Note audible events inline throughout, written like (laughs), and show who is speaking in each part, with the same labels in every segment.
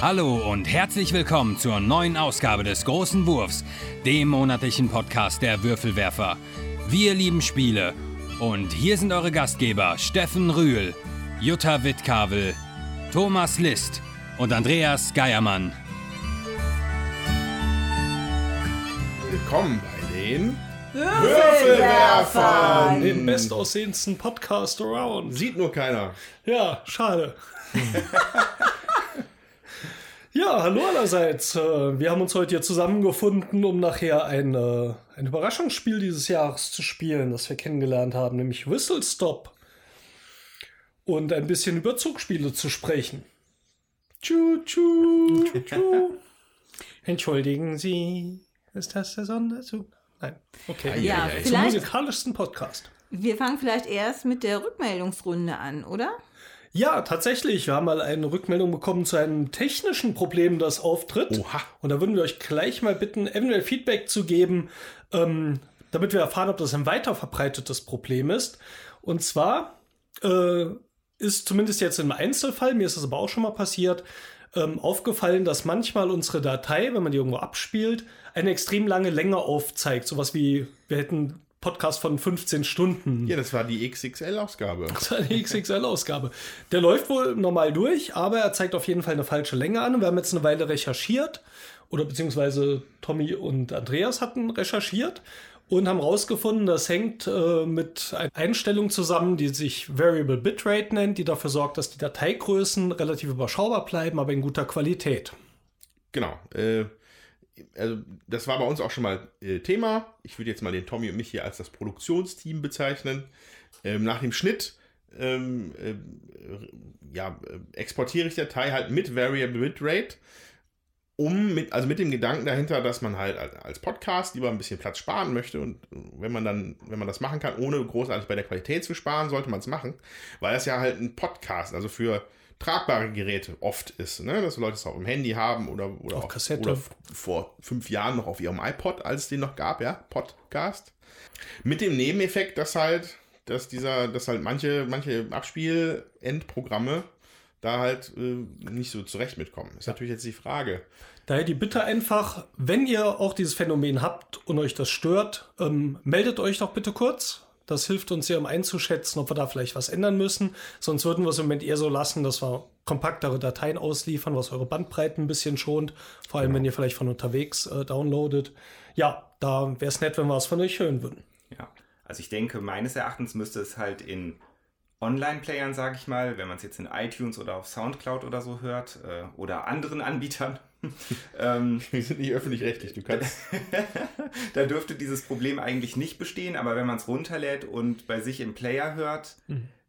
Speaker 1: Hallo und herzlich willkommen zur neuen Ausgabe des Großen Wurfs, dem monatlichen Podcast der Würfelwerfer. Wir lieben Spiele und hier sind eure Gastgeber Steffen Rühl, Jutta Wittkavel, Thomas List und Andreas Geiermann.
Speaker 2: Willkommen bei den
Speaker 3: Würfelwerfern!
Speaker 4: Den bestaussehendsten Podcast around.
Speaker 2: Sieht nur keiner.
Speaker 4: Ja, schade. (laughs) ja, hallo allerseits. Äh, Wir haben uns heute hier zusammengefunden, um nachher ein, äh, ein Überraschungsspiel dieses Jahres zu spielen, das wir kennengelernt haben, nämlich Whistle Stop. Und ein bisschen über Zugspiele zu sprechen. Tschu, tschu, tschu. (laughs) Entschuldigen Sie, ist das der Sonderzug? Nein. Okay.
Speaker 3: Ja,
Speaker 2: Eieiei.
Speaker 4: Zum
Speaker 3: vielleicht,
Speaker 4: musikalischsten Podcast.
Speaker 3: wir fangen vielleicht erst mit der Rückmeldungsrunde an, oder?
Speaker 4: Ja, tatsächlich. Wir haben mal eine Rückmeldung bekommen zu einem technischen Problem, das auftritt.
Speaker 2: Oha.
Speaker 4: Und da würden wir euch gleich mal bitten, eventuell Feedback zu geben, ähm, damit wir erfahren, ob das ein weiter verbreitetes Problem ist. Und zwar äh, ist zumindest jetzt im Einzelfall, mir ist das aber auch schon mal passiert, ähm, aufgefallen, dass manchmal unsere Datei, wenn man die irgendwo abspielt, eine extrem lange Länge aufzeigt. Sowas wie, wir hätten Podcast von 15 Stunden.
Speaker 2: Ja, das war die XXL-Ausgabe.
Speaker 4: Das war eine XXL-Ausgabe. Der läuft wohl normal durch, aber er zeigt auf jeden Fall eine falsche Länge an. Und wir haben jetzt eine Weile recherchiert, oder beziehungsweise Tommy und Andreas hatten recherchiert und haben rausgefunden, das hängt äh, mit einer Einstellung zusammen, die sich Variable Bitrate nennt, die dafür sorgt, dass die Dateigrößen relativ überschaubar bleiben, aber in guter Qualität.
Speaker 2: Genau. Äh, also das war bei uns auch schon mal äh, Thema. Ich würde jetzt mal den Tommy und mich hier als das Produktionsteam bezeichnen. Ähm, nach dem Schnitt ähm, äh, ja, exportiere ich Datei halt mit Variable Bitrate, um mit, also mit dem Gedanken dahinter, dass man halt als- als Podcast lieber ein bisschen Platz sparen möchte und wenn man dann, wenn man das machen kann, ohne großartig bei der Qualität zu sparen, sollte man es machen, weil das ja halt ein Podcast, also für tragbare Geräte oft ist, ne? dass Leute es auch im Handy haben oder, oder
Speaker 4: Auf
Speaker 2: auch-
Speaker 4: Kassette.
Speaker 2: oder vor fünf Jahren noch auf ihrem iPod, als es den noch gab, ja, Podcast. Mit dem Nebeneffekt, dass halt, dass dieser, dass halt manche, manche Abspiel-Endprogramme da halt äh, nicht so zurecht mitkommen. Ist natürlich jetzt die Frage.
Speaker 4: Daher die Bitte einfach, wenn ihr auch dieses Phänomen habt und euch das stört, ähm, meldet euch doch bitte kurz. Das hilft uns sehr, um einzuschätzen, ob wir da vielleicht was ändern müssen. Sonst würden wir es im Moment eher so lassen, dass wir kompaktere Dateien ausliefern, was eure Bandbreiten ein bisschen schont. Vor allem, wenn ihr vielleicht von unterwegs äh, downloadet. Ja, da wäre es nett, wenn wir was von euch hören würden.
Speaker 5: Ja, also ich denke, meines Erachtens müsste es halt in Online-Playern, sage ich mal, wenn man es jetzt in iTunes oder auf Soundcloud oder so hört äh, oder anderen (laughs) Anbietern, (laughs) ähm, (laughs)
Speaker 2: Wir sind nicht öffentlich-rechtlich, du kannst. (laughs)
Speaker 5: da dürfte dieses Problem eigentlich nicht bestehen, aber wenn man es runterlädt und bei sich im Player hört,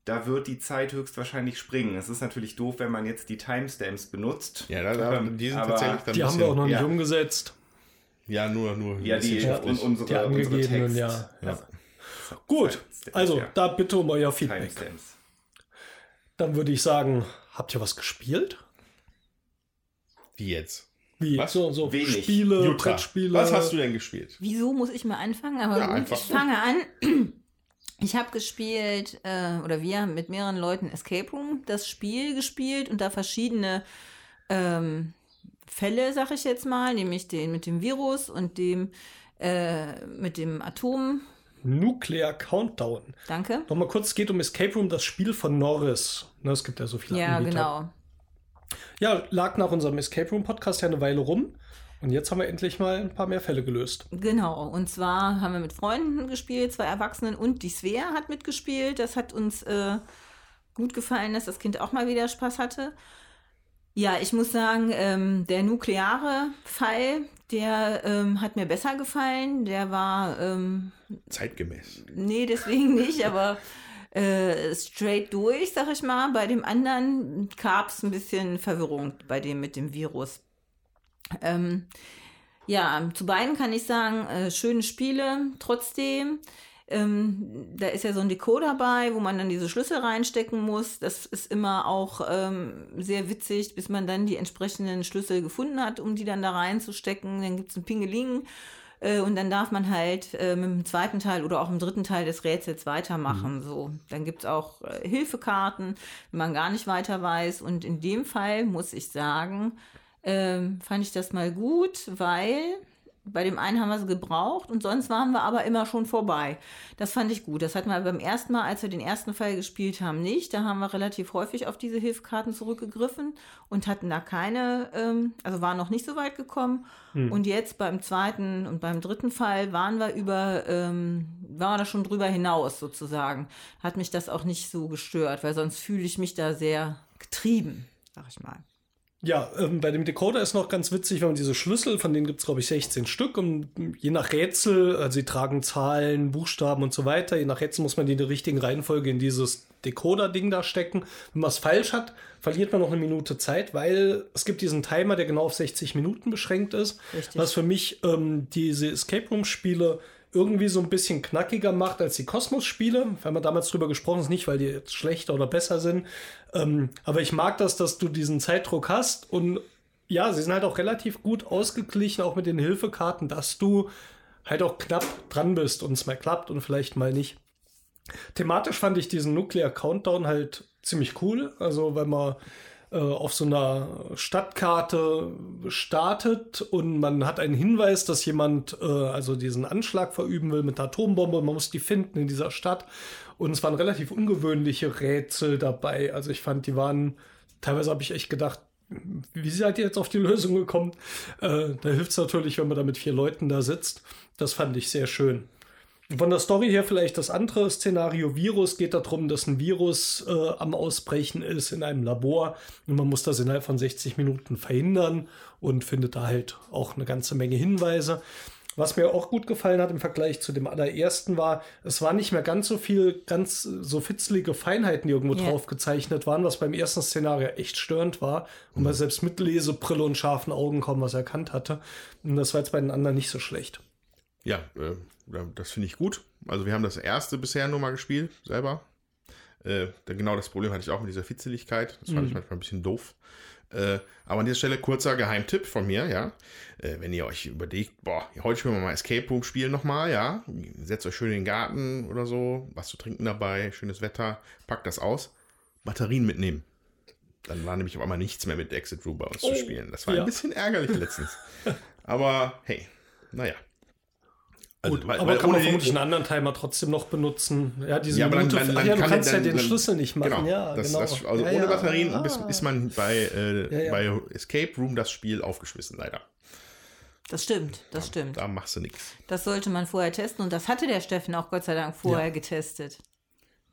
Speaker 5: da wird die Zeit höchstwahrscheinlich springen. Es ist natürlich doof, wenn man jetzt die Timestamps benutzt.
Speaker 2: Ja, da, da,
Speaker 5: Ähm,
Speaker 2: die sind
Speaker 5: aber
Speaker 2: tatsächlich dann
Speaker 4: Die
Speaker 2: ein
Speaker 4: haben wir auch noch nicht
Speaker 5: ja.
Speaker 4: umgesetzt.
Speaker 2: Ja, nur, nur.
Speaker 5: Ja, die
Speaker 2: bisschen
Speaker 4: Ja,
Speaker 5: und unsere,
Speaker 4: Die
Speaker 5: unsere
Speaker 4: angegebenen,
Speaker 5: Text.
Speaker 4: ja. ja. Gut,
Speaker 5: Timestamps,
Speaker 4: also
Speaker 5: ja.
Speaker 4: da bitte um euer Feedback.
Speaker 5: Timestamps.
Speaker 4: Dann würde ich sagen, habt ihr was gespielt?
Speaker 2: Wie jetzt?
Speaker 4: Wie
Speaker 2: Was?
Speaker 4: so, so
Speaker 5: Wenig.
Speaker 4: Spiele,
Speaker 2: Jutta,
Speaker 4: Brettspiele?
Speaker 2: was hast du denn gespielt?
Speaker 3: Wieso muss ich mal anfangen? Aber
Speaker 2: Ja,
Speaker 3: gut, ich
Speaker 2: so.
Speaker 3: fange an. Ich habe gespielt, äh, oder wir haben mit mehreren Leuten Escape Room das Spiel gespielt und da verschiedene ähm, Fälle, sag ich jetzt mal, nämlich den mit dem Virus und dem äh, mit dem Atom.
Speaker 4: Nuclear Countdown.
Speaker 3: Danke.
Speaker 4: Nochmal kurz, es geht um Escape Room, das Spiel von Norris. Ne, es gibt ja so viele
Speaker 3: Ja,
Speaker 4: Anbieter.
Speaker 3: genau.
Speaker 4: Ja, lag nach unserem Escape Room Podcast ja eine Weile rum. Und jetzt haben wir endlich mal ein paar mehr Fälle gelöst.
Speaker 3: Genau, und zwar haben wir mit Freunden gespielt, zwei Erwachsenen und die Svea hat mitgespielt. Das hat uns äh, gut gefallen, dass das Kind auch mal wieder Spaß hatte. Ja, ich muss sagen, ähm, der nukleare Fall, der ähm, hat mir besser gefallen. Der war, ähm,
Speaker 2: Zeitgemäß.
Speaker 3: nee, deswegen nicht, aber (laughs) äh, straight durch, sag ich mal. Bei dem anderen gab es ein bisschen Verwirrung bei dem mit dem Virus. Ähm, ja, zu beiden kann ich sagen, äh, schöne Spiele trotzdem. Ähm, da ist ja so ein Decoder bei, wo man dann diese Schlüssel reinstecken muss. Das ist immer auch ähm, sehr witzig, bis man dann die entsprechenden Schlüssel gefunden hat, um die dann da reinzustecken. Dann gibt es ein Pingeling. Äh, und dann darf man halt äh, mit dem zweiten Teil oder auch im dritten Teil des Rätsels weitermachen. So, dann gibt es auch äh, Hilfekarten, wenn man gar nicht weiter weiß. Und in dem Fall muss ich sagen, ähm, fand ich das mal gut, weil bei dem einen haben wir sie gebraucht und sonst waren wir aber immer schon vorbei. Das fand ich gut. Das hatten wir beim ersten Mal, als wir den ersten Fall gespielt haben, nicht. Da haben wir relativ häufig auf diese Hilfskarten zurückgegriffen und hatten da keine, ähm, also waren noch nicht so weit gekommen. Hm. Und jetzt beim zweiten und beim dritten Fall waren wir über, ähm, waren wir da schon drüber hinaus sozusagen. Hat mich das auch nicht so gestört, weil sonst fühle ich mich da sehr getrieben, sag ich mal.
Speaker 4: Ja, ähm, bei dem Decoder ist noch ganz witzig, wenn man diese Schlüssel, von denen gibt es, glaube ich, 16 Stück. Und je nach Rätsel, also sie tragen Zahlen, Buchstaben und so weiter, je nach Rätsel muss man die in der richtigen Reihenfolge in dieses Decoder-Ding da stecken. Wenn man es falsch hat, verliert man noch eine Minute Zeit, weil es gibt diesen Timer, der genau auf 60 Minuten beschränkt ist. Richtig. Was für mich ähm, diese Escape Room-Spiele irgendwie so ein bisschen knackiger macht als die Kosmos-Spiele. Wir haben damals drüber gesprochen, nicht, weil die jetzt schlechter oder besser sind. Ähm, aber ich mag das, dass du diesen Zeitdruck hast und ja, sie sind halt auch relativ gut ausgeglichen, auch mit den Hilfekarten, dass du halt auch knapp dran bist und es mal klappt und vielleicht mal nicht. Thematisch fand ich diesen Nuclear Countdown halt ziemlich cool. Also, wenn man äh, auf so einer Stadtkarte startet und man hat einen Hinweis, dass jemand äh, also diesen Anschlag verüben will mit einer Atombombe. Man muss die finden in dieser Stadt. Und es waren relativ ungewöhnliche Rätsel dabei. Also ich fand, die waren, teilweise habe ich echt gedacht, wie seid ihr jetzt auf die Lösung gekommen? Äh, da hilft es natürlich, wenn man da mit vier Leuten da sitzt. Das fand ich sehr schön. Von der Story her vielleicht das andere Szenario Virus geht darum, dass ein Virus äh, am Ausbrechen ist in einem Labor und man muss das innerhalb von 60 Minuten verhindern und findet da halt auch eine ganze Menge Hinweise. Was mir auch gut gefallen hat im Vergleich zu dem allerersten war, es war nicht mehr ganz so viel, ganz so fitzelige Feinheiten, die irgendwo yeah. drauf gezeichnet waren, was beim ersten Szenario echt störend war und man selbst mit Lesebrille und scharfen Augen kaum was erkannt hatte. Und das war jetzt bei den anderen nicht so schlecht.
Speaker 2: Ja, äh, das finde ich gut. Also wir haben das erste bisher nur mal gespielt, selber. Äh, genau das Problem hatte ich auch mit dieser Fitzeligkeit. Das fand mhm. ich manchmal ein bisschen doof. Äh, aber an dieser Stelle kurzer Geheimtipp von mir, ja. Äh, wenn ihr euch überlegt, boah, heute spielen wir mal Escape Room spielen nochmal, ja. Setzt euch schön in den Garten oder so, was zu trinken dabei, schönes Wetter, packt das aus. Batterien mitnehmen. Dann war nämlich auf einmal nichts mehr mit Exit Room bei uns oh, zu spielen. Das war ja. ein bisschen ärgerlich letztens. (laughs) aber hey, naja.
Speaker 4: Also, Gut, weil, aber weil kann man vermutlich einen anderen Timer trotzdem noch benutzen. Ja, diese ja, aber Minute, dann, dann, dann ja, du kannst ja den Schlüssel nicht machen. Genau, ja,
Speaker 2: das,
Speaker 4: genau.
Speaker 2: Das, also ja, ohne Batterien ist, ist, man bei, äh, bei Escape Room das Spiel aufgeschmissen, leider.
Speaker 3: Das stimmt, das
Speaker 2: da,
Speaker 3: stimmt.
Speaker 2: Da machst du nichts.
Speaker 3: Das sollte man vorher testen und das hatte der Steffen auch Gott sei Dank vorher getestet.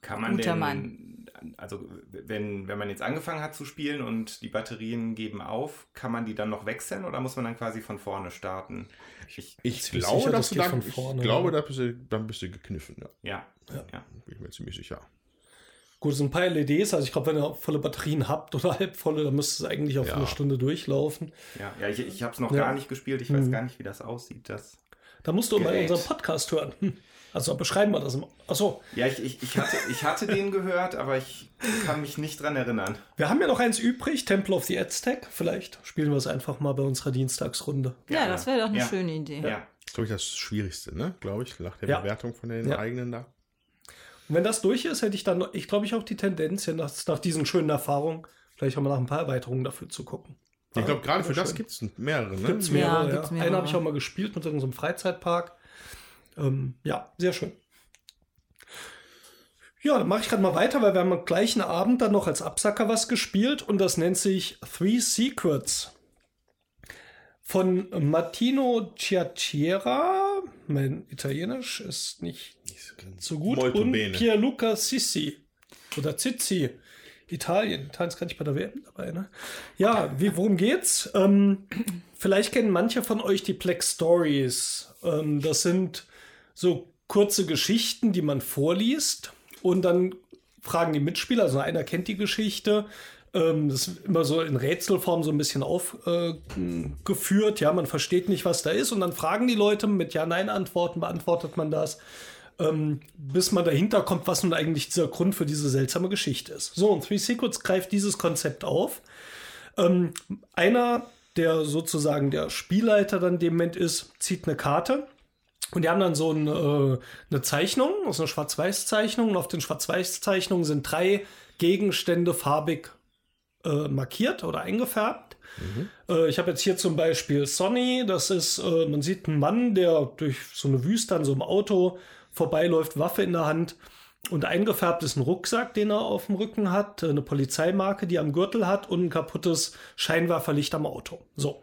Speaker 5: Kann man Guter denn, Mann. Also wenn, wenn man jetzt angefangen hat zu spielen und die Batterien geben auf, kann man die dann noch wechseln oder muss man dann quasi von vorne starten?
Speaker 2: Ich, ich glaube, sicher, dass du dann, vorne, ich glaube, da bist du, dann bist du gekniffen. Ja.
Speaker 5: Ja. ja. ja.
Speaker 2: Bin ich mir ziemlich sicher.
Speaker 4: Gut, es sind ein paar LEDs, also ich glaube, wenn ihr volle Batterien habt oder (laughs) halbvolle, dann müsste es eigentlich auf ja. eine Stunde durchlaufen.
Speaker 5: Ja, ja ich, ich habe es noch ja. gar nicht gespielt, ich weiß hm. gar nicht, wie das aussieht. Das
Speaker 4: da musst du Gerät. mal unseren Podcast hören. (laughs) Also beschreiben wir das. Achso.
Speaker 5: Ja, ich, ich, ich, hatte, ich hatte den gehört, aber ich kann mich nicht dran erinnern.
Speaker 4: Wir haben ja noch eins übrig, Temple of the Aztec. Vielleicht spielen wir es einfach mal bei unserer Dienstagsrunde.
Speaker 3: Ja, ja das wäre doch eine ja. schöne Idee.
Speaker 2: Ja. Das ist, glaube ich, das Schwierigste, ne? Glaube ich, nach der Bewertung von den eigenen da.
Speaker 4: Und wenn das durch ist, hätte ich dann, ich glaube, ich auch die Tendenz, ja, nach, nach diesen schönen Erfahrungen, vielleicht auch mal nach ein paar Erweiterungen dafür zu gucken.
Speaker 2: Ich glaube, gerade für schön. das gibt es mehrere. Ne?
Speaker 4: Gibt's mehrere, ja. Gibt's mehrere. Einen habe ich auch mal gespielt mit irgendeinem so Freizeitpark. Ähm, ja, sehr schön. Ja, dann mache ich gerade mal weiter, weil wir haben am gleichen Abend dann noch als Absacker was gespielt und das nennt sich Three Secrets. Von Martino Ciacciera, mein Italienisch ist nicht so gut, Molto und bene. Pierluca Sissi oder Zizi. Italien. Italien ist gar nicht bei der WM dabei, ne? Ja, wie, worum geht's? Ähm, vielleicht kennen manche von euch die Black Stories. Ähm, das sind so kurze Geschichten, die man vorliest und dann fragen die Mitspieler, also einer kennt die Geschichte, ähm, das ist immer so in Rätselform so ein bisschen aufgeführt, äh, ja, man versteht nicht, was da ist und dann fragen die Leute mit Ja-Nein-Antworten, beantwortet man das, ähm, bis man dahinter kommt, was nun eigentlich dieser Grund für diese seltsame Geschichte ist. So, und Three Secrets greift dieses Konzept auf. Ähm, einer, der sozusagen der Spielleiter dann dem Moment ist, zieht eine Karte und die haben dann so ein, äh, eine Zeichnung, also eine Schwarz-Weiß-Zeichnung. Und auf den Schwarz-Weiß-Zeichnungen sind drei Gegenstände farbig äh, markiert oder eingefärbt. Äh, ich habe jetzt hier zum Beispiel Sonny, das ist, äh, man sieht einen Mann, der durch so eine Wüste an so einem Auto vorbeiläuft, Waffe in der Hand und eingefärbt ist ein Rucksack, den er auf dem Rücken hat, eine Polizeimarke, die er am Gürtel hat und ein kaputtes Scheinwerferlicht am Auto. So.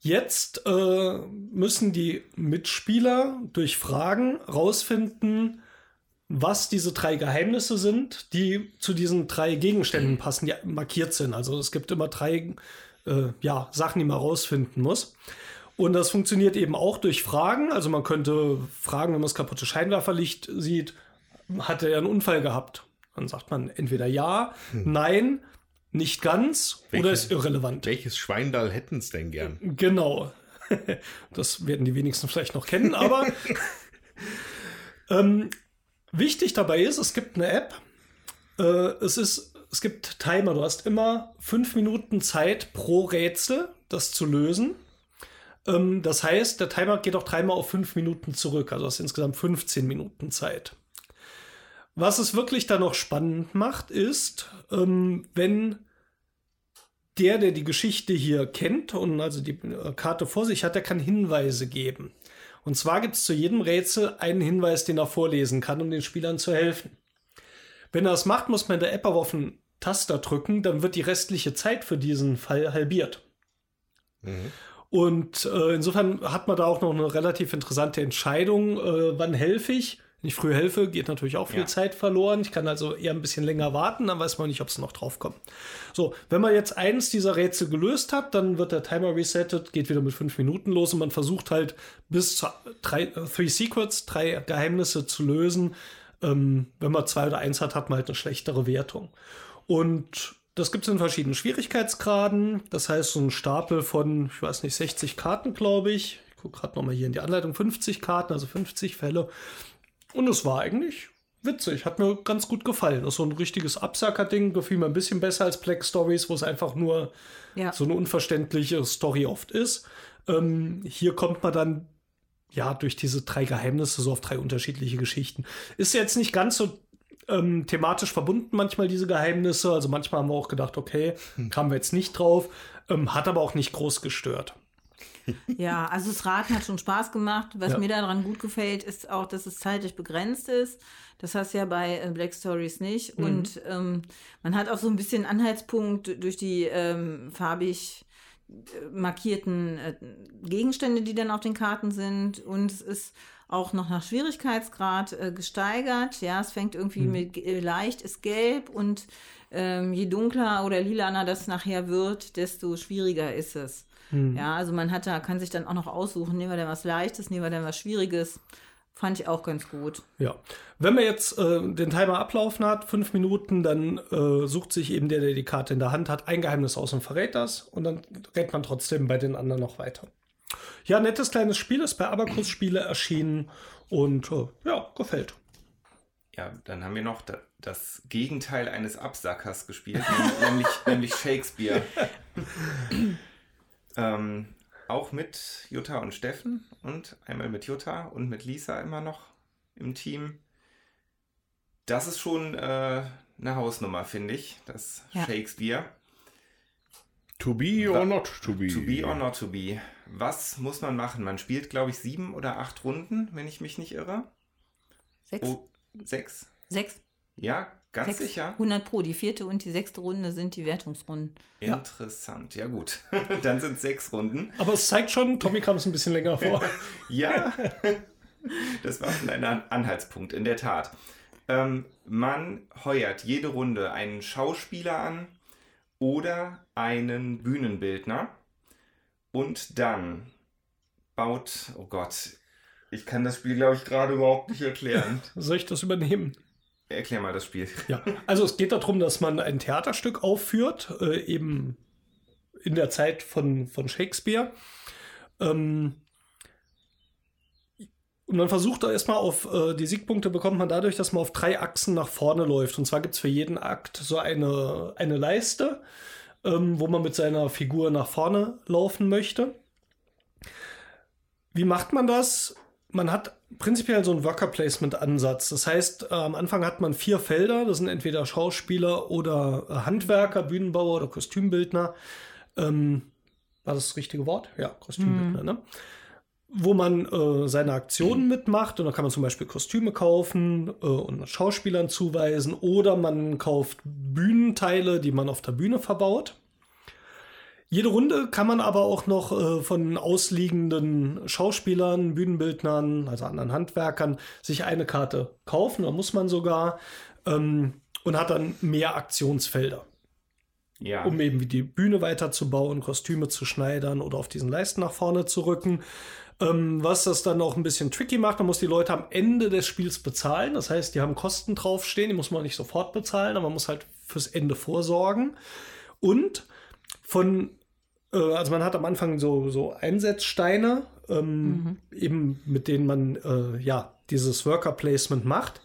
Speaker 4: Jetzt äh, müssen die Mitspieler durch Fragen rausfinden, was diese drei Geheimnisse sind, die zu diesen drei Gegenständen passen, die markiert sind. Also es gibt immer drei äh, ja, Sachen, die man rausfinden muss. Und das funktioniert eben auch durch Fragen. Also man könnte fragen, wenn man das kaputte Scheinwerferlicht sieht, hat er einen Unfall gehabt? Dann sagt man entweder ja, hm. nein, nicht ganz Welche, oder ist irrelevant.
Speaker 2: Welches Schweindal hätten es denn gern?
Speaker 4: Genau. (laughs) Das werden die wenigsten vielleicht noch kennen, aber (laughs) ähm, wichtig dabei ist, es gibt eine App. Äh, es ist, es gibt Timer. Du hast immer fünf Minuten Zeit pro Rätsel, das zu lösen. Ähm, das heißt, der Timer geht auch dreimal auf fünf Minuten zurück. Also hast insgesamt 15 Minuten Zeit. Was es wirklich dann noch spannend macht, ist, ähm, wenn der, der die Geschichte hier kennt und also die äh, Karte vor sich hat, der kann Hinweise geben. Und zwar gibt es zu jedem Rätsel einen Hinweis, den er vorlesen kann, um den Spielern zu helfen. Wenn er das macht, muss man in der App aber auf den Taster drücken, dann wird die restliche Zeit für diesen Fall halbiert. Mhm. Und äh, insofern hat man da auch noch eine relativ interessante Entscheidung, äh, wann helfe ich. Wenn ich früh helfe, geht natürlich auch viel ja. Zeit verloren. Ich kann also eher ein bisschen länger warten, dann weiß man nicht, ob es noch drauf kommt. So, wenn man jetzt eins dieser Rätsel gelöst hat, dann wird der Timer resettet, geht wieder mit fünf Minuten los und man versucht halt bis zu drei, äh, Three Secrets, drei Geheimnisse zu lösen. Ähm, wenn man zwei oder eins hat, hat man halt eine schlechtere Wertung. Und das gibt es in verschiedenen Schwierigkeitsgraden. Das heißt, so ein Stapel von, ich weiß nicht, 60 Karten, glaube ich. Ich gucke gerade nochmal hier in die Anleitung, 50 Karten, also 50 Fälle. Und es war eigentlich witzig, hat mir ganz gut gefallen. Das ist so ein richtiges Absacker-Ding, gefiel mir ein bisschen besser als Black Stories, wo es einfach nur ja. so eine unverständliche Story oft ist. Ähm, hier kommt man dann ja durch diese drei Geheimnisse so auf drei unterschiedliche Geschichten. Ist jetzt nicht ganz so ähm, thematisch verbunden manchmal diese Geheimnisse. Also manchmal haben wir auch gedacht, okay, hm. kamen wir jetzt nicht drauf, ähm, hat aber auch nicht groß gestört. (laughs)
Speaker 3: Ja, also das Raten hat schon Spaß gemacht. Was ja. mir daran gut gefällt, ist auch, dass es zeitlich begrenzt ist. Das hast du ja bei äh, Black Stories nicht. Mhm. Und ähm, man hat auch so ein bisschen Anhaltspunkt durch die ähm, farbig äh, markierten äh, Gegenstände, die dann auf den Karten sind. Und es ist auch noch nach Schwierigkeitsgrad äh, gesteigert. Ja, es fängt irgendwie mhm. mit äh, leicht, ist gelb und ähm, je dunkler oder lilaner das nachher wird, desto schwieriger ist es. Hm. Ja, also man hat da, kann sich dann auch noch aussuchen, nehmen wir denn was Leichtes, nehmen wir denn was Schwieriges. Fand ich auch ganz gut.
Speaker 4: Ja. Wenn man jetzt äh, den Timer ablaufen hat, fünf Minuten, dann äh, sucht sich eben der, der die Karte in der Hand hat, ein Geheimnis aus und verrät das und dann rennt man trotzdem bei den anderen noch weiter. Ja, nettes kleines Spiel ist bei Abacus Spiele erschienen und äh, ja, gefällt.
Speaker 5: Ja, dann haben wir noch das Gegenteil eines Absackers gespielt, nämlich, (laughs) nämlich Shakespeare. (laughs) Ähm, auch mit Jutta und Steffen und einmal mit Jutta und mit Lisa immer noch im Team. Das ist schon äh, eine Hausnummer, finde ich, das ja. Shakespeare.
Speaker 2: To be or not to be.
Speaker 5: To be or not to be. Was muss man machen? Man spielt, glaube ich, sieben oder acht Runden, wenn ich mich nicht irre.
Speaker 3: Sechs.
Speaker 5: Oh, sechs.
Speaker 3: Sechs.
Speaker 5: Ja, Ganz
Speaker 3: Sechs,
Speaker 5: sicher?
Speaker 3: 100 Pro. Die vierte und die sechste Runde sind die Wertungsrunden.
Speaker 5: Interessant. Ja, gut. (laughs) Dann sind es sechs Runden.
Speaker 4: Aber es zeigt schon, Tommy kam es ein bisschen länger vor. (laughs)
Speaker 5: ja, das war schon ein Anhaltspunkt, in der Tat. Ähm, man heuert jede Runde einen Schauspieler an oder einen Bühnenbildner und dann baut, oh Gott, ich kann das Spiel, glaube ich, gerade überhaupt nicht erklären.
Speaker 4: Soll ich das übernehmen?
Speaker 5: Erklär mal das Spiel.
Speaker 4: Ja, also es geht darum, dass man ein Theaterstück aufführt, äh, eben in der Zeit von, von Shakespeare. Ähm, und man versucht da erstmal auf äh, die Siegpunkte bekommt man dadurch, dass man auf drei Achsen nach vorne läuft. Und zwar gibt es für jeden Akt so eine, eine Leiste, ähm, wo man mit seiner Figur nach vorne laufen möchte. Wie macht man das? Man hat prinzipiell so ein Worker Placement Ansatz. Das heißt, äh, am Anfang hat man vier Felder. Das sind entweder Schauspieler oder äh, Handwerker, Bühnenbauer oder Kostümbildner. Ähm, war das das richtige Wort? Ja, Kostümbildner, mhm. ne? Wo man äh, seine Aktionen mitmacht und da kann man zum Beispiel Kostüme kaufen äh, und Schauspielern zuweisen oder man kauft Bühnenteile, die man auf der Bühne verbaut. Jede Runde kann man aber auch noch äh, von ausliegenden Schauspielern, Bühnenbildnern, also anderen Handwerkern, sich eine Karte kaufen. Da muss man sogar ähm, und hat dann mehr Aktionsfelder. Ja. Um eben wie die Bühne weiterzubauen, Kostüme zu schneidern oder auf diesen Leisten nach vorne zu rücken. Ähm, was das dann auch ein bisschen tricky macht, man muss die Leute am Ende des Spiels bezahlen. Das heißt, die haben Kosten draufstehen, die muss man nicht sofort bezahlen, aber man muss halt fürs Ende vorsorgen. Und von also man hat am Anfang so, so Einsetzsteine, ähm, mhm. eben mit denen man äh, ja dieses Worker Placement macht.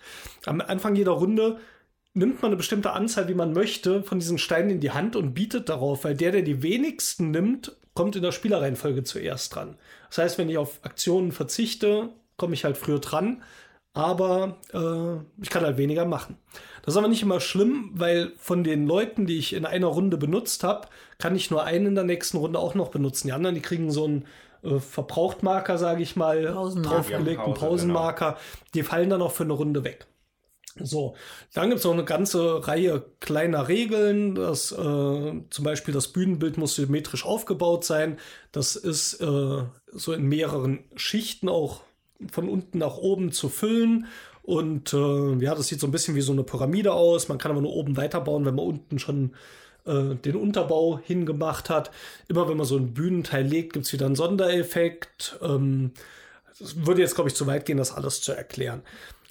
Speaker 4: Am Anfang jeder Runde nimmt man eine bestimmte Anzahl, wie man möchte, von diesen Steinen in die Hand und bietet darauf, weil der, der die wenigsten nimmt, kommt in der Spielerreihenfolge zuerst dran. Das heißt, wenn ich auf Aktionen verzichte, komme ich halt früher dran, aber äh, ich kann halt weniger machen. Das ist aber nicht immer schlimm, weil von den Leuten, die ich in einer Runde benutzt habe, kann ich nur einen in der nächsten Runde auch noch benutzen. Die anderen, die kriegen so einen äh, Verbrauchtmarker, sage ich mal,
Speaker 3: Pausenmarker.
Speaker 4: draufgelegten Pause, Pausenmarker. Genau. Die fallen dann auch für eine Runde weg. So, dann gibt es noch eine ganze Reihe kleiner Regeln. Das, äh, zum Beispiel das Bühnenbild muss symmetrisch aufgebaut sein. Das ist äh, so in mehreren Schichten auch von unten nach oben zu füllen. Und äh, ja, das sieht so ein bisschen wie so eine Pyramide aus. Man kann aber nur oben weiterbauen, wenn man unten schon äh, den Unterbau hingemacht hat. Immer wenn man so einen Bühnenteil legt, gibt es wieder einen Sondereffekt. Ähm, das würde jetzt, glaube ich, zu weit gehen, das alles zu erklären.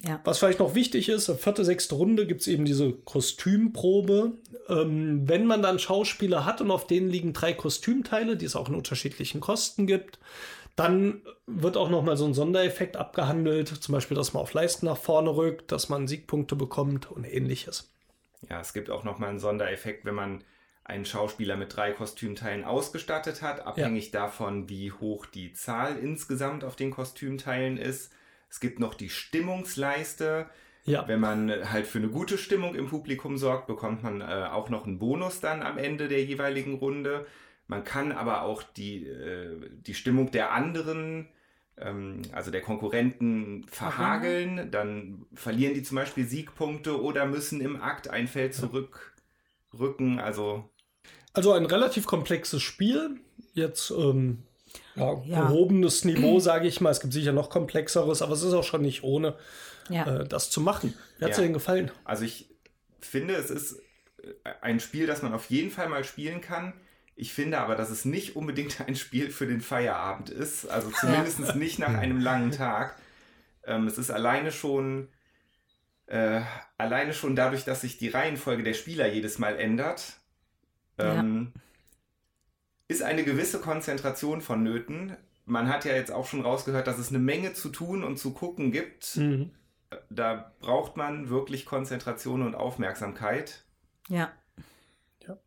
Speaker 4: Ja. Was vielleicht noch wichtig ist, vierte, sechste Runde gibt es eben diese Kostümprobe. Ähm, wenn man dann Schauspieler hat und auf denen liegen drei Kostümteile, die es auch in unterschiedlichen Kosten gibt, dann wird auch noch mal so ein Sondereffekt abgehandelt, zum Beispiel, dass man auf Leisten nach vorne rückt, dass man Siegpunkte bekommt und ähnliches.
Speaker 5: Ja, es gibt auch noch mal einen Sondereffekt, wenn man einen Schauspieler mit drei Kostümteilen ausgestattet hat, abhängig ja. davon, wie hoch die Zahl insgesamt auf den Kostümteilen ist. Es gibt noch die Stimmungsleiste. Ja. Wenn man halt für eine gute Stimmung im Publikum sorgt, bekommt man äh, auch noch einen Bonus dann am Ende der jeweiligen Runde. Man kann aber auch die, äh, die Stimmung der anderen, also der Konkurrenten, verhageln. Dann verlieren die zum Beispiel Siegpunkte oder müssen im Akt ein Feld zurückrücken. Also,
Speaker 4: also ein relativ komplexes Spiel. Jetzt ähm, ja, ja. gehobenes Niveau, sage ich mal. Es gibt sicher noch komplexeres, aber es ist auch schon nicht ohne, ja. äh, das zu machen. Wie hat es ja. dir denn gefallen?
Speaker 5: Also ich finde, es ist ein Spiel, das man auf jeden Fall mal spielen kann. Ich finde aber, dass es nicht unbedingt ein Spiel für den Feierabend ist. Also zumindest ja. nicht nach einem langen Tag. Ähm, es ist alleine schon, äh, alleine schon dadurch, dass sich die Reihenfolge der Spieler jedes Mal ändert, ähm, ja. ist eine gewisse Konzentration vonnöten. Man hat ja jetzt auch schon rausgehört, dass es eine Menge zu tun und zu gucken gibt. Mhm. Da braucht man wirklich Konzentration und Aufmerksamkeit.
Speaker 3: Ja.
Speaker 5: ja.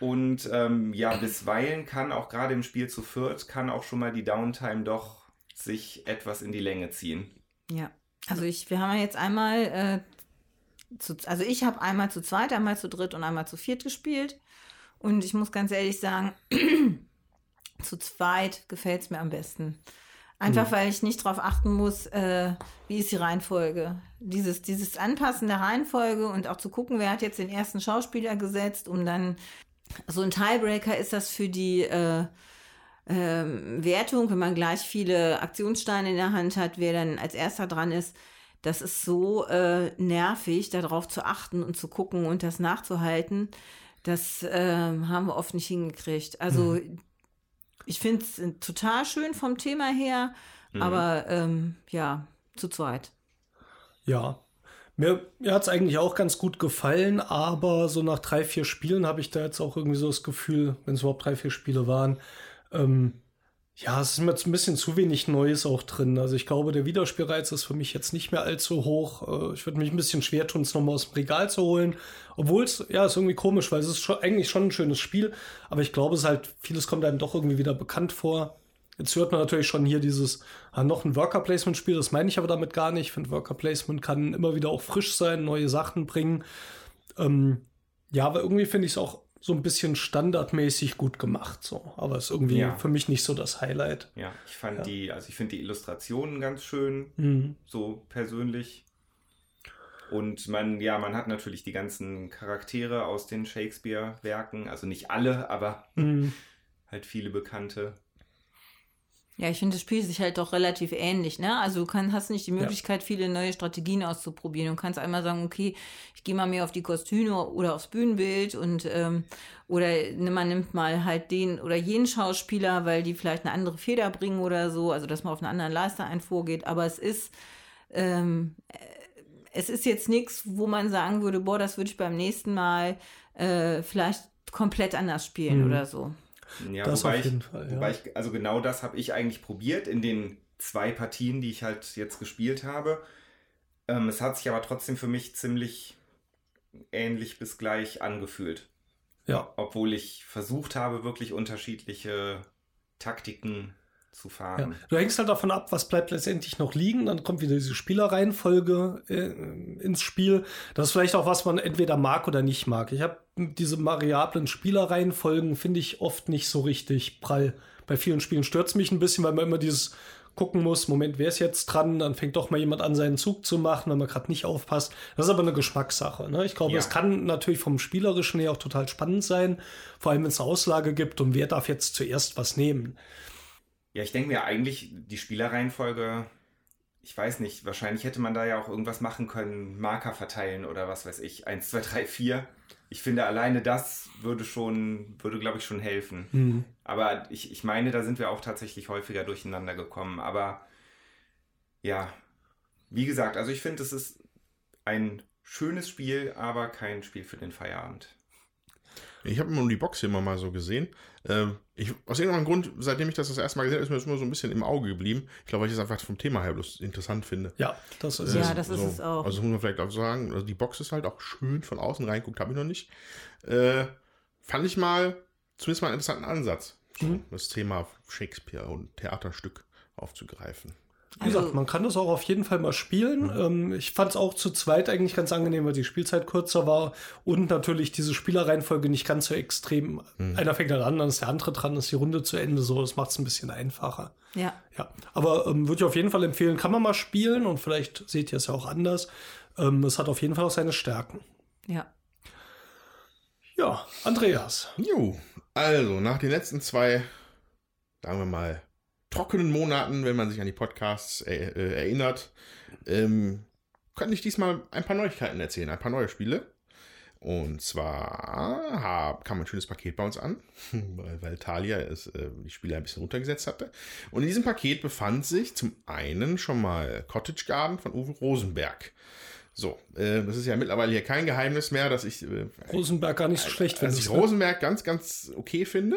Speaker 5: Und ähm, ja, bisweilen kann auch gerade im Spiel zu viert, kann auch schon mal die Downtime doch sich etwas in die Länge ziehen.
Speaker 3: Ja, also ich, wir haben ja jetzt einmal, äh, zu, also ich habe einmal zu zweit, einmal zu dritt und einmal zu viert gespielt. Und ich muss ganz ehrlich sagen, (clears throat) zu zweit gefällt es mir am besten. Einfach mhm. weil ich nicht darauf achten muss, äh, wie ist die Reihenfolge. Dieses, dieses Anpassen der Reihenfolge und auch zu gucken, wer hat jetzt den ersten Schauspieler gesetzt, um dann so ein Tiebreaker ist das für die äh, äh, Wertung, wenn man gleich viele Aktionssteine in der Hand hat, wer dann als erster dran ist. Das ist so äh, nervig, darauf zu achten und zu gucken und das nachzuhalten. Das ähm, haben wir oft nicht hingekriegt. Also mhm. ich finde es total schön vom Thema her, mhm. aber ähm, ja, zu zweit.
Speaker 4: Ja, mir, mir hat es eigentlich auch ganz gut gefallen, aber so nach drei, vier Spielen habe ich da jetzt auch irgendwie so das Gefühl, wenn es überhaupt drei, vier Spiele waren, ähm, ja, es ist mir jetzt ein bisschen zu wenig Neues auch drin. Also ich glaube, der Wiederspielreiz ist für mich jetzt nicht mehr allzu hoch. Äh, ich würde mich ein bisschen schwer tun, es nochmal aus dem Regal zu holen. Obwohl es, ja, ist irgendwie komisch, weil es ist schon, eigentlich schon ein schönes Spiel. Aber ich glaube, es halt, vieles kommt einem doch irgendwie wieder bekannt vor. Jetzt hört man natürlich schon hier dieses, ah, noch ein Worker Placement Spiel, das meine ich aber damit gar nicht. Ich finde, Worker Placement kann immer wieder auch frisch sein, neue Sachen bringen. Ähm, ja, aber irgendwie finde ich es auch so ein bisschen standardmäßig gut gemacht, so. Aber ist irgendwie
Speaker 5: Ja.
Speaker 4: für mich nicht so das Highlight.
Speaker 5: Ja, ich fand
Speaker 4: Ja.
Speaker 5: die, also ich finde die Illustrationen ganz schön,
Speaker 4: Mhm.
Speaker 5: so persönlich. Und man, ja, man hat natürlich die ganzen Charaktere aus den Shakespeare-Werken, also nicht alle, aber
Speaker 4: Mhm. (laughs)
Speaker 5: halt viele bekannte.
Speaker 3: Ja, ich finde, das spielt sich halt doch relativ ähnlich, ne? Also du kann, hast nicht die Möglichkeit, viele neue Strategien auszuprobieren. Du kannst einmal sagen, okay, ich gehe mal mehr auf die Kostüme oder aufs Bühnenbild und ähm, oder ne, man nimmt mal halt den oder jenen Schauspieler, weil die vielleicht eine andere Feder bringen oder so, also dass man auf einen anderen Leister ein vorgeht. Aber es ist ähm, äh, es ist jetzt nichts, wo man sagen würde, boah, das würde ich beim nächsten Mal äh, vielleicht komplett anders spielen
Speaker 4: Mhm.
Speaker 3: oder so.
Speaker 5: Ja,
Speaker 4: Das
Speaker 5: wobei
Speaker 4: auf jeden
Speaker 5: ich,
Speaker 4: Fall, ja.
Speaker 5: Ich, also genau das habe ich eigentlich probiert in den zwei Partien, die ich halt jetzt gespielt habe. Ähm, es hat sich aber trotzdem für mich ziemlich ähnlich bis gleich angefühlt.
Speaker 4: Ja.
Speaker 5: Obwohl ich versucht habe, wirklich unterschiedliche Taktiken zu
Speaker 4: Ja.
Speaker 5: fahren.
Speaker 4: Du hängst halt davon ab, was bleibt letztendlich noch liegen. Dann kommt wieder diese Spielerreihenfolge äh, ins Spiel. Das ist vielleicht auch, was man entweder mag oder nicht mag. Ich habe diese variablen Spielerreihenfolgen, finde ich oft nicht so richtig prall. Bei vielen Spielen stört es mich ein bisschen, weil man immer dieses gucken muss, Moment, wer ist jetzt dran? Dann fängt doch mal jemand an, seinen Zug zu machen, wenn man gerade nicht aufpasst. Das ist aber eine Geschmackssache. Ne? Ich glaube,
Speaker 5: Ja.
Speaker 4: es kann natürlich vom Spielerischen her auch total spannend sein, vor allem wenn es eine Auslage gibt und wer darf jetzt zuerst was nehmen.
Speaker 5: Ja, ich denke mir eigentlich, die Spielerreihenfolge, ich weiß nicht, wahrscheinlich hätte man da ja auch irgendwas machen können, Marker verteilen oder was weiß ich, 1, 2, 3, 4. Ich finde, alleine das würde schon, würde, glaube ich, schon helfen.
Speaker 4: Hm.
Speaker 5: Aber ich, ich meine, da sind wir auch tatsächlich häufiger durcheinander gekommen. Aber ja, wie gesagt, also ich finde, es ist ein schönes Spiel, aber kein Spiel für den Feierabend.
Speaker 2: Ich habe immer die Box hier immer mal so gesehen. Ähm, ich, aus irgendeinem Grund, seitdem ich das das erste Mal gesehen habe, ist mir das immer so ein bisschen im Auge geblieben. Ich glaube, weil ich es einfach vom Thema her bloß interessant finde.
Speaker 4: Ja, das ist
Speaker 3: Ja,
Speaker 4: es.
Speaker 3: das ist
Speaker 2: so,
Speaker 3: es auch.
Speaker 2: Also muss man vielleicht auch sagen, also die Box ist halt auch schön von außen reinguckt, habe ich noch nicht. Äh, fand ich mal zumindest mal einen interessanten Ansatz,
Speaker 4: Mhm.
Speaker 2: das Thema Shakespeare und Theaterstück aufzugreifen.
Speaker 4: Wie gesagt,
Speaker 3: Also-
Speaker 4: man kann das auch auf jeden Fall mal spielen. Ähm, ich fand es auch zu zweit eigentlich ganz angenehm, weil die Spielzeit kürzer war und natürlich diese Spielerreihenfolge nicht ganz so extrem. Einer fängt dann an, dann ist der andere dran, ist die Runde zu Ende. So, das macht es ein bisschen einfacher.
Speaker 3: Ja.
Speaker 4: Ja, aber ähm, würde ich auf jeden Fall empfehlen, kann man mal spielen und vielleicht seht ihr es ja auch anders. Ähm, es hat auf jeden Fall auch seine Stärken.
Speaker 3: Ja.
Speaker 4: Ja, Andreas.
Speaker 2: Jo, also nach den letzten zwei, sagen wir mal, trockenen Monaten, wenn man sich an die Podcasts äh, äh, erinnert, ähm, kann ich diesmal ein paar Neuigkeiten erzählen, ein paar neue Spiele. Und zwar hab, kam ein schönes Paket bei uns an, (laughs) weil, weil Talia es, äh, die Spiele ein bisschen runtergesetzt hatte. Und in diesem Paket befand sich zum einen schon mal Cottage Garden von Uwe Rosenberg. So, äh, das ist ja mittlerweile hier kein Geheimnis mehr, dass ich äh,
Speaker 4: Rosenberg gar nicht so schlecht
Speaker 2: dass ich
Speaker 4: ne?
Speaker 2: Rosenberg ganz, ganz okay finde.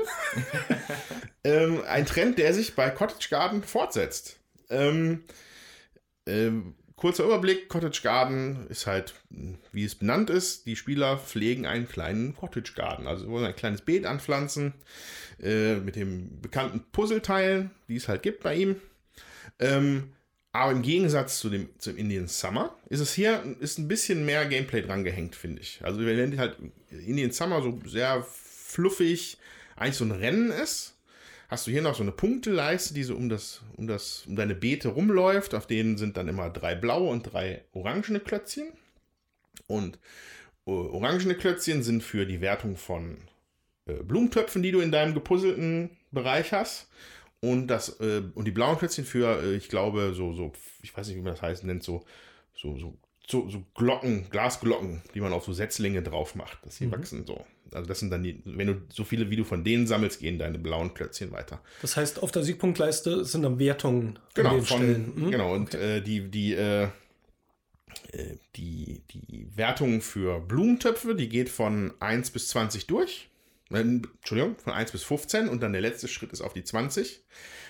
Speaker 2: (laughs) ähm, ein Trend, der sich bei Cottage Garden fortsetzt. Ähm, ähm, kurzer Überblick: Cottage Garden ist halt, wie es benannt ist, die Spieler pflegen einen kleinen Cottage Garden. Also, sie wollen ein kleines Beet anpflanzen äh, mit den bekannten Puzzleteilen, die es halt gibt bei ihm. Ähm, aber im Gegensatz zu dem zum Indian Summer ist es hier ist ein bisschen mehr Gameplay dran gehängt, finde ich. Also nennen halt Indian Summer so sehr fluffig, eigentlich so ein Rennen ist. Hast du hier noch so eine Punkteleiste, die so um das um das um deine Beete rumläuft. Auf denen sind dann immer drei blaue und drei orangene Klötzchen. Und äh, orangene Klötzchen sind für die Wertung von äh, Blumentöpfen, die du in deinem gepuzzelten Bereich hast. Und das, äh, und die blauen Klötzchen für, äh, ich glaube, so, so, ich weiß nicht, wie man das heißt, nennt, so, so, so, so, so Glocken, Glasglocken, die man auf so Setzlinge drauf macht, dass sie wachsen so. Also das sind dann die, wenn du so viele wie du von denen sammelst, gehen deine blauen Klötzchen weiter.
Speaker 4: Das heißt, auf der Siegpunktleiste sind dann Wertungen
Speaker 2: Genau, von,
Speaker 4: Stellen. Hm?
Speaker 2: genau, und äh, die, die, äh, äh, die, die Wertung für Blumentöpfe, die geht von 1 bis 20 durch. Entschuldigung, von 1 bis 15 und dann der letzte Schritt ist auf die 20.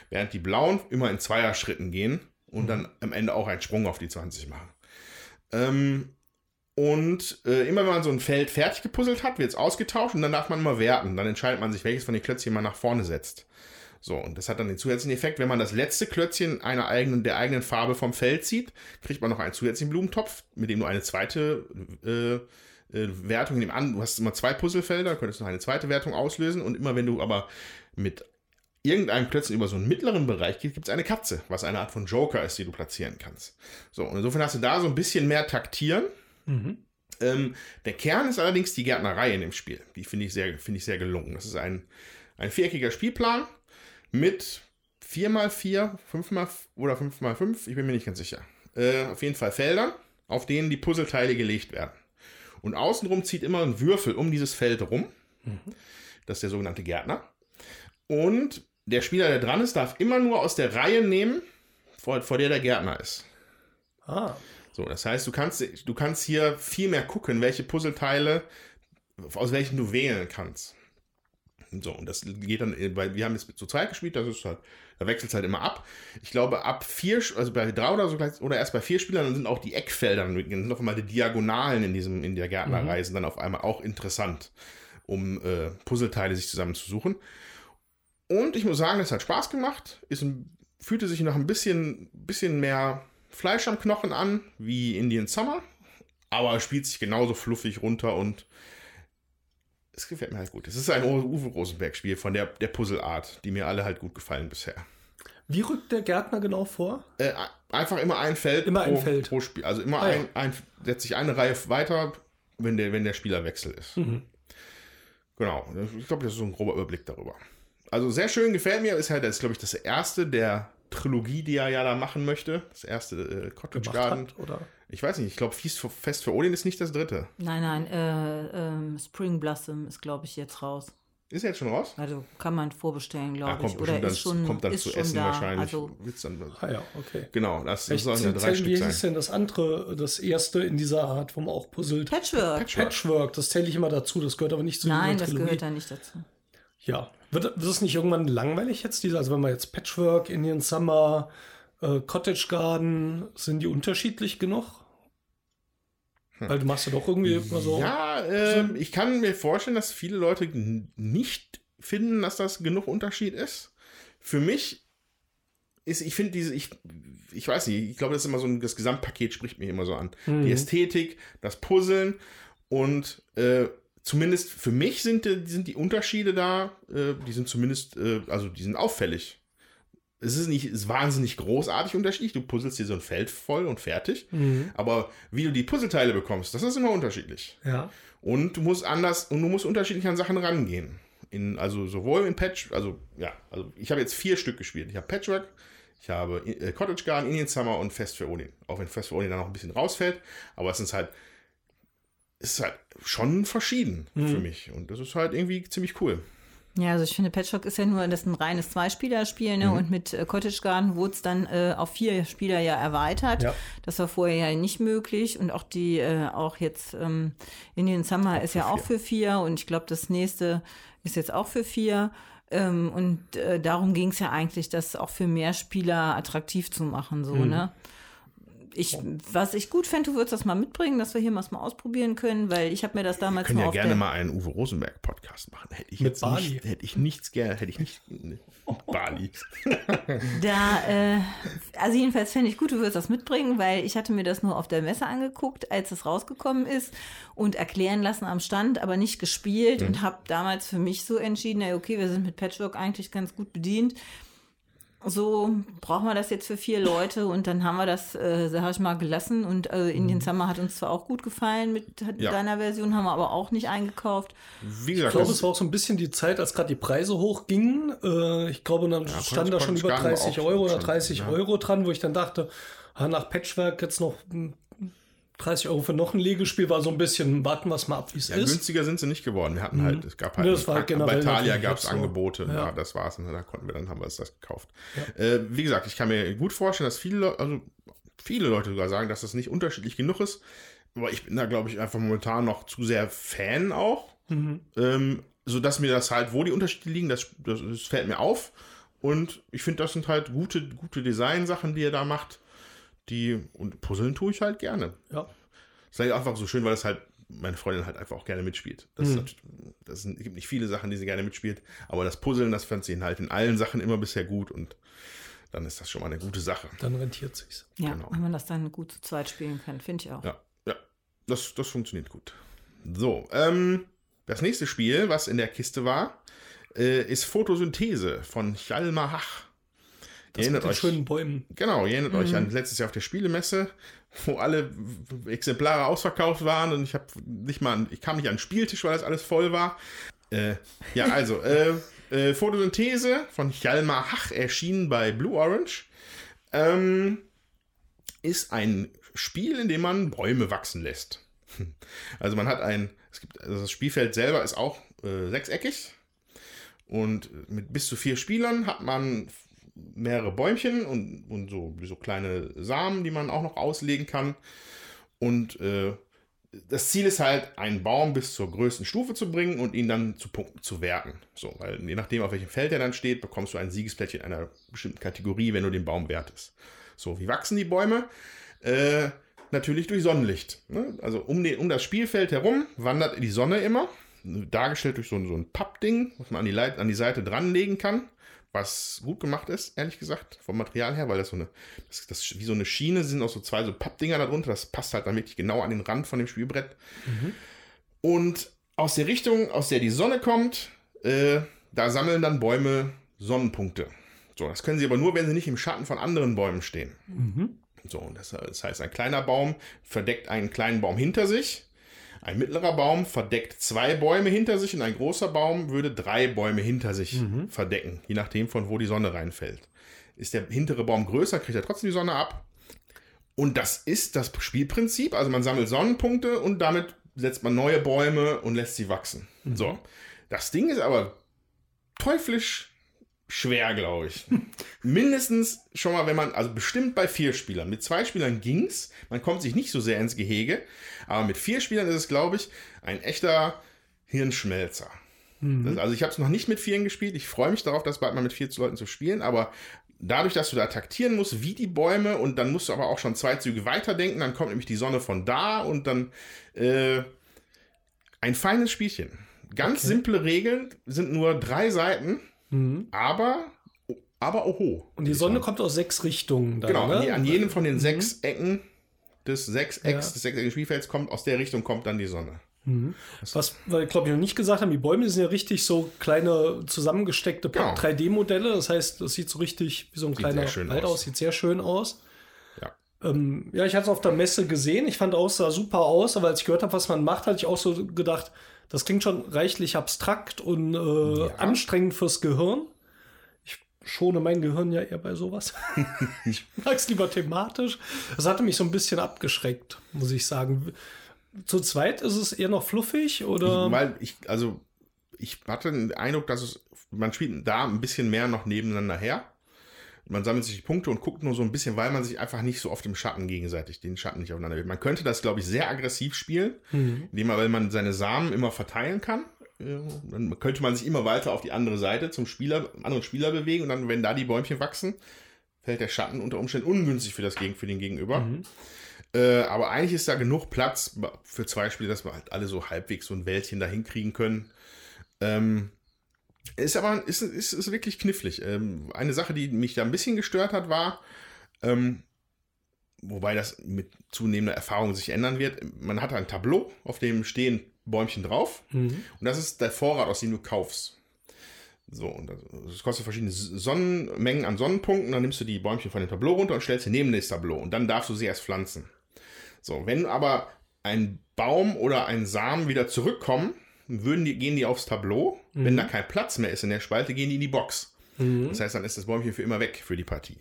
Speaker 2: Während die blauen immer in Zweierschritten gehen und dann am Ende auch einen Sprung auf die 20 machen. Ähm, und äh, immer wenn man so ein Feld fertig gepuzzelt hat, wird es ausgetauscht und dann darf man immer werten. Dann entscheidet man sich, welches von den Klötzchen man nach vorne setzt. So, und das hat dann den zusätzlichen Effekt, wenn man das letzte Klötzchen einer eigenen, der eigenen Farbe vom Feld zieht, kriegt man noch einen zusätzlichen Blumentopf, mit dem du eine zweite äh, äh, Wertung in dem an. Du hast immer zwei Puzzlefelder, könntest noch eine zweite Wertung auslösen und immer wenn du aber mit irgendeinem plötzlich über so einen mittleren Bereich geht, gibt es eine Katze, was eine Art von Joker ist, die du platzieren kannst. So, und insofern hast du da so ein bisschen mehr Taktieren. Ähm, der Kern ist allerdings die Gärtnerei in dem Spiel. Die finde ich, sehr, finde ich sehr gelungen. Das ist ein, ein viereckiger Spielplan mit 4x4, 5x oder 5x5, ich bin mir nicht ganz sicher. Äh, auf jeden Fall Feldern, auf denen die Puzzleteile gelegt werden. Und außenrum zieht immer ein Würfel um dieses Feld rum. Das ist der sogenannte Gärtner. Und der Spieler, der dran ist, darf immer nur aus der Reihe nehmen, vor, vor der der Gärtner ist.
Speaker 4: Ah,
Speaker 2: So, das heißt, du kannst, du kannst hier viel mehr gucken, welche Puzzleteile, aus welchen du wählen kannst. So, und das geht dann, weil wir haben jetzt zu zweit gespielt, das ist halt, da wechselt es halt immer ab. Ich glaube, ab vier, also bei drei oder so, gleich- oder erst bei vier Spielern, dann sind auch die Eckfelder, dann sind auf einmal die Diagonalen in diesem, in der Gärtnerei, sind dann auf einmal auch interessant, um äh, Puzzleteile sich zusammenzusuchen. Und ich muss sagen, es hat Spaß gemacht, ist fühlte sich noch ein bisschen, bisschen mehr Fleisch am Knochen an, wie Indian Summer, aber spielt sich genauso fluffig runter und es gefällt mir halt gut. Es ist ein Uwe Rosenberg-Spiel von der, der Puzzle-Art, die mir alle halt gut gefallen bisher.
Speaker 4: wie rückt der Gärtner genau vor?
Speaker 2: Äh, einfach immer ein Feld,
Speaker 4: Immer
Speaker 2: pro,
Speaker 4: ein Feld.
Speaker 2: pro Spiel. Also immer
Speaker 4: Ah,
Speaker 2: ein, ein, setzt sich eine Reihe weiter, wenn der, wenn der Spielerwechsel ist.
Speaker 4: Mhm.
Speaker 2: Genau. Ich glaube, das ist so ein grober Überblick darüber. Also sehr schön gefällt mir. Ist halt, das ist, glaube ich, das erste der Trilogie, die er ja da machen möchte. Das erste äh, Cottage
Speaker 4: Gemacht
Speaker 2: Garden.
Speaker 4: hat, oder?
Speaker 2: Ich weiß nicht, ich glaube, Fest für Odin ist nicht das dritte.
Speaker 3: Nein, nein, äh, ähm, Spring Blossom ist, glaube ich, jetzt raus.
Speaker 2: Ist er jetzt schon raus?
Speaker 3: Also kann man vorbestellen, glaube ich.
Speaker 2: kommt
Speaker 3: Oder
Speaker 2: bestimmt
Speaker 3: ist schon,
Speaker 2: kommt dann
Speaker 3: ist
Speaker 2: zu
Speaker 3: schon
Speaker 2: essen
Speaker 3: da.
Speaker 2: wahrscheinlich.
Speaker 3: Also,
Speaker 2: Wird's dann,
Speaker 4: Ah ja, okay.
Speaker 2: genau, das,
Speaker 4: Vielleicht
Speaker 2: sollen ja drei Stück
Speaker 4: wie
Speaker 2: sein.
Speaker 4: hieß denn das andere, das erste in dieser Art, wo man auch puzzelt?
Speaker 3: Patchwork.
Speaker 4: Patchwork, das zähle ich immer dazu, das gehört aber nicht zu
Speaker 3: Nein, das
Speaker 4: Trilogie.
Speaker 3: gehört da nicht dazu.
Speaker 4: Ja. Wird, wird es nicht irgendwann langweilig jetzt, diese, also wenn man jetzt Patchwork, Indian Summer, äh, Cottage Garden, sind die unterschiedlich genug? Weil du machst ja doch irgendwie immer so.
Speaker 2: Hm. Ja, ähm, ich kann mir vorstellen, dass viele Leute nicht finden, dass das genug Unterschied ist. Für mich ist, ich finde diese, ich, ich weiß nicht, ich glaube, das ist immer so ein, das Gesamtpaket spricht mich immer so an.
Speaker 4: Mhm.
Speaker 2: Die Ästhetik, das Puzzeln und äh, zumindest für mich sind, die- sind die Unterschiede da, äh, die sind zumindest, äh, also die sind auffällig. Es ist nicht ist wahnsinnig großartig unterschiedlich. Du puzzelst dir so ein Feld voll und fertig.
Speaker 4: Mhm.
Speaker 2: Aber wie du die Puzzleteile bekommst, das ist immer unterschiedlich.
Speaker 4: Ja.
Speaker 2: Und du musst anders und du musst unterschiedlich an Sachen rangehen. In, also sowohl in Patch, also ja, also ich habe jetzt vier Stück gespielt. Ich habe Patchwork, ich habe äh, Cottage Garden, Indian Summer und Fest für Odin. Auch wenn Fest für Odin dann noch ein bisschen rausfällt, aber es ist halt, es ist halt schon verschieden für mich. Und das ist halt irgendwie ziemlich cool.
Speaker 3: Ja, also ich finde, Patchwork ist ja nur das ist ein reines Zweispielerspiel, ne? Und mit äh, Cottage Garden wurde es dann äh, auf vier Spieler ja erweitert.
Speaker 4: Ja.
Speaker 3: Das war vorher ja nicht möglich. Und auch die, äh, auch jetzt ähm, Indian Summer ist ja auch für vier. Und ich glaube, das nächste ist jetzt auch für vier. Ähm, und äh, darum ging es ja eigentlich, das auch für mehr Spieler attraktiv zu machen, so, ne? Ich, was ich gut fände, du würdest das mal mitbringen, dass wir hier mal, mal ausprobieren können, weil ich habe mir das damals
Speaker 2: können
Speaker 3: mal
Speaker 2: ja
Speaker 3: auf
Speaker 2: gerne
Speaker 3: der,
Speaker 2: mal einen Uwe Rosenberg Podcast machen. Hätte ich
Speaker 4: Mit Bali.
Speaker 2: nicht, hätte ich nichts gerne, hätte ich nicht (laughs) Bali. (laughs)
Speaker 3: Da, äh, also jedenfalls fände ich gut, du würdest das mitbringen, weil ich hatte mir das nur auf der Messe angeguckt, als es rausgekommen ist und erklären lassen am Stand, aber nicht gespielt und habe damals für mich so entschieden, na okay, wir sind mit Patchwork eigentlich ganz gut bedient. So brauchen wir das jetzt für vier Leute und dann haben wir das, äh, sag ich mal, gelassen und äh, Indian Summer hat uns zwar auch gut gefallen mit
Speaker 2: Ja.
Speaker 3: deiner Version, haben wir aber auch nicht eingekauft.
Speaker 2: Wie gesagt,
Speaker 4: Ich glaube, es war auch so ein bisschen die Zeit, als gerade die Preise hochgingen. Äh, ich glaube, dann stand da schon über
Speaker 2: Garden war
Speaker 4: 30
Speaker 2: auch
Speaker 4: Euro oder
Speaker 2: schon,
Speaker 4: 30
Speaker 2: ja.
Speaker 4: Euro dran, wo ich dann dachte, ah, nach Patchwork jetzt noch hm, 30 Euro für noch ein Legespiel war so ein bisschen, warten wir es mal ab, wie es
Speaker 2: Ja,
Speaker 4: ist.
Speaker 2: günstiger sind sie nicht geworden. Wir hatten halt, es gab halt,
Speaker 4: Ja, das war halt
Speaker 2: bei Thalia gab es
Speaker 4: so.
Speaker 2: Angebote,
Speaker 4: Ja.
Speaker 2: ja. das war's. Und da konnten wir, dann haben wir uns das gekauft. Äh, wie gesagt, ich kann mir gut vorstellen, dass viele, Le- also viele Leute sogar sagen, dass das nicht unterschiedlich genug ist. Aber ich bin da, glaube ich, einfach momentan noch zu sehr Fan auch. Ähm, so dass mir das halt, wo die Unterschiede liegen, das, das, das fällt mir auf. Und ich finde, das sind halt gute, gute Design-Sachen, die er da macht. Die, und Puzzeln tue ich halt gerne.
Speaker 4: Ja.
Speaker 2: Das ist halt einfach so schön, weil das halt meine Freundin halt einfach auch gerne mitspielt. Das, ist natürlich- das sind, es gibt nicht viele Sachen, die sie gerne mitspielt, aber das Puzzeln, das fand sie halt in allen Sachen immer bisher gut und dann ist das schon mal eine gute Sache.
Speaker 4: Dann rentiert sich's.
Speaker 3: Ja,
Speaker 2: Genau.
Speaker 3: wenn man das dann gut zu zweit spielen kann, finde ich auch.
Speaker 2: Ja, ja, das, das funktioniert gut. So, ähm, das nächste Spiel, was in der Kiste war, äh, ist Photosynthese von Hjalmar Hach.
Speaker 4: Das
Speaker 2: Erinnert
Speaker 4: mit den
Speaker 2: euch-
Speaker 4: schönen Bäumen.
Speaker 2: Genau, ihr erinnert euch an letztes Jahr auf der Spielemesse, wo alle Exemplare ausverkauft waren und ich habe nicht mal, an- ich kam nicht an den Spieltisch, weil das alles voll war. Äh, ja, also, äh, (laughs) äh, Photosynthese von Hjalmar Hach erschienen bei Blue Orange. Ähm, ist ein Spiel, in dem man Bäume wachsen lässt. (laughs) Also man hat ein, es gibt, also das Spielfeld selber ist auch äh, sechseckig und mit bis zu vier Spielern hat man mehrere Bäumchen und, und so, so kleine Samen, die man auch noch auslegen kann. Und äh, das Ziel ist halt, einen Baum bis zur größten Stufe zu bringen und ihn dann zu Punkten zu werten. So, weil je nachdem, auf welchem Feld er dann steht, bekommst du ein Siegesplättchen einer bestimmten Kategorie, wenn du den Baum wertest. So, wie wachsen die Bäume? Äh, natürlich durch Sonnenlicht. Ne? Also um, den, um das Spielfeld herum wandert die Sonne immer, dargestellt durch so, ein- so ein Pappding, was man an die, Leit an die Seite dranlegen kann, was gut gemacht ist, ehrlich gesagt, vom Material her, weil das so eine, das, das wie so eine Schiene sind auch so zwei so Pappdinger darunter, das passt halt dann wirklich genau an den Rand von dem Spielbrett. Und aus der Richtung, aus der die Sonne kommt, äh, da sammeln dann Bäume Sonnenpunkte. So, das können sie aber nur, wenn sie nicht im Schatten von anderen Bäumen stehen. So, und das, das heißt, ein kleiner Baum verdeckt einen kleinen Baum hinter sich. Ein mittlerer Baum verdeckt zwei Bäume hinter sich und ein großer Baum würde drei Bäume hinter sich verdecken, je nachdem von wo die Sonne reinfällt. Ist der hintere Baum größer, kriegt er trotzdem die Sonne ab. Und das ist das Spielprinzip. Also man sammelt Sonnenpunkte und damit setzt man neue Bäume und lässt sie wachsen. So. Das Ding ist aber teuflisch schwer, glaube ich. (laughs) Mindestens schon mal, wenn man, also bestimmt bei vier Spielern. Mit zwei Spielern ging's. Man kommt sich nicht so sehr ins Gehege. Aber mit vier Spielern ist es, glaube ich, ein echter Hirnschmelzer. Das, also ich habe es noch nicht mit vieren gespielt. Ich freue mich darauf, das bald mal mit vier Leuten zu spielen. Aber dadurch, dass du da taktieren musst, wie die Bäume, und dann musst du aber auch schon zwei Züge weiterdenken, dann kommt nämlich die Sonne von da und dann äh, ein feines Spielchen. Ganz simple Regeln, sind nur drei Seiten, aber, aber oho.
Speaker 4: Und die Sonne kommt aus sechs Richtungen. Dann,
Speaker 2: Genau,
Speaker 4: ne?
Speaker 2: an, je- an jedem von den sechs Ecken des Sechsecks,
Speaker 4: Ja.
Speaker 2: des sechseckigen Spielfelds kommt, aus der Richtung kommt dann die Sonne.
Speaker 4: Was wir, glaube ich, noch nicht gesagt haben, die Bäume sind ja richtig so kleine zusammengesteckte
Speaker 2: Genau.
Speaker 4: 3D-Modelle. Das heißt, das sieht so richtig wie so ein kleiner
Speaker 2: sehr schön
Speaker 4: Wald
Speaker 2: aus.
Speaker 4: aus. Sieht sehr schön aus.
Speaker 2: Ja.
Speaker 4: Ähm, ja, ich hatte es auf der Messe gesehen. Ich fand auch, es sah super aus. Aber als ich gehört habe, was man macht, hatte ich auch so gedacht, das klingt schon reichlich abstrakt und äh, anstrengend fürs Gehirn. Ich schone mein Gehirn ja eher bei sowas. (laughs) ich mag es lieber thematisch. Das hatte mich so ein bisschen abgeschreckt, muss ich sagen. Zu zweit ist es eher noch fluffig oder?
Speaker 2: Ich, weil ich, also, ich hatte den Eindruck, dass es, man spielt da ein bisschen mehr noch nebeneinander her. Man sammelt sich die Punkte und guckt nur so ein bisschen, weil man sich einfach nicht so oft im Schatten gegenseitig, den Schatten nicht aufeinander will. Man könnte das, glaube ich, sehr aggressiv spielen, indem man, weil man seine Samen immer verteilen kann. äh, Dann könnte man sich immer weiter auf die andere Seite zum Spieler, anderen Spieler bewegen und dann, wenn da die Bäumchen wachsen, fällt der Schatten unter Umständen ungünstig für, das, Gegen- für den Gegenüber. Äh, aber eigentlich ist da genug Platz für zwei Spiele, dass wir halt alle so halbwegs so ein Wäldchen da hinkriegen können. Ähm, ist aber ist, ist, ist wirklich knifflig. Ähm, eine Sache, die mich da ein bisschen gestört hat, war, ähm, wobei das mit zunehmender Erfahrung sich ändern wird, man hat ein Tableau, auf dem stehen Bäumchen drauf. Und das ist der Vorrat, aus dem du kaufst. So, und das, das kostet verschiedene Sonnenmengen an Sonnenpunkten. Dann nimmst du die Bäumchen von dem Tableau runter und stellst sie neben das Tableau. Und dann darfst du sie erst pflanzen. So, wenn aber ein Baum oder ein Samen wieder zurückkommen, würden die, gehen die aufs Tableau. Wenn da kein Platz mehr ist in der Spalte, gehen die in die Box. Das heißt, dann ist das Bäumchen für immer weg für die Partie.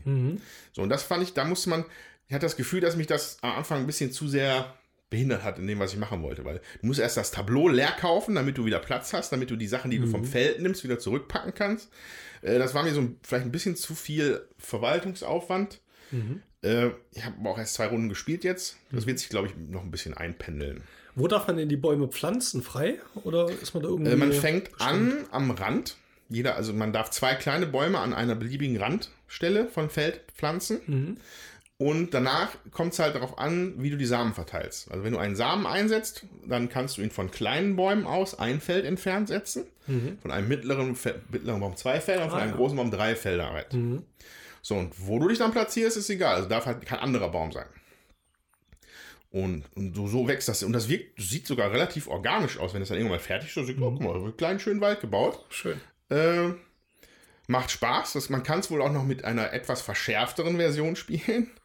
Speaker 2: So, und das fand ich, da musste man, ich hatte das Gefühl, dass mich das am Anfang ein bisschen zu sehr behindert hat in dem, was ich machen wollte. Weil du musst erst das Tableau leer kaufen, damit du wieder Platz hast, damit du die Sachen, die du vom Feld nimmst, wieder zurückpacken kannst. Äh, das war mir so vielleicht ein bisschen zu viel Verwaltungsaufwand. Äh, ich habe auch erst zwei Runden gespielt jetzt. Das wird sich, glaube ich, noch ein bisschen einpendeln.
Speaker 4: Wo darf man denn die Bäume pflanzen? Frei? Oder ist man da irgendwie.
Speaker 2: Äh, man fängt an am Rand. Jeder, also man darf zwei kleine Bäume an einer beliebigen Randstelle von Feld pflanzen. Und danach kommt es halt darauf an, wie du die Samen verteilst. Also wenn du einen Samen einsetzt, dann kannst du ihn von kleinen Bäumen aus ein Feld entfernt setzen. Von einem mittleren, mittleren Baum zwei Felder und von
Speaker 4: Ah,
Speaker 2: einem
Speaker 4: ja.
Speaker 2: großen Baum drei Felder halt. So, und wo du dich dann platzierst, ist egal. Also darf halt kein anderer Baum sein. Und, und so, so wächst das. Und das wirkt, sieht sogar relativ organisch aus, wenn es dann irgendwann mal fertig ist. So, mhm. oh, guck mal, einen kleinen schönen Wald gebaut.
Speaker 4: Schön.
Speaker 2: Äh, macht Spaß. Das, man kann es wohl auch noch mit einer etwas verschärfteren Version spielen. (laughs)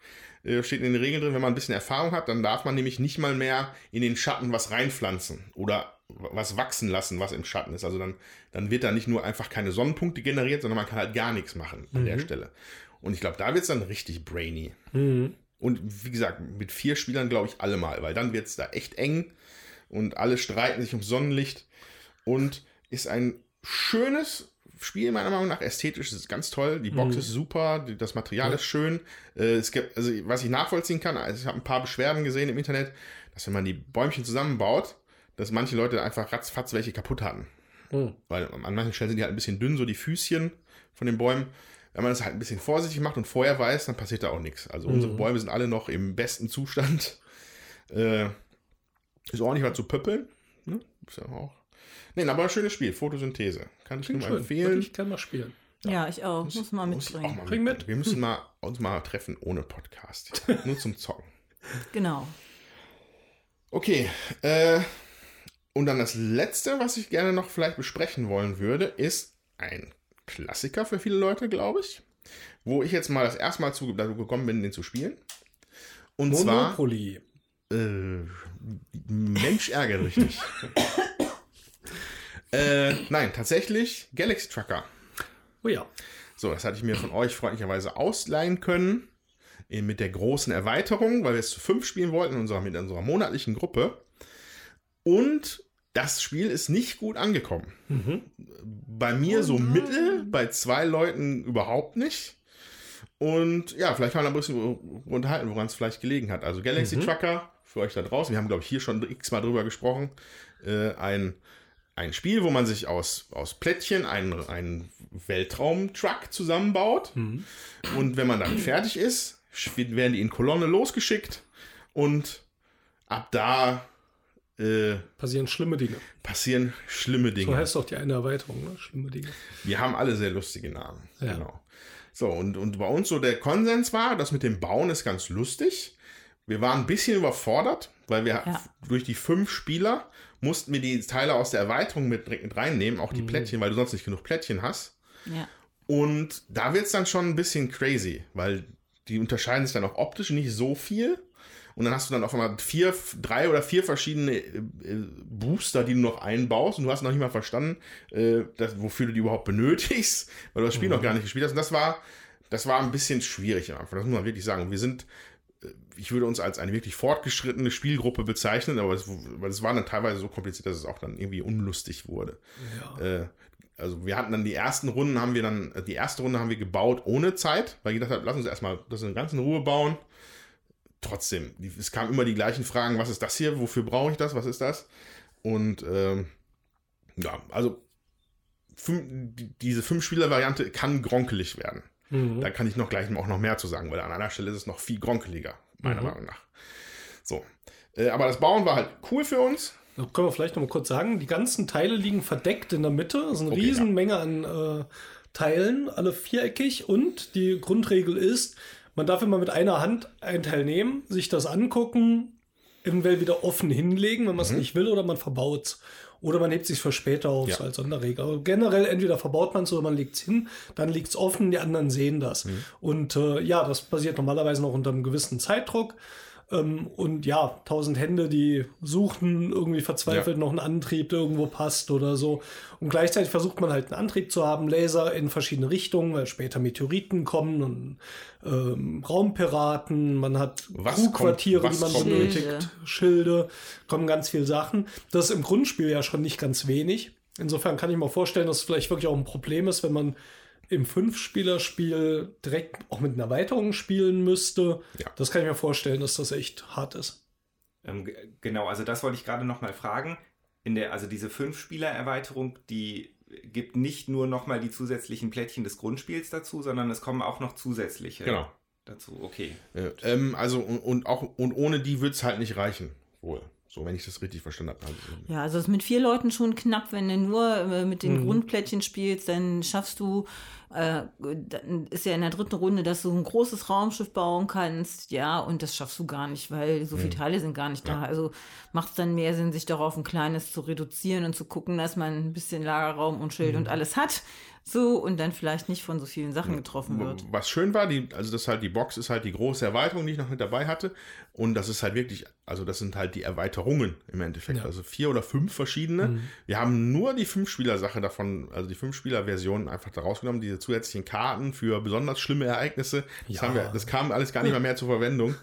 Speaker 2: Äh, steht in den Regeln drin, wenn man ein bisschen Erfahrung hat, dann darf man nämlich nicht mal mehr in den Schatten was reinpflanzen oder was wachsen lassen, was im Schatten ist. Also dann, dann wird da nicht nur einfach keine Sonnenpunkte generiert, sondern man kann halt gar nichts machen an mhm. der Stelle. Und ich glaube, da wird es dann richtig brainy. Mhm. Und wie gesagt, mit vier Spielern glaube ich alle mal, weil dann wird es da echt eng und alle streiten sich ums Sonnenlicht und ist ein schönes Spiel meiner Meinung nach. Ästhetisch ist es ganz toll, die Box mhm. ist super, das Material ja. ist schön. Äh, es gibt, also was ich nachvollziehen kann, also ich habe ein paar Beschwerden gesehen im Internet, dass wenn man die Bäumchen zusammenbaut, dass manche Leute einfach ratzfatz welche kaputt hatten. Mhm. Weil an manchen Stellen sind die halt ein bisschen dünn, so die Füßchen von den Bäumen wenn man das halt ein bisschen vorsichtig macht und vorher weiß, dann passiert da auch nichts. Also unsere mhm. Bäume sind alle noch im besten Zustand. (laughs) Äh, ist ordentlich was zu pöppeln. Ne? Ist ja auch. Nee, aber ein schönes Spiel, Photosynthese. Kann ich Klingt nur schön. empfehlen.
Speaker 4: Ich kann mal spielen.
Speaker 3: Ja, ja ich auch. Muss, muss mal mitbringen. Muss mal
Speaker 4: Bring mit.
Speaker 2: Wir müssen (laughs) mal, uns mal treffen ohne Podcast. (laughs) nur zum Zocken.
Speaker 3: Genau.
Speaker 2: Okay. Äh, und dann das letzte, was ich gerne noch vielleicht besprechen wollen würde, ist ein Klassiker für viele Leute, glaube ich. Wo ich jetzt mal das erste Mal zu, dazu gekommen bin, den zu spielen. Und
Speaker 4: Monopoly.
Speaker 2: zwar. Äh, Mensch ärgere dich nicht. (laughs) äh, nein, tatsächlich Galaxy Trucker.
Speaker 4: Oh ja.
Speaker 2: So, das hatte ich mir von euch freundlicherweise ausleihen können. Mit der großen Erweiterung, weil wir es zu fünf spielen wollten in unserer, mit unserer monatlichen Gruppe. Und das Spiel ist nicht gut angekommen. Mhm. Bei mir oh so mittel, bei zwei Leuten überhaupt nicht. Und ja, vielleicht kann man ein bisschen unterhalten, woran es vielleicht gelegen hat. Also Galaxy mhm. Trucker, für euch da draußen, wir haben, glaube ich, hier schon x-mal drüber gesprochen, äh, ein, ein Spiel, wo man sich aus, aus Plättchen einen, einen Weltraum-Truck zusammenbaut. Mhm. Und wenn man dann fertig ist, werden die in Kolonne losgeschickt und ab da
Speaker 4: äh, passieren schlimme Dinge.
Speaker 2: Passieren schlimme Dinge.
Speaker 4: So heißt auch die eine Erweiterung, ne? Schlimme Dinge.
Speaker 2: Wir haben alle sehr lustige Namen. Ja. Genau. So, und, und bei uns so der Konsens war, das mit dem Bauen ist ganz lustig. Wir waren ein bisschen überfordert, weil wir ja. durch die fünf Spieler mussten wir die Teile aus der Erweiterung mit, mit reinnehmen, auch die mhm. Plättchen, weil du sonst nicht genug Plättchen hast.
Speaker 3: Ja.
Speaker 2: Und da wird es dann schon ein bisschen crazy, weil die unterscheiden sich dann auch optisch nicht so viel. Und dann hast du dann auf einmal vier, drei oder vier verschiedene äh, Booster, die du noch einbaust und du hast noch nicht mal verstanden, äh, das, wofür du die überhaupt benötigst, (laughs) weil du das Spiel mhm. noch gar nicht gespielt hast. Und das war, das war ein bisschen schwierig am Anfang, das muss man wirklich sagen. Und wir sind, äh, ich würde uns als eine wirklich fortgeschrittene Spielgruppe bezeichnen, aber es, weil es war dann teilweise so kompliziert, dass es auch dann irgendwie unlustig wurde. Ja. Äh, also wir hatten dann die ersten Runden haben wir dann, die erste Runde haben wir gebaut ohne Zeit, weil ich gedacht habe, lass uns erstmal das in ganz in Ruhe bauen trotzdem, es kamen immer die gleichen Fragen, was ist das hier, wofür brauche ich das, was ist das? Und ähm, ja, also fünf, diese Fünf-Spieler-Variante kann gronkelig werden. Mhm. Da kann ich noch gleich auch noch mehr zu sagen, weil an einer Stelle ist es noch viel gronkeliger, meiner mhm. Meinung nach. So. Äh, aber das Bauen war halt cool für uns.
Speaker 4: Da können wir vielleicht noch mal kurz sagen, die ganzen Teile liegen verdeckt in der Mitte. Das ist eine okay, Riesenmenge ja. an äh, Teilen, alle viereckig. Und die Grundregel ist, man darf immer mit einer Hand ein Teil nehmen, sich das angucken, eventuell wieder offen hinlegen, wenn man es mhm. nicht will, oder man verbaut es. Oder man hebt sich für später auf, ja. so als Sonderregel. Aber generell entweder verbaut man es oder man legt es hin, dann liegt es offen, die anderen sehen das. Mhm. Und äh, ja, das passiert normalerweise noch unter einem gewissen Zeitdruck. Ähm, und ja, tausend Hände, die suchen irgendwie verzweifelt ja. noch einen Antrieb, der irgendwo passt oder so. Und gleichzeitig versucht man halt einen Antrieb zu haben, Laser in verschiedene Richtungen, weil später Meteoriten kommen und ähm, Raumpiraten, man hat Crewquartiere, die man kommt? benötigt, Schilde. Schilde, kommen ganz viele Sachen. Das ist im Grundspiel ja schon nicht ganz wenig. Insofern kann ich mir vorstellen, dass es vielleicht wirklich auch ein Problem ist, wenn man im Fünf-Spieler-Spiel direkt auch mit einer Erweiterung spielen müsste. Ja. Das kann ich mir vorstellen, dass das echt hart ist.
Speaker 5: Ähm, genau, also das wollte ich gerade noch mal fragen. In der, also diese Fünf-Spieler-Erweiterung, die gibt nicht nur noch mal die zusätzlichen Plättchen des Grundspiels dazu, sondern es kommen auch noch zusätzliche
Speaker 2: genau.
Speaker 5: dazu. Okay.
Speaker 2: Ja, ähm, also und, und, auch und ohne die wird es halt nicht reichen, wohl. So, wenn ich das richtig verstanden habe. Also,
Speaker 3: Ja, also es ist mit vier Leuten schon knapp, wenn du nur äh, mit den
Speaker 4: Mhm.
Speaker 3: Grundplättchen spielst, dann schaffst du, äh, dann ist ja in der dritten Runde, dass du ein großes Raumschiff bauen kannst, ja, und das schaffst du gar nicht, weil so viele Teile sind gar nicht da. Also macht es dann mehr Sinn, sich darauf ein kleines zu reduzieren und zu gucken, dass man ein bisschen Lagerraum und Schild und alles hat. So, und dann vielleicht nicht von so vielen Sachen getroffen wird.
Speaker 2: Was schön war, die, also das halt die Box ist halt die große Erweiterung, die ich noch mit dabei hatte. Und das ist halt wirklich, also das sind halt die Erweiterungen im Endeffekt.
Speaker 4: Ja.
Speaker 2: Also vier oder fünf verschiedene. Wir haben nur die Fünf-Spieler-Sache davon, also die Fünf-Spieler-Version einfach da rausgenommen, diese zusätzlichen Karten für besonders schlimme Ereignisse. Das,
Speaker 4: Ja.
Speaker 2: haben wir, das kam alles gar nicht mehr, mehr zur Verwendung.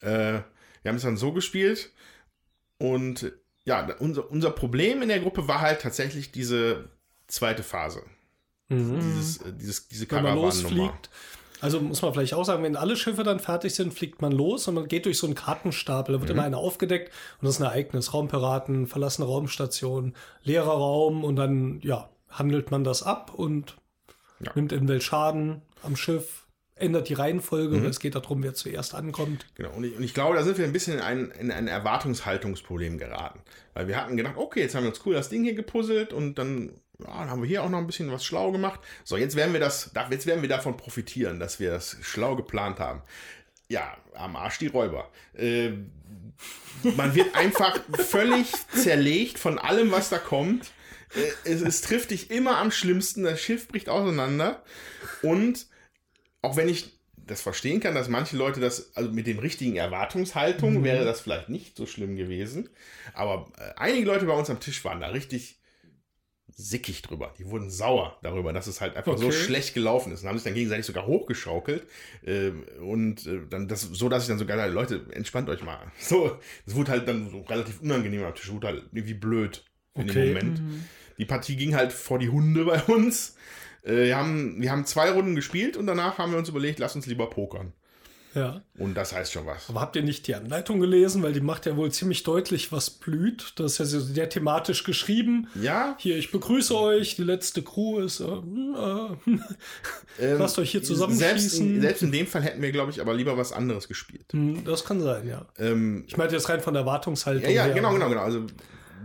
Speaker 2: äh, wir haben es dann so gespielt. Und ja, unser, unser Problem in der Gruppe war halt tatsächlich diese zweite Phase. Dieses, äh, dieses, diese
Speaker 4: Wenn man losfliegt. Also muss man vielleicht auch sagen, wenn alle Schiffe dann fertig sind, fliegt man los und man geht durch so einen Kartenstapel. Da wird immer einer aufgedeckt und das ist ein Ereignis. Raumpiraten, verlassene Raumstation, leerer Raum und dann, ja, handelt man das ab und
Speaker 2: Ja.
Speaker 4: nimmt eventuell Schaden am Schiff, ändert die Reihenfolge. Es geht darum, wer zuerst ankommt.
Speaker 2: Genau, und ich, und ich glaube, da sind wir ein bisschen in ein, in ein Erwartungshaltungsproblem geraten. Weil wir hatten gedacht, okay, jetzt haben wir uns cool das Ding hier gepuzzelt und dann, ja, dann haben wir hier auch noch ein bisschen was schlau gemacht. So, jetzt werden wir das, da- jetzt werden wir davon profitieren, dass wir das schlau geplant haben. Ja, am Arsch die Räuber. Äh, man wird einfach (laughs) völlig zerlegt von allem, was da kommt. Äh, Es, es trifft dich immer am schlimmsten, das Schiff bricht auseinander und auch wenn ich das verstehen kann, dass manche Leute das, also mit den richtigen Erwartungshaltungen wäre das vielleicht nicht so schlimm gewesen. Aber äh, einige Leute bei uns am Tisch waren da richtig sickig drüber. Die wurden sauer darüber, dass es halt einfach so
Speaker 4: Okay.
Speaker 2: schlecht gelaufen ist und haben sich dann gegenseitig sogar hochgeschaukelt. Ähm, und äh, dann das, so, dass ich dann sogar, Leute, entspannt euch mal. (laughs) So, es wurde halt dann so relativ unangenehm am Tisch, wurde halt irgendwie blöd in
Speaker 4: Okay.
Speaker 2: dem Moment. Die Partie ging halt vor die Hunde bei uns. Äh, wir, haben, wir haben zwei Runden gespielt und danach haben wir uns überlegt, lass uns lieber pokern.
Speaker 4: Ja.
Speaker 2: Und das heißt schon was.
Speaker 4: Aber habt ihr nicht die Anleitung gelesen? Weil die macht ja wohl ziemlich deutlich, was blüht. Das ist ja sehr thematisch geschrieben.
Speaker 2: Ja,
Speaker 4: Hier, ich begrüße euch. Die letzte Crew ist. Äh, äh, (laughs)
Speaker 2: ähm,
Speaker 4: Lasst euch hier
Speaker 2: Selbst
Speaker 4: zusammenschießen.
Speaker 2: in, selbst in dem Fall hätten wir, glaube ich, aber lieber was anderes gespielt.
Speaker 4: hm, das kann sein, ja.
Speaker 2: Ähm,
Speaker 4: Ich meine jetzt rein von der Erwartungshaltung.
Speaker 2: ja, ja,
Speaker 4: her.
Speaker 2: genau, genau, genau. Also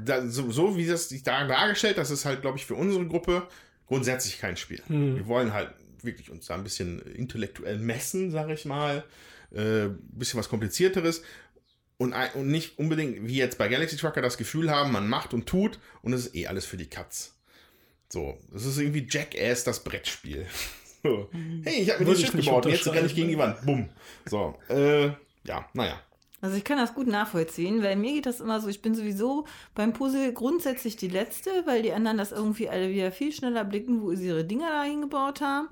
Speaker 2: da, so, so wie das sich da dargestellt, das ist halt, glaube ich, für unsere Gruppe grundsätzlich kein Spiel.
Speaker 4: Hm.
Speaker 2: Wir wollen halt wirklich uns da ein bisschen intellektuell messen, sage ich mal. Äh, ein bisschen was komplizierteres. Und, und nicht unbedingt, wie jetzt bei Galaxy Trucker, das Gefühl haben, man macht und tut und es ist eh alles für die Katz. So, das ist irgendwie Jackass, das Brettspiel. (laughs) So. Hey, ich habe mir das Schiff gebaut und jetzt renne ich gegen die Wand. Bumm. So, äh, ja, naja.
Speaker 3: Also ich kann das gut nachvollziehen, weil mir geht das immer so, ich bin sowieso beim Puzzle grundsätzlich die Letzte, weil die anderen das irgendwie alle wieder viel schneller blicken, wo sie ihre Dinger da hingebaut haben.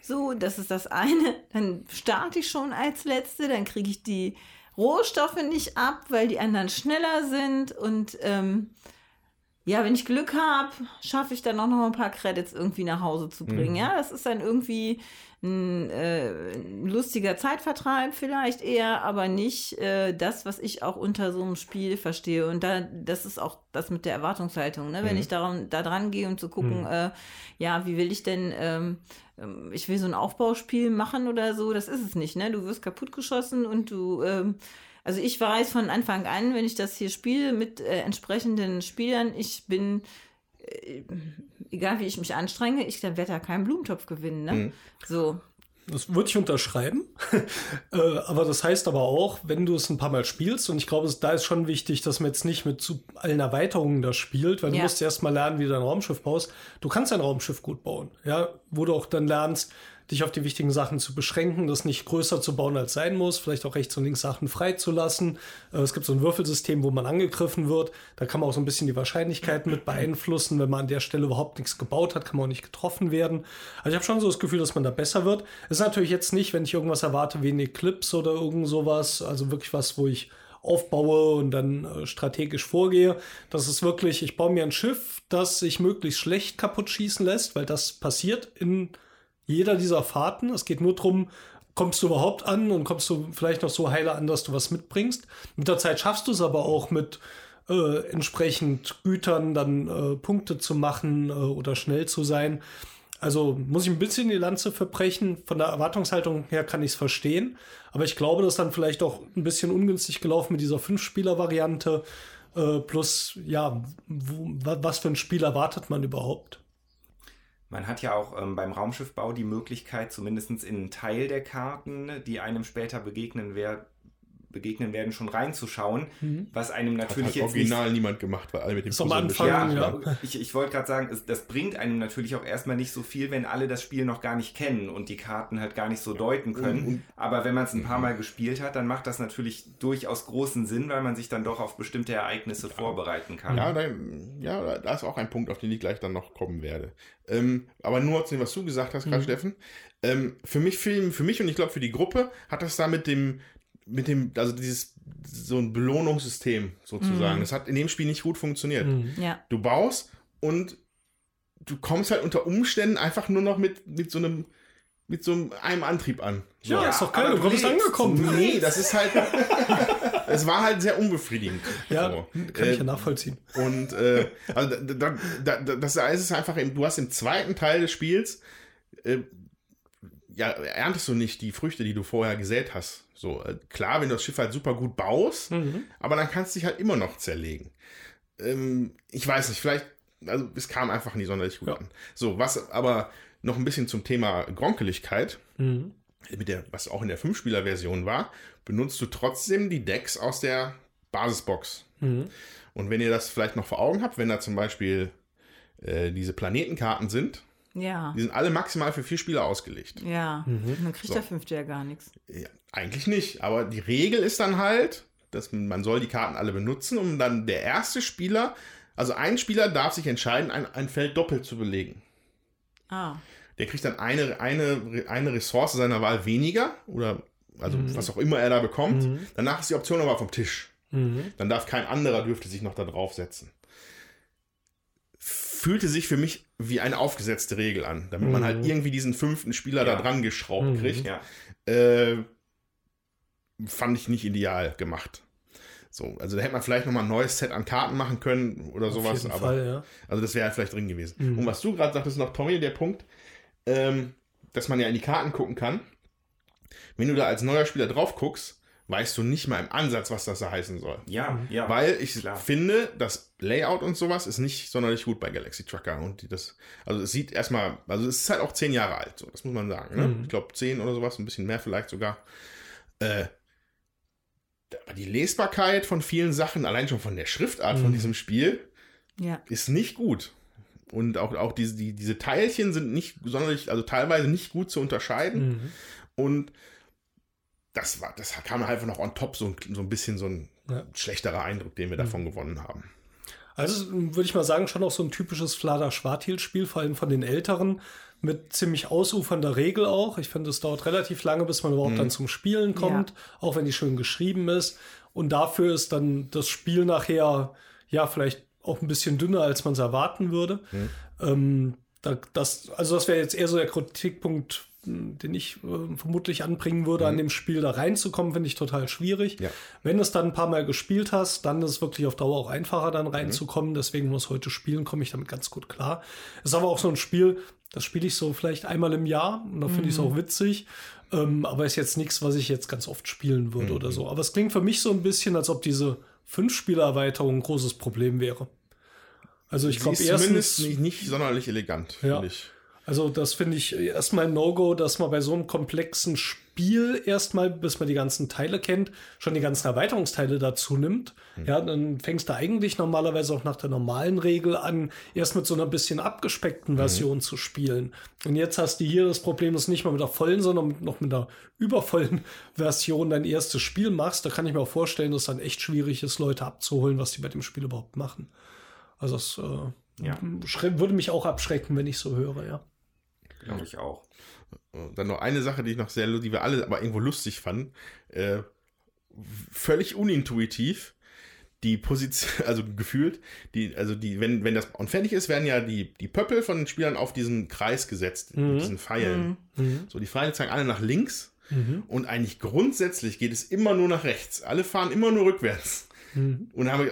Speaker 3: So, das ist das eine. Dann starte ich schon als Letzte, dann kriege ich die Rohstoffe nicht ab, weil die anderen schneller sind und ähm, ja, wenn ich Glück habe, schaffe ich dann auch noch ein paar Credits irgendwie nach Hause zu bringen. Ja, das ist dann irgendwie ein, äh, lustiger Zeitvertreib vielleicht eher, aber nicht äh, das, was ich auch unter so einem Spiel verstehe. Und da, das ist auch das mit der Erwartungshaltung. Ne? Wenn ich daran, da dran gehe, um zu gucken, äh, ja, wie will ich denn, ähm, ähm, ich will so ein Aufbauspiel machen oder so, das ist es nicht. Ne? Du wirst kaputtgeschossen und du ähm, also ich weiß von Anfang an, wenn ich das hier spiele mit äh, entsprechenden Spielern, ich bin, egal wie ich mich anstrenge, ich werde da keinen Blumentopf gewinnen. Ne? So.
Speaker 4: Das würde ich unterschreiben. (laughs) äh, aber das heißt aber auch, wenn du es ein paar Mal spielst, und ich glaube, da ist schon wichtig, dass man jetzt nicht mit zu allen Erweiterungen das spielt, weil du
Speaker 3: Ja.
Speaker 4: musst erst mal lernen, wie du ein Raumschiff baust. Du kannst ein Raumschiff gut bauen, ja, wo du auch dann lernst, dich auf die wichtigen Sachen zu beschränken, das nicht größer zu bauen, als sein muss, vielleicht auch rechts und links Sachen freizulassen. Äh, es gibt so ein Würfelsystem, wo man angegriffen wird. Da kann man auch so ein bisschen die Wahrscheinlichkeiten mit beeinflussen. Wenn man an der Stelle überhaupt nichts gebaut hat, kann man auch nicht getroffen werden. Also ich habe schon so das Gefühl, dass man da besser wird. Es ist natürlich jetzt nicht, wenn ich irgendwas erwarte wie ein Eclipse oder irgend sowas, also wirklich was, wo ich aufbaue und dann äh, strategisch vorgehe. Das ist wirklich, ich baue mir ein Schiff, das sich möglichst schlecht kaputt schießen lässt, weil das passiert in jeder dieser Fahrten. Es geht nur darum, kommst du überhaupt an und kommst du vielleicht noch so heile an, dass du was mitbringst. Mit der Zeit schaffst du es aber auch mit äh, entsprechend Gütern dann äh, Punkte zu machen äh, oder schnell zu sein. Also muss ich ein bisschen die Lanze verbrechen. Von der Erwartungshaltung her kann ich es verstehen. Aber ich glaube, das ist dann vielleicht auch ein bisschen ungünstig gelaufen mit dieser Fünf-Spieler-Variante. Äh, plus, ja, wo, was für ein Spiel erwartet man überhaupt?
Speaker 5: Man hat ja auch ähm, beim Raumschiffbau die Möglichkeit, zumindest in einen Teil der Karten, die einem später begegnen werden, begegnen werden, schon reinzuschauen, mhm. was einem natürlich
Speaker 2: Hat halt jetzt original nicht, niemand gemacht, weil alle mit dem
Speaker 4: Puzzle Anfang, ja,
Speaker 5: ja. Ich, ich wollte gerade sagen, es, das bringt einem natürlich auch erstmal nicht so viel, wenn alle das Spiel noch gar nicht kennen und die Karten halt gar nicht so deuten können. Und, Aber wenn man es ein paar Mal gespielt hat, dann macht das natürlich durchaus großen Sinn, weil man sich dann doch auf bestimmte Ereignisse ja. vorbereiten kann.
Speaker 2: Ja, da, ja, da ist auch ein Punkt, auf den ich gleich dann noch kommen werde. Ähm, aber nur zu dem, was du gesagt hast, gerade mhm. Steffen. Ähm, für mich, für, für mich und ich glaube für die Gruppe hat das da mit dem, mit dem, also dieses, so ein Belohnungssystem sozusagen. Mhm. Das hat in dem Spiel nicht gut funktioniert.
Speaker 3: Mhm. Ja.
Speaker 2: Du baust und du kommst halt unter Umständen einfach nur noch mit, mit so einem, mit so einem Antrieb an.
Speaker 4: So. Ja, ist doch geil, du kommst angekommen.
Speaker 2: Nee, das ist halt, (laughs) es war halt sehr unbefriedigend.
Speaker 4: Ja, so. kann äh, ich ja nachvollziehen.
Speaker 2: Und, äh, also da, da, da, das ist einfach, du hast im zweiten Teil des Spiels, äh, ja, erntest du nicht die Früchte, die du vorher gesät hast. So, äh, klar, wenn du das Schiff halt super gut baust, mhm. aber dann kannst du dich halt immer noch zerlegen. Ähm, ich weiß nicht, vielleicht, also es kam einfach nicht sonderlich gut ja. an. So, was aber noch ein bisschen zum Thema Gronkeligkeit, mhm. mit der, was auch in der Fünf-Spieler-Version war, benutzt du trotzdem die Decks aus der Basisbox. Mhm. Und wenn ihr das vielleicht noch vor Augen habt, wenn da zum Beispiel äh, diese Planetenkarten sind,
Speaker 3: ja.
Speaker 2: Die sind alle maximal für vier Spieler ausgelegt.
Speaker 3: Ja, mhm. dann kriegt so. der fünfte ja gar nichts.
Speaker 2: Ja, eigentlich nicht, aber die Regel ist dann halt, dass man soll die Karten alle benutzen, um dann der erste Spieler, also ein Spieler darf sich entscheiden, ein, ein Feld doppelt zu belegen.
Speaker 3: Ah.
Speaker 2: Der kriegt dann eine, eine, eine Ressource seiner Wahl weniger oder also mhm. was auch immer er da bekommt. Mhm. Danach ist die Option aber vom Tisch. Mhm. Dann darf kein anderer dürfte sich noch da draufsetzen fühlte sich für mich wie eine aufgesetzte Regel an, damit mhm. man halt mhm. irgendwie diesen fünften Spieler ja. da dran geschraubt mhm. kriegt. Ja. Äh, fand ich nicht ideal gemacht. So, also da hätte man vielleicht nochmal ein neues Set an Karten machen können oder Auf sowas, aber Fall, ja. also das wäre halt vielleicht drin gewesen. Mhm. Und was du gerade sagtest noch, Tommy, der Punkt, ähm, dass man ja in die Karten gucken kann. Wenn du da als neuer Spieler drauf guckst, weißt du nicht mal im Ansatz, was das da heißen soll.
Speaker 5: Ja, ja.
Speaker 2: Weil ich klar. finde, das Layout und sowas ist nicht sonderlich gut bei Galaxy Trucker. Und das, also es sieht erstmal, also es ist halt auch zehn Jahre alt, so, das muss man sagen. Ne? Mhm. Ich glaube zehn oder sowas, ein bisschen mehr vielleicht sogar. Äh, die Lesbarkeit von vielen Sachen, allein schon von der Schriftart mhm. von diesem Spiel,
Speaker 3: ja.
Speaker 2: ist nicht gut. Und auch, auch diese, die, diese Teilchen sind nicht sonderlich, also teilweise nicht gut zu unterscheiden. Mhm. Und das war, das kam einfach noch on top, so ein, so ein bisschen so ein ja. schlechterer Eindruck, den wir mhm. davon gewonnen haben.
Speaker 4: Also würde ich mal sagen, schon auch so ein typisches Flader Schwartil-Spiel, vor allem von den Älteren, mit ziemlich ausufernder Regel auch. Ich finde, es dauert relativ lange, bis man überhaupt mhm. dann zum Spielen kommt, ja. auch wenn die schön geschrieben ist. Und dafür ist dann das Spiel nachher, ja, vielleicht auch ein bisschen dünner, als man es erwarten würde. Mhm. Ähm, das, also das wäre jetzt eher so der Kritikpunkt den ich äh, vermutlich anbringen würde, mhm. an dem Spiel da reinzukommen, finde ich total schwierig. Ja. Wenn du es dann ein paar Mal gespielt hast, dann ist es wirklich auf Dauer auch einfacher, dann mhm. reinzukommen. Mhm. Deswegen muss heute spielen, komme ich damit ganz gut klar. Ist aber auch so ein Spiel, das spiele ich so vielleicht einmal im Jahr und da finde ich es auch mhm. witzig. Ähm, aber ist jetzt nichts, was ich jetzt ganz oft spielen würde mhm. oder so. Aber es klingt für mich so ein bisschen, als ob diese Fünf-Spieler-Erweiterung ein großes Problem wäre. Also ich glaube erstens
Speaker 2: zumindest nicht, nicht sonderlich elegant,
Speaker 4: ja. finde ich. Also das finde ich erstmal ein No-Go, dass man bei so einem komplexen Spiel erstmal, bis man die ganzen Teile kennt, schon die ganzen Erweiterungsteile dazu nimmt. Mhm. Ja, dann fängst du eigentlich normalerweise auch nach der normalen Regel an, erst mit so einer bisschen abgespeckten Version mhm. zu spielen. Und jetzt hast du hier das Problem, dass du nicht mal mit der vollen, sondern mit, noch mit der übervollen (laughs) Version dein erstes Spiel machst. Da kann ich mir auch vorstellen, dass es dann echt schwierig ist, Leute abzuholen, was die bei dem Spiel überhaupt machen. Also es äh, ja. würde mich auch abschrecken, wenn ich so höre, ja.
Speaker 5: Glaube ich auch.
Speaker 2: dann noch eine Sache, die ich noch sehr, die wir alle aber irgendwo lustig fanden. Äh, völlig unintuitiv. Die Position, (laughs) also gefühlt, die, also die, wenn, wenn das und fertig ist, werden ja die, die Pöppel von den Spielern auf diesen Kreis gesetzt, mhm. mit diesen Pfeilen. Mhm. mhm. So, die Pfeile zeigen alle nach links. Mhm. Und eigentlich grundsätzlich geht es immer nur nach rechts. Alle fahren immer nur rückwärts. Mhm. Und haben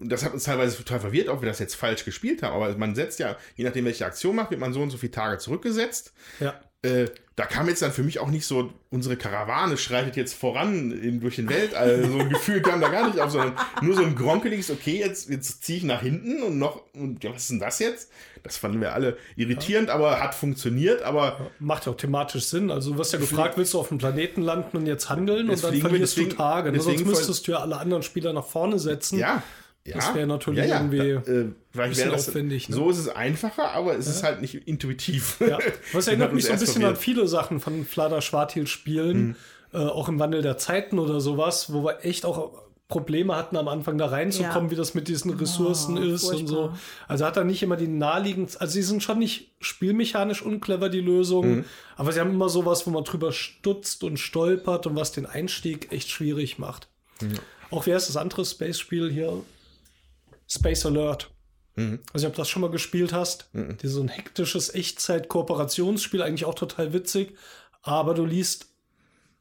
Speaker 2: das hat uns teilweise total verwirrt, ob wir das jetzt falsch gespielt haben, aber man setzt ja, je nachdem welche Aktion macht, wird man so und so viele Tage zurückgesetzt.
Speaker 4: Ja.
Speaker 2: Äh, da kam jetzt dann für mich auch nicht so, unsere Karawane schreitet jetzt voran in, durch den Weltall. So ein Gefühl kam da gar nicht auf, sondern nur so ein gronkeliges, okay, jetzt, jetzt ziehe ich nach hinten und noch, und ja, was ist denn das jetzt? Das fanden wir alle irritierend, ja. aber hat funktioniert, aber.
Speaker 4: Macht ja auch thematisch Sinn. Also du wirst ja gefragt, willst du auf dem Planeten landen und jetzt handeln und dann verlierst deswegen, du Tage. Ne? Sonst müsstest du ja alle anderen Spieler nach vorne setzen.
Speaker 2: Ja.
Speaker 4: Ja, das wäre natürlich ja, ja. irgendwie da, äh,
Speaker 2: wäre das aufwendig. Ne? So ist es einfacher, aber es ja. ist halt nicht intuitiv.
Speaker 4: Ja. Was erinnert mich so ein bisschen an viele Sachen von Flader Schwartil-Spielen, mhm. äh, auch im Wandel der Zeiten oder sowas, wo wir echt auch Probleme hatten, am Anfang da reinzukommen, wie das mit diesen Ressourcen oh, ist furchtbar. und so. Also hat er nicht immer die naheliegend, also sie sind schon nicht spielmechanisch unclever, die Lösungen, mhm. aber sie haben immer sowas, wo man drüber stutzt und stolpert und was den Einstieg echt schwierig macht. Mhm. Auch wer ist das andere Space-Spiel hier? Space Alert. Mhm. Also, ob du das schon mal gespielt hast. Mhm. Ist so ein hektisches Echtzeit-Kooperationsspiel, eigentlich auch total witzig. Aber du liest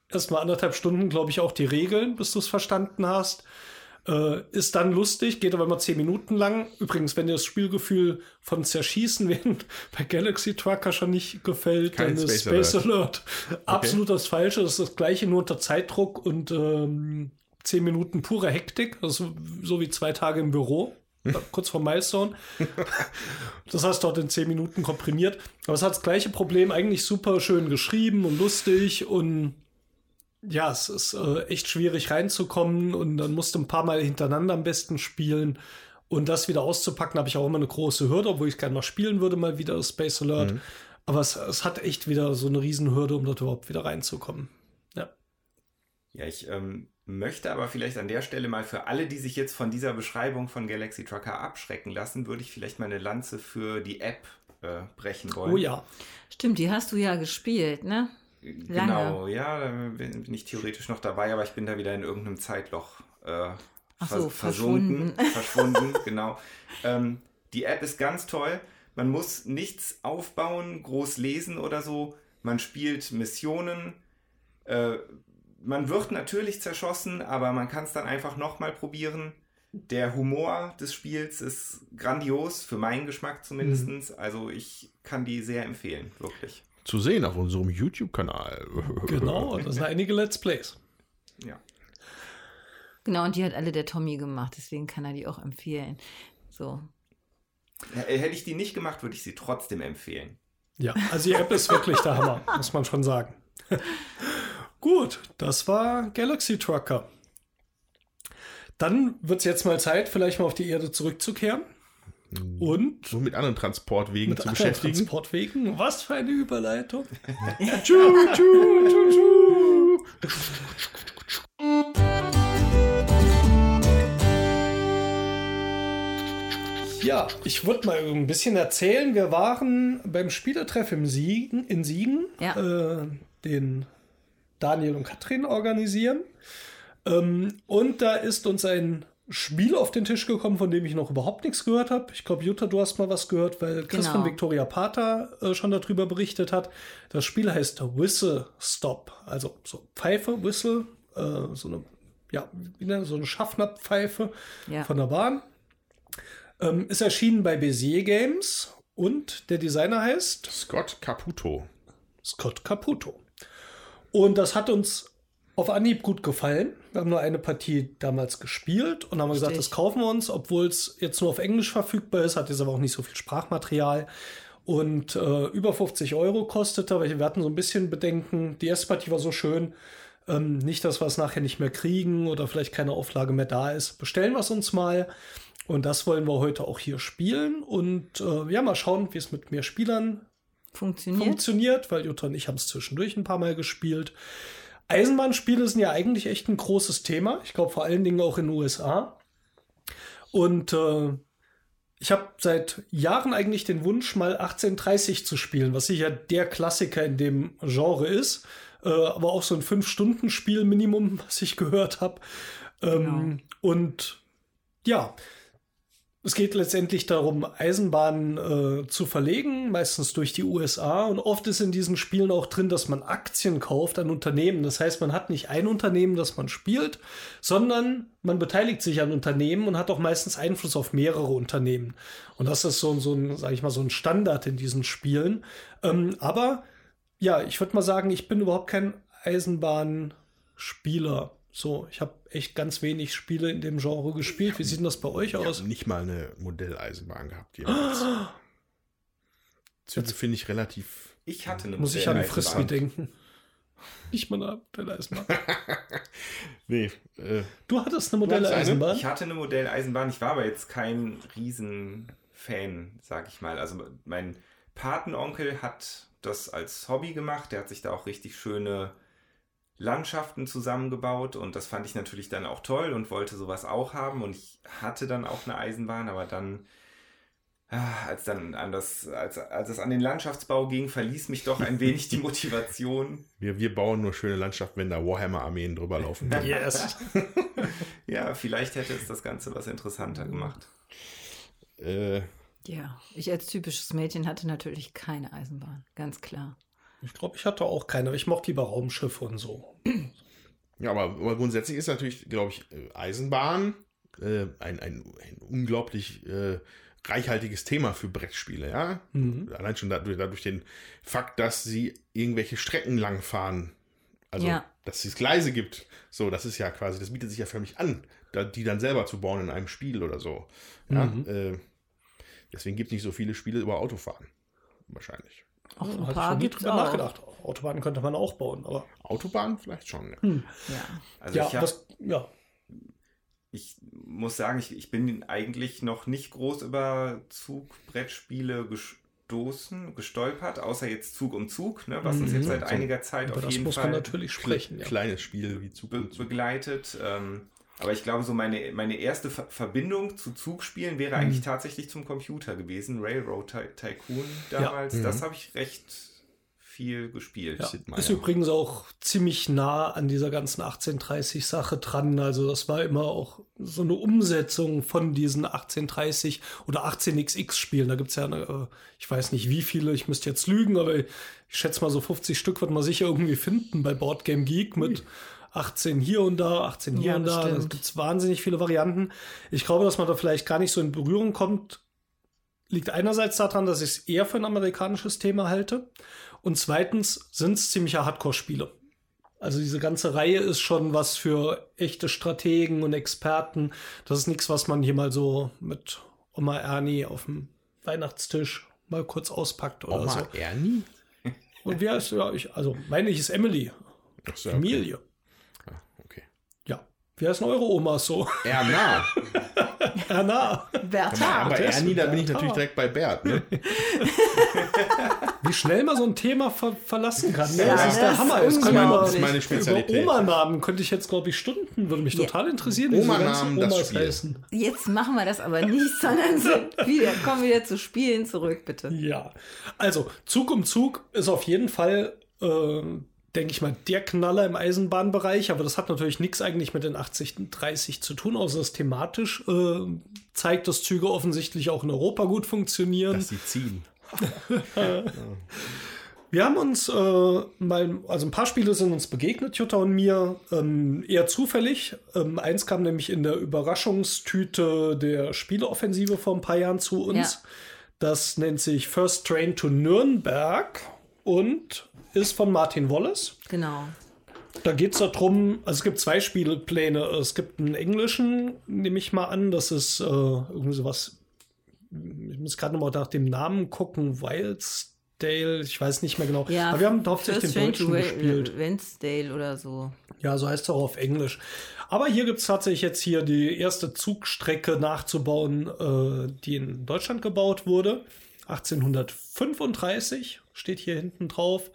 Speaker 4: erst mal anderthalb Stunden, glaube ich, auch die Regeln, bis du es verstanden hast. Äh, ist dann lustig, geht aber immer zehn Minuten lang. Übrigens, wenn dir das Spielgefühl von Zerschießen (laughs) während bei Galaxy Trucker schon nicht gefällt, Kein dann ist Space, Alert, Alert absolut das Falsche. Das ist das Gleiche, nur unter Zeitdruck und ähm, zehn Minuten pure Hektik, also so wie zwei Tage im Büro, (laughs) kurz vor Milestone. das heißt dort in zehn Minuten komprimiert. Aber es hat das gleiche Problem, eigentlich super schön geschrieben und lustig und ja, es ist äh, echt schwierig reinzukommen und dann musst du ein paar Mal hintereinander am besten spielen. Und das wieder auszupacken, habe ich auch immer eine große Hürde, obwohl ich gerne noch spielen würde, mal wieder Space Alert. Mhm. Aber es, es, hat echt wieder so eine Riesenhürde, um dort überhaupt wieder reinzukommen. Ja.
Speaker 5: Ja, ich ähm, möchte aber vielleicht an der Stelle mal für alle, die sich jetzt von dieser Beschreibung von Galaxy Trucker abschrecken lassen, würde ich vielleicht mal eine Lanze für die App äh, brechen wollen.
Speaker 4: Oh ja.
Speaker 3: Stimmt, die hast du ja gespielt, ne?
Speaker 5: Lange. Genau, ja, da bin ich theoretisch noch dabei, aber ich bin da wieder in irgendeinem Zeitloch äh,
Speaker 3: so, versunken, verschwunden,
Speaker 5: verschwunden (laughs) genau. Ähm, die App ist ganz toll. Man muss nichts aufbauen, groß lesen oder so. Man spielt Missionen. Äh, man wird natürlich zerschossen, aber man kann es dann einfach nochmal probieren. Der Humor des Spiels ist grandios, für meinen Geschmack zumindest. Mhm. Also ich kann die sehr empfehlen, wirklich.
Speaker 2: Zu sehen auf unserem YouTube-Kanal. (laughs)
Speaker 4: Genau, das sind einige Let's Plays.
Speaker 5: Ja.
Speaker 3: Genau, und die hat alle der Tommy gemacht, deswegen kann er die auch empfehlen. So.
Speaker 5: Hätte ich die nicht gemacht, würde ich sie trotzdem empfehlen.
Speaker 4: Ja, also die App ist wirklich der Hammer, muss man schon sagen. (laughs) Gut, das war Galaxy Trucker. Dann wird es jetzt mal Zeit, vielleicht mal auf die Erde zurückzukehren.
Speaker 2: Und so mit anderen Transportwegen mit zu anderen beschäftigen.
Speaker 4: Transportwegen? Was für eine Überleitung. (laughs) tschu, tschu, tschu, tschu. Ja, ich würde mal ein bisschen erzählen. Wir waren beim Spielertreff im Siegen, in Siegen, ja. äh, den Daniel und Katrin organisieren. Ähm, und da ist uns ein Spiel auf den Tisch gekommen, von dem ich noch überhaupt nichts gehört habe. Ich glaube, Jutta, du hast mal was gehört, weil Chris genau. von Victoria Pater äh, schon darüber berichtet hat. Das Spiel heißt Whistle Stop, also so Pfeife, Whistle, äh, so eine, ja, wie so eine Schaffnerpfeife ja. von der Bahn. Ähm, ist erschienen bei Bézier Games und der Designer heißt
Speaker 2: Scott Caputo.
Speaker 4: Scott Caputo. Und das hat uns auf Anhieb gut gefallen. Wir haben nur eine Partie damals gespielt und haben gesagt, das kaufen wir uns, obwohl es jetzt nur auf Englisch verfügbar ist, hat jetzt aber auch nicht so viel Sprachmaterial und äh, über 50 Euro kostete, aber wir hatten so ein bisschen Bedenken. Die erste Partie war so schön, ähm, nicht, dass wir es nachher nicht mehr kriegen oder vielleicht keine Auflage mehr da ist. Bestellen wir es uns mal und das wollen wir heute auch hier spielen und äh, ja, mal schauen, wie es mit mehr Spielern
Speaker 3: funktioniert.
Speaker 4: funktioniert, weil Jutta und ich haben es zwischendurch ein paar Mal gespielt. Eisenbahnspiele sind ja eigentlich echt ein großes Thema. Ich glaube vor allen Dingen auch in den USA. Und äh, ich habe seit Jahren eigentlich den Wunsch, mal 1830 zu spielen, was sicher der Klassiker in dem Genre ist. Äh, aber auch so ein Fünf-Stunden-Spiel Minimum, (laughs) was ich gehört habe. Ähm, genau. Und ja, es geht letztendlich darum, Eisenbahnen äh, zu verlegen, meistens durch die USA. Und oft ist in diesen Spielen auch drin, dass man Aktien kauft an Unternehmen. Das heißt, man hat nicht ein Unternehmen, das man spielt, sondern man beteiligt sich an Unternehmen und hat auch meistens Einfluss auf mehrere Unternehmen. Und das ist so, so ein, sag ich mal, so ein Standard in diesen Spielen. Ähm, aber ja, ich würde mal sagen, ich bin überhaupt kein Eisenbahnspieler. So, ich habe echt ganz wenig Spiele in dem Genre gespielt. Wie sieht denn das bei euch
Speaker 2: Ich
Speaker 4: aus?
Speaker 2: habe nicht mal eine Modelleisenbahn gehabt (gasps) jemals. Züge finde ich relativ.
Speaker 5: Ich hatte eine
Speaker 4: Muss ich an
Speaker 5: Modelleisenbahn.
Speaker 4: Frisbee denken. Nicht mal eine Modelleisenbahn. (laughs)
Speaker 2: Nee, äh,
Speaker 4: Du hattest eine Modelleisenbahn?
Speaker 5: Ich hatte eine Modelleisenbahn, ich war aber jetzt kein Riesenfan, sag ich mal. Also mein Patenonkel hat das als Hobby gemacht, der hat sich da auch richtig schöne Landschaften zusammengebaut und das fand ich natürlich dann auch toll und wollte sowas auch haben und ich hatte dann auch eine Eisenbahn, aber dann ah, als dann an das, als, als es an den Landschaftsbau ging, verließ mich doch ein wenig die Motivation. (laughs)
Speaker 2: wir, wir bauen nur schöne Landschaften, wenn da Warhammer-Armeen drüber laufen.
Speaker 4: Yes. (laughs)
Speaker 5: Ja, vielleicht hätte es das Ganze was interessanter gemacht.
Speaker 2: äh,
Speaker 3: Ja, ich als typisches Mädchen hatte natürlich keine Eisenbahn, ganz klar.
Speaker 4: Ich glaube, ich hatte auch keine. Ich mochte lieber Raumschiffe und so.
Speaker 2: ja, aber, aber grundsätzlich ist natürlich, glaube ich, äh, Eisenbahn äh, ein, ein, ein unglaublich äh, reichhaltiges Thema für Brettspiele, ja.
Speaker 4: Mhm.
Speaker 2: Allein schon dadurch, dadurch den Fakt, dass sie irgendwelche Strecken langfahren. Also,
Speaker 3: Ja.
Speaker 2: dass es Gleise gibt. So, das ist ja quasi, das bietet sich ja förmlich an, da, die dann selber zu bauen in einem Spiel oder so. Ja,
Speaker 4: Mhm.
Speaker 2: äh, deswegen gibt es nicht so viele Spiele über Autofahren. Wahrscheinlich.
Speaker 3: Auch ein
Speaker 4: Hatte ich
Speaker 3: paar
Speaker 4: schon nie drüber
Speaker 3: auch.
Speaker 4: nachgedacht. Autobahnen könnte man auch bauen, aber
Speaker 2: Autobahn vielleicht schon. Ja.
Speaker 4: Hm.
Speaker 3: Ja.
Speaker 5: Also
Speaker 4: ja,
Speaker 5: ich hab,
Speaker 4: was, ja.
Speaker 5: ich muss sagen, ich, ich bin eigentlich noch nicht groß über Zugbrettspiele gestoßen, gestolpert, außer jetzt Zug um Zug, ne, was uns
Speaker 4: Mhm.
Speaker 5: jetzt seit
Speaker 2: So,
Speaker 5: einiger Zeit
Speaker 4: Über
Speaker 5: auf
Speaker 4: das
Speaker 5: jeden
Speaker 4: muss
Speaker 5: Fall
Speaker 4: man natürlich sprechen. Ja.
Speaker 2: Kleines Spiel wie Zug
Speaker 5: be
Speaker 2: Zug.
Speaker 5: begleitet. Ähm, aber ich glaube, so meine, meine erste Ver Verbindung zu Zugspielen wäre
Speaker 4: Mhm.
Speaker 5: eigentlich tatsächlich zum Computer gewesen. Railroad Ty Tycoon damals.
Speaker 2: Ja.
Speaker 5: Das
Speaker 2: Mhm.
Speaker 5: habe ich recht viel gespielt.
Speaker 4: Ja, ist übrigens auch ziemlich nah an dieser ganzen 1830-Sache dran. Also das war immer auch so eine Umsetzung von diesen 1830 oder 18xx-Spielen. Da gibt es ja, eine, äh, ich weiß nicht wie viele, ich müsste jetzt lügen, aber ich schätze mal so 50 Stück wird man sicher irgendwie finden bei Boardgame Geek mit 18 hier und da, 18 hier
Speaker 3: Ja,
Speaker 4: und da. Da
Speaker 3: bestimmt.
Speaker 4: gibt es wahnsinnig viele Varianten. Ich glaube, dass man da vielleicht gar nicht so in Berührung kommt, liegt einerseits daran, dass ich es eher für ein amerikanisches Thema halte. Und zweitens sind es ziemliche Hardcore-Spiele. Also diese ganze Reihe ist schon was für echte Strategen und Experten. Das ist nichts, was man hier mal so mit Oma Ernie auf dem Weihnachtstisch mal kurz auspackt oder
Speaker 2: Oma
Speaker 4: so.
Speaker 2: Ernie?
Speaker 4: Und wie heißt ja, ich, also meine ich ist Emily,
Speaker 2: Ach so, okay.
Speaker 4: Emilie. Ja. Wie heißen eure Omas so?
Speaker 2: Erna. (laughs)
Speaker 4: Erna.
Speaker 3: Bertha.
Speaker 2: Aber
Speaker 4: der ist
Speaker 2: Ernie, da bin ich natürlich direkt bei Bert. Ne? (laughs)
Speaker 4: Wie schnell man so ein Thema ver verlassen kann. Ne?
Speaker 3: Ja,
Speaker 4: das ist der
Speaker 3: das
Speaker 4: Hammer.
Speaker 3: ist
Speaker 2: Das ist meine
Speaker 4: über
Speaker 2: Spezialität.
Speaker 4: Oma-Namen könnte ich jetzt, glaube ich, Stunden, würde mich
Speaker 3: Ja.
Speaker 4: total interessieren,
Speaker 2: Oma-Namen, das
Speaker 4: Omas
Speaker 2: Spiel.
Speaker 4: heißen.
Speaker 3: Jetzt machen wir das aber nicht, (laughs) sondern sind wieder, kommen wieder zu Spielen zurück, bitte.
Speaker 4: Ja, also Zug um Zug ist auf jeden Fall, äh, denke ich mal, der Knaller im Eisenbahnbereich, aber das hat natürlich nichts eigentlich mit den 80-30 zu tun, außer dass thematisch äh, zeigt, dass Züge offensichtlich auch in Europa gut funktionieren.
Speaker 2: Dass sie ziehen. (laughs)
Speaker 4: Wir haben uns äh, mal, also ein paar Spiele sind uns begegnet, Jutta und mir, ähm, eher zufällig. Ähm, eins kam nämlich in der Überraschungstüte der Spieleoffensive vor ein paar Jahren zu uns.
Speaker 3: Ja.
Speaker 4: Das nennt sich First Train to Nürnberg und ist von Martin Wallace.
Speaker 3: Genau.
Speaker 4: Da geht es darum, also es gibt zwei Spielpläne. Es gibt einen englischen, nehme ich mal an, das ist äh, irgendwie sowas, ich muss gerade noch mal nach dem Namen gucken, Wildsdale, ich weiß nicht mehr genau.
Speaker 3: Ja,
Speaker 4: Aber wir haben hauptsächlich den Deutschen
Speaker 3: to Wa-
Speaker 4: gespielt.
Speaker 3: Wednesdale oder so.
Speaker 4: Ja, so heißt es auch auf Englisch. Aber hier gibt es tatsächlich jetzt hier die erste Zugstrecke nachzubauen, äh, die in Deutschland gebaut wurde. 1835 steht hier hinten drauf.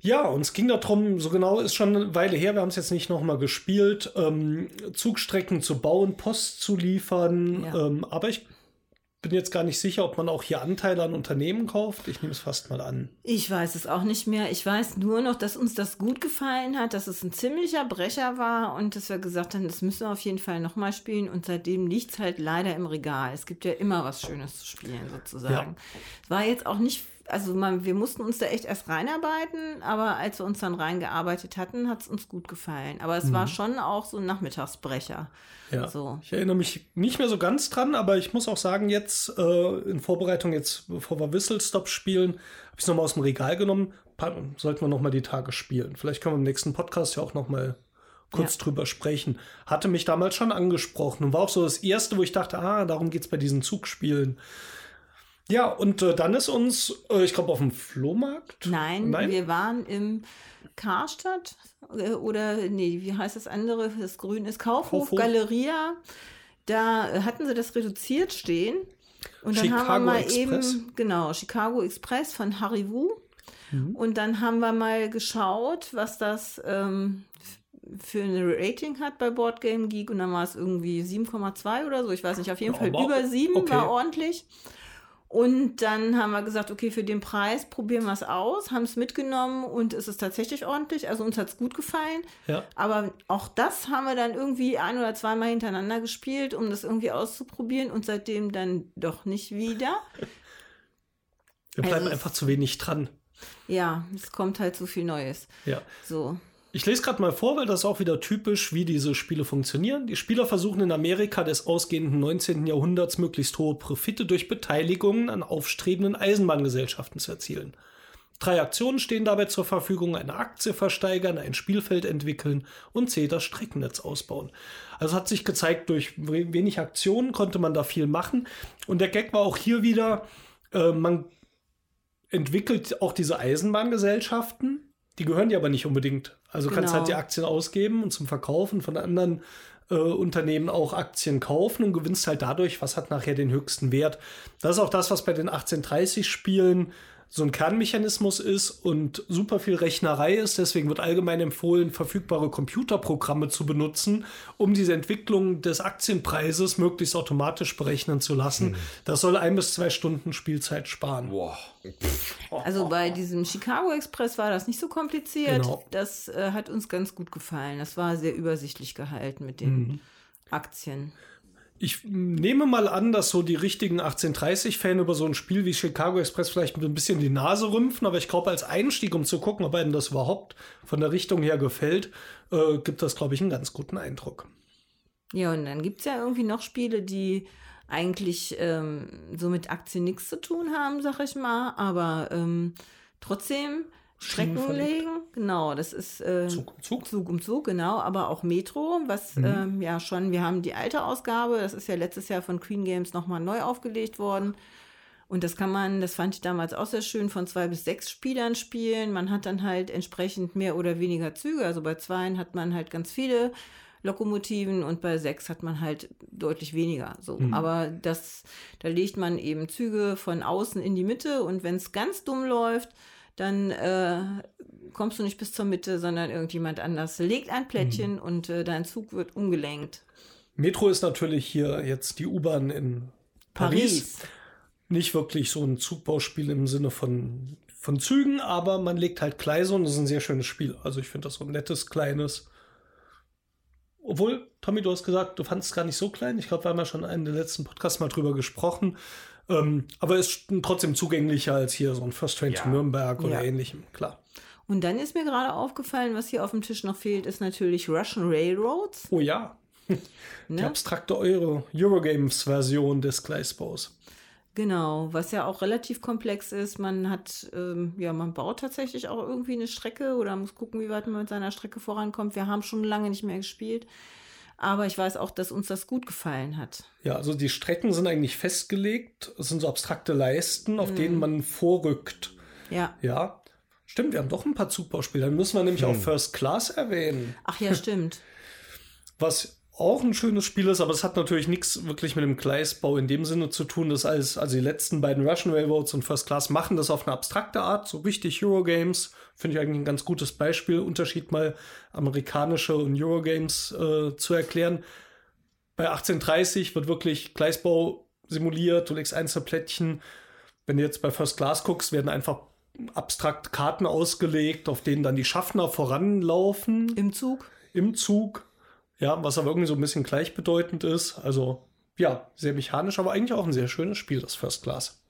Speaker 4: Ja, und es ging darum, so genau ist schon eine Weile her, wir haben es jetzt nicht nochmal gespielt, ähm, Zugstrecken zu bauen, Post zu liefern.
Speaker 3: Ja.
Speaker 4: Ähm, aber ich bin jetzt gar nicht sicher, ob man auch hier Anteile an Unternehmen kauft. Ich nehme es fast mal an.
Speaker 3: Ich weiß es auch nicht mehr. Ich weiß nur noch, dass uns das gut gefallen hat, dass es ein ziemlicher Brecher war und dass wir gesagt haben, das müssen wir auf jeden Fall nochmal spielen. Und seitdem liegt es halt leider im Regal. Es gibt ja immer was Schönes zu spielen, sozusagen. Ja. Es war jetzt auch nicht also man, wir mussten uns da echt erst reinarbeiten, aber als wir uns dann reingearbeitet hatten, hat es uns gut gefallen. Aber es mhm. war schon auch so ein Nachmittagsbrecher.
Speaker 4: Ja. So. Ich erinnere mich nicht mehr so ganz dran, aber ich muss auch sagen, jetzt äh, in Vorbereitung, jetzt bevor wir Whistle Stop spielen, habe ich es nochmal aus dem Regal genommen. Sollten wir nochmal die Tage spielen. Vielleicht können wir im nächsten Podcast ja auch nochmal kurz ja. drüber sprechen. Hatte mich damals schon angesprochen und war auch so das erste, wo ich dachte, ah, darum geht es bei diesen Zugspielen. Ja, und äh, dann ist uns, äh, ich glaube, auf dem Flohmarkt.
Speaker 3: Nein, Nein, wir waren im Karstadt äh, oder, nee, wie heißt das andere? Das Grün ist Kaufhof, Kaufhof. Galeria. Da äh, hatten sie das reduziert stehen. Und dann Chicago haben wir mal Express. eben, genau, Chicago Express von Harry Wu. Mhm. Und dann haben wir mal geschaut, was das ähm, für ein Rating hat bei Board Game Geek. Und dann war es irgendwie 7,2 oder so. Ich weiß nicht, auf jeden Fall über 7 okay. war ordentlich. Und dann haben wir gesagt, okay, für den Preis probieren wir es aus, haben es mitgenommen und es ist tatsächlich ordentlich. Also uns hat es gut gefallen. Ja. Aber auch das haben wir dann irgendwie ein oder zweimal hintereinander gespielt, um das irgendwie auszuprobieren und seitdem dann doch nicht wieder.
Speaker 4: Wir bleiben also, einfach zu wenig dran.
Speaker 3: Ja, es kommt halt zu viel Neues.
Speaker 4: Ja. So. Ich lese gerade mal vor, weil das ist auch wieder typisch, wie diese Spiele funktionieren. Die Spieler versuchen in Amerika des ausgehenden 19. Jahrhunderts möglichst hohe Profite durch Beteiligungen an aufstrebenden Eisenbahngesellschaften zu erzielen. Drei Aktionen stehen dabei zur Verfügung: eine Aktie versteigern, ein Spielfeld entwickeln und C, das Streckennetz ausbauen. Also hat sich gezeigt, durch wenig Aktionen konnte man da viel machen. Und der Gag war auch hier wieder, äh, man entwickelt auch diese Eisenbahngesellschaften die gehören dir aber nicht unbedingt. Also genau. kannst halt die Aktien ausgeben und zum Verkaufen von anderen äh, Unternehmen auch Aktien kaufen und gewinnst halt dadurch, was hat nachher den höchsten Wert. Das ist auch das, was bei den 1830 Spielen so ein Kernmechanismus ist und super viel Rechnerei ist. Deswegen wird allgemein empfohlen, verfügbare Computerprogramme zu benutzen, um diese Entwicklung des Aktienpreises möglichst automatisch berechnen zu lassen. Hm. Das soll ein bis zwei Stunden Spielzeit sparen. Boah. (laughs)
Speaker 3: Also bei diesem Chicago Express war das nicht so kompliziert. Genau. Das äh, hat uns ganz gut gefallen. Das war sehr übersichtlich gehalten mit den mhm. Aktien.
Speaker 4: Ich nehme mal an, dass so die richtigen 1830-Fan über so ein Spiel wie Chicago Express vielleicht ein bisschen die Nase rümpfen, aber ich glaube, als Einstieg, um zu gucken, ob einem das überhaupt von der Richtung her gefällt, äh, gibt das, glaube ich, einen ganz guten Eindruck.
Speaker 3: Ja, und dann gibt es ja irgendwie noch Spiele, die eigentlich ähm, so mit Aktien nichts zu tun haben, sag ich mal, aber ähm, trotzdem Strecken legen, genau, das ist äh, Zug, um Zug. Zug um Zug, genau, aber auch Metro, was mhm. ähm, ja schon, wir haben die alte Ausgabe, das ist ja letztes Jahr von Queen Games nochmal neu aufgelegt worden. Und das kann man, das fand ich damals auch sehr schön, von zwei bis sechs Spielern spielen. Man hat dann halt entsprechend mehr oder weniger Züge. Also bei zweien hat man halt ganz viele Lokomotiven und bei sechs hat man halt deutlich weniger. So. Mhm. Aber das, da legt man eben Züge von außen in die Mitte und wenn es ganz dumm läuft, dann äh, kommst du nicht bis zur Mitte, sondern irgendjemand anders legt ein Plättchen mhm. und äh, dein Zug wird umgelenkt.
Speaker 4: Metro ist natürlich hier jetzt die U-Bahn in Paris. Paris. Nicht wirklich so ein Zugbauspiel im Sinne von, von Zügen, aber man legt halt Gleise und das ist ein sehr schönes Spiel. Also ich finde das so ein nettes, kleines. Obwohl, Tommy, du hast gesagt, du fandest es gar nicht so klein. Ich glaube, wir haben ja schon in den letzten Podcast mal drüber gesprochen. Ähm, aber ist trotzdem zugänglicher als hier so ein First Train ja. to Nürnberg oder ja. ähnlichem, klar.
Speaker 3: Und dann ist mir gerade aufgefallen, was hier auf dem Tisch noch fehlt, ist natürlich Russian Railroads.
Speaker 4: Oh ja. (laughs) Die ne? abstrakte Euro Eurogames-Version des Gleisbaus.
Speaker 3: Genau, was ja auch relativ komplex ist. Man hat, ähm, ja, man baut tatsächlich auch irgendwie eine Strecke oder muss gucken, wie weit man mit seiner Strecke vorankommt. Wir haben schon lange nicht mehr gespielt. Aber ich weiß auch, dass uns das gut gefallen hat.
Speaker 4: Ja, also die Strecken sind eigentlich festgelegt. Es sind so abstrakte Leisten, auf mhm. denen man vorrückt.
Speaker 3: Ja.
Speaker 4: Ja. Stimmt, wir haben doch ein paar Zugbauspiele. Dann müssen wir nämlich hm. auch First Class erwähnen.
Speaker 3: Ach ja, stimmt. (laughs)
Speaker 4: Was auch ein schönes Spiel ist, aber es hat natürlich nichts wirklich mit dem Gleisbau in dem Sinne zu tun, dass als, also die letzten beiden Russian Railroads und First Class machen das auf eine abstrakte Art, so richtig Eurogames. Finde ich eigentlich ein ganz gutes Beispiel, Unterschied mal amerikanische und Eurogames äh, zu erklären. Bei 1830 wird wirklich Gleisbau simuliert, du legst einzelne Plättchen. Wenn du jetzt bei First Class guckst, werden einfach abstrakt Karten ausgelegt, auf denen dann die Schaffner voranlaufen
Speaker 3: Im Zug.
Speaker 4: im Zug. Ja, was aber irgendwie so ein bisschen gleichbedeutend ist. Also, ja, sehr mechanisch, aber eigentlich auch ein sehr schönes Spiel, das First Class.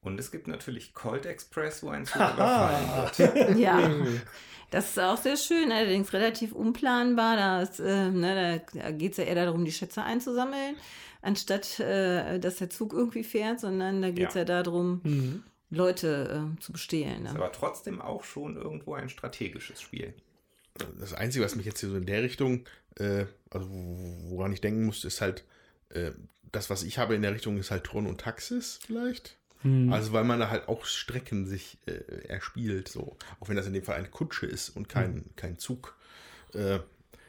Speaker 5: Und es gibt natürlich Cold Express, wo ein Zug überfallen wird. (laughs)
Speaker 3: Ja, (laughs) das ist auch sehr schön, allerdings relativ unplanbar. Da, ist, äh, ne, da geht es ja eher darum, die Schätze einzusammeln, anstatt äh, dass der Zug irgendwie fährt, sondern da geht es ja.
Speaker 5: Ja.
Speaker 3: darum, Leute äh, zu bestehlen.
Speaker 5: Ist
Speaker 3: Ne?
Speaker 5: aber trotzdem auch schon irgendwo ein strategisches Spiel.
Speaker 2: Das Einzige, was mich jetzt hier so in der Richtung, äh, also woran ich denken muss, ist halt, äh, das, was ich habe in der Richtung, ist halt Tron und Taxis vielleicht. Also weil man da halt auch Strecken sich äh, erspielt, so. Auch wenn das in dem Fall eine Kutsche ist und kein, kein Zug. Äh,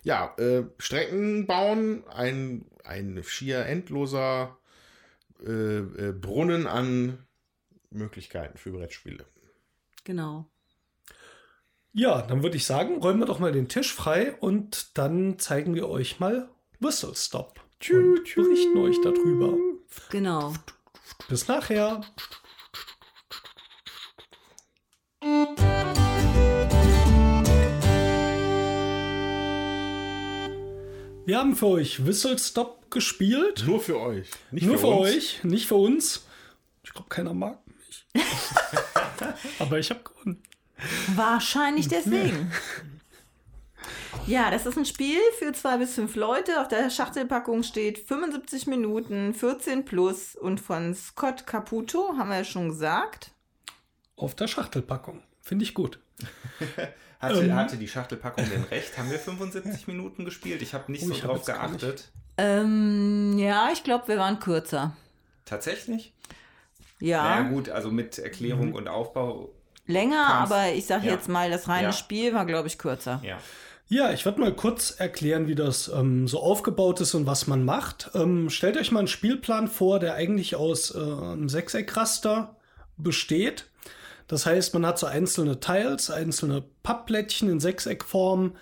Speaker 2: ja, äh, Strecken bauen, ein, ein schier endloser äh, äh, Brunnen an Möglichkeiten für Brettspiele.
Speaker 3: Genau.
Speaker 4: Ja, dann würde ich sagen, räumen wir doch mal den Tisch frei und dann zeigen wir euch mal Whistle Stop. und berichten euch darüber.
Speaker 3: Genau.
Speaker 4: Bis nachher. Wir haben für euch Whistle Stop gespielt.
Speaker 2: Nur für euch. Nicht
Speaker 4: Nur für,
Speaker 2: uns.
Speaker 4: euch, nicht für uns. Ich glaube, keiner mag mich. (laughs) Aber ich habe gewonnen.
Speaker 3: Wahrscheinlich deswegen. Ja, das ist ein Spiel für zwei bis fünf Leute. Auf der Schachtelpackung steht 75 Minuten, 14 plus und von Scott Caputo, haben wir ja schon gesagt.
Speaker 4: Auf der Schachtelpackung. Finde ich gut. (laughs)
Speaker 5: Hatte,
Speaker 4: Ähm.
Speaker 5: hatte die Schachtelpackung denn recht? Haben wir 75 Minuten gespielt? Ich habe nicht
Speaker 4: Oh,
Speaker 5: so drauf geachtet.
Speaker 3: Ähm, ja, ich glaube, wir waren kürzer.
Speaker 5: Tatsächlich?
Speaker 3: Ja,
Speaker 5: Na gut, also mit Erklärung und Aufbau.
Speaker 3: länger,
Speaker 5: Kam's-
Speaker 3: aber ich sage
Speaker 5: ja.
Speaker 3: jetzt mal, das reine
Speaker 5: Ja.
Speaker 3: Spiel war, glaube ich, kürzer.
Speaker 5: Ja.
Speaker 4: Ja, ich werde mal kurz erklären, wie das ähm, so aufgebaut ist und was man macht. Ähm, stellt euch mal einen Spielplan vor, der eigentlich aus äh, einem Sechseckraster besteht. Das heißt, man hat so einzelne Tiles, einzelne Pappplättchen in Sechseckform,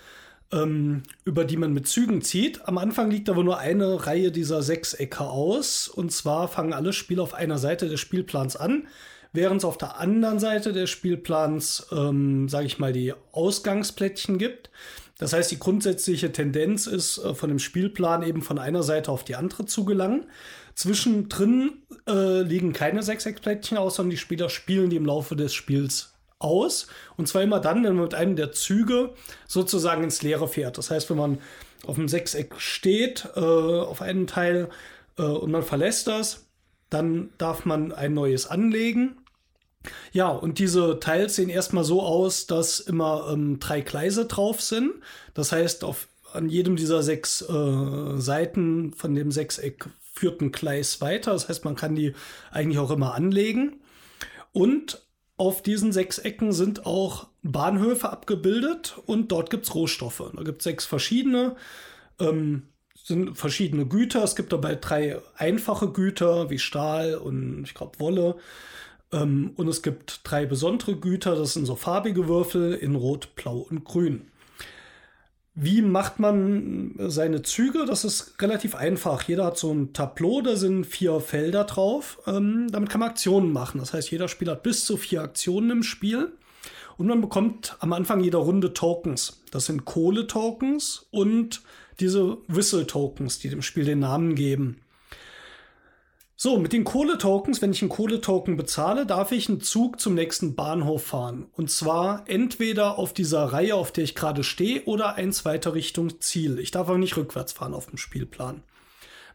Speaker 4: ähm, über die man mit Zügen zieht. Am Anfang liegt aber nur eine Reihe dieser Sechsecke aus. Und zwar fangen alle Spiele auf einer Seite des Spielplans an, während es auf der anderen Seite des Spielplans, ähm, sage ich mal, die Ausgangsplättchen gibt. Das heißt, die grundsätzliche Tendenz ist, äh, von dem Spielplan eben von einer Seite auf die andere zu gelangen. Zwischendrin äh, liegen keine Sechseckplättchen aus, sondern die Spieler spielen die im Laufe des Spiels aus. Und zwar immer dann, wenn man mit einem der Züge sozusagen ins Leere fährt. Das heißt, wenn man auf dem Sechseck steht, äh, auf einem Teil, äh, und man verlässt das, dann darf man ein neues anlegen. Ja, und diese Teils sehen erstmal so aus, dass immer ähm, drei Gleise drauf sind. Das heißt, auf, an jedem dieser sechs äh, Seiten von dem Sechseck führt ein Gleis weiter. Das heißt, man kann die eigentlich auch immer anlegen. Und auf diesen sechs Ecken sind auch Bahnhöfe abgebildet und dort gibt es Rohstoffe. Da gibt es sechs verschiedene, ähm, sind verschiedene Güter. Es gibt dabei drei einfache Güter wie Stahl und ich glaube Wolle. Ähm, und es gibt drei besondere Güter, das sind so farbige Würfel in Rot, Blau und Grün. Wie macht man seine Züge? Das ist relativ einfach. Jeder hat so ein Tableau, da sind vier Felder drauf. Ähm, damit kann man Aktionen machen. Das heißt, jeder Spieler hat bis zu vier Aktionen im Spiel. Und man bekommt am Anfang jeder Runde Tokens. Das sind Kohle-Tokens und diese Whistle-Tokens, die dem Spiel den Namen geben. So, mit den Kohle-Tokens, wenn ich einen Kohle-Token bezahle, darf ich einen Zug zum nächsten Bahnhof fahren. Und zwar entweder auf dieser Reihe, auf der ich gerade stehe, oder eins weiter Richtung Ziel. Ich darf aber nicht rückwärts fahren auf dem Spielplan.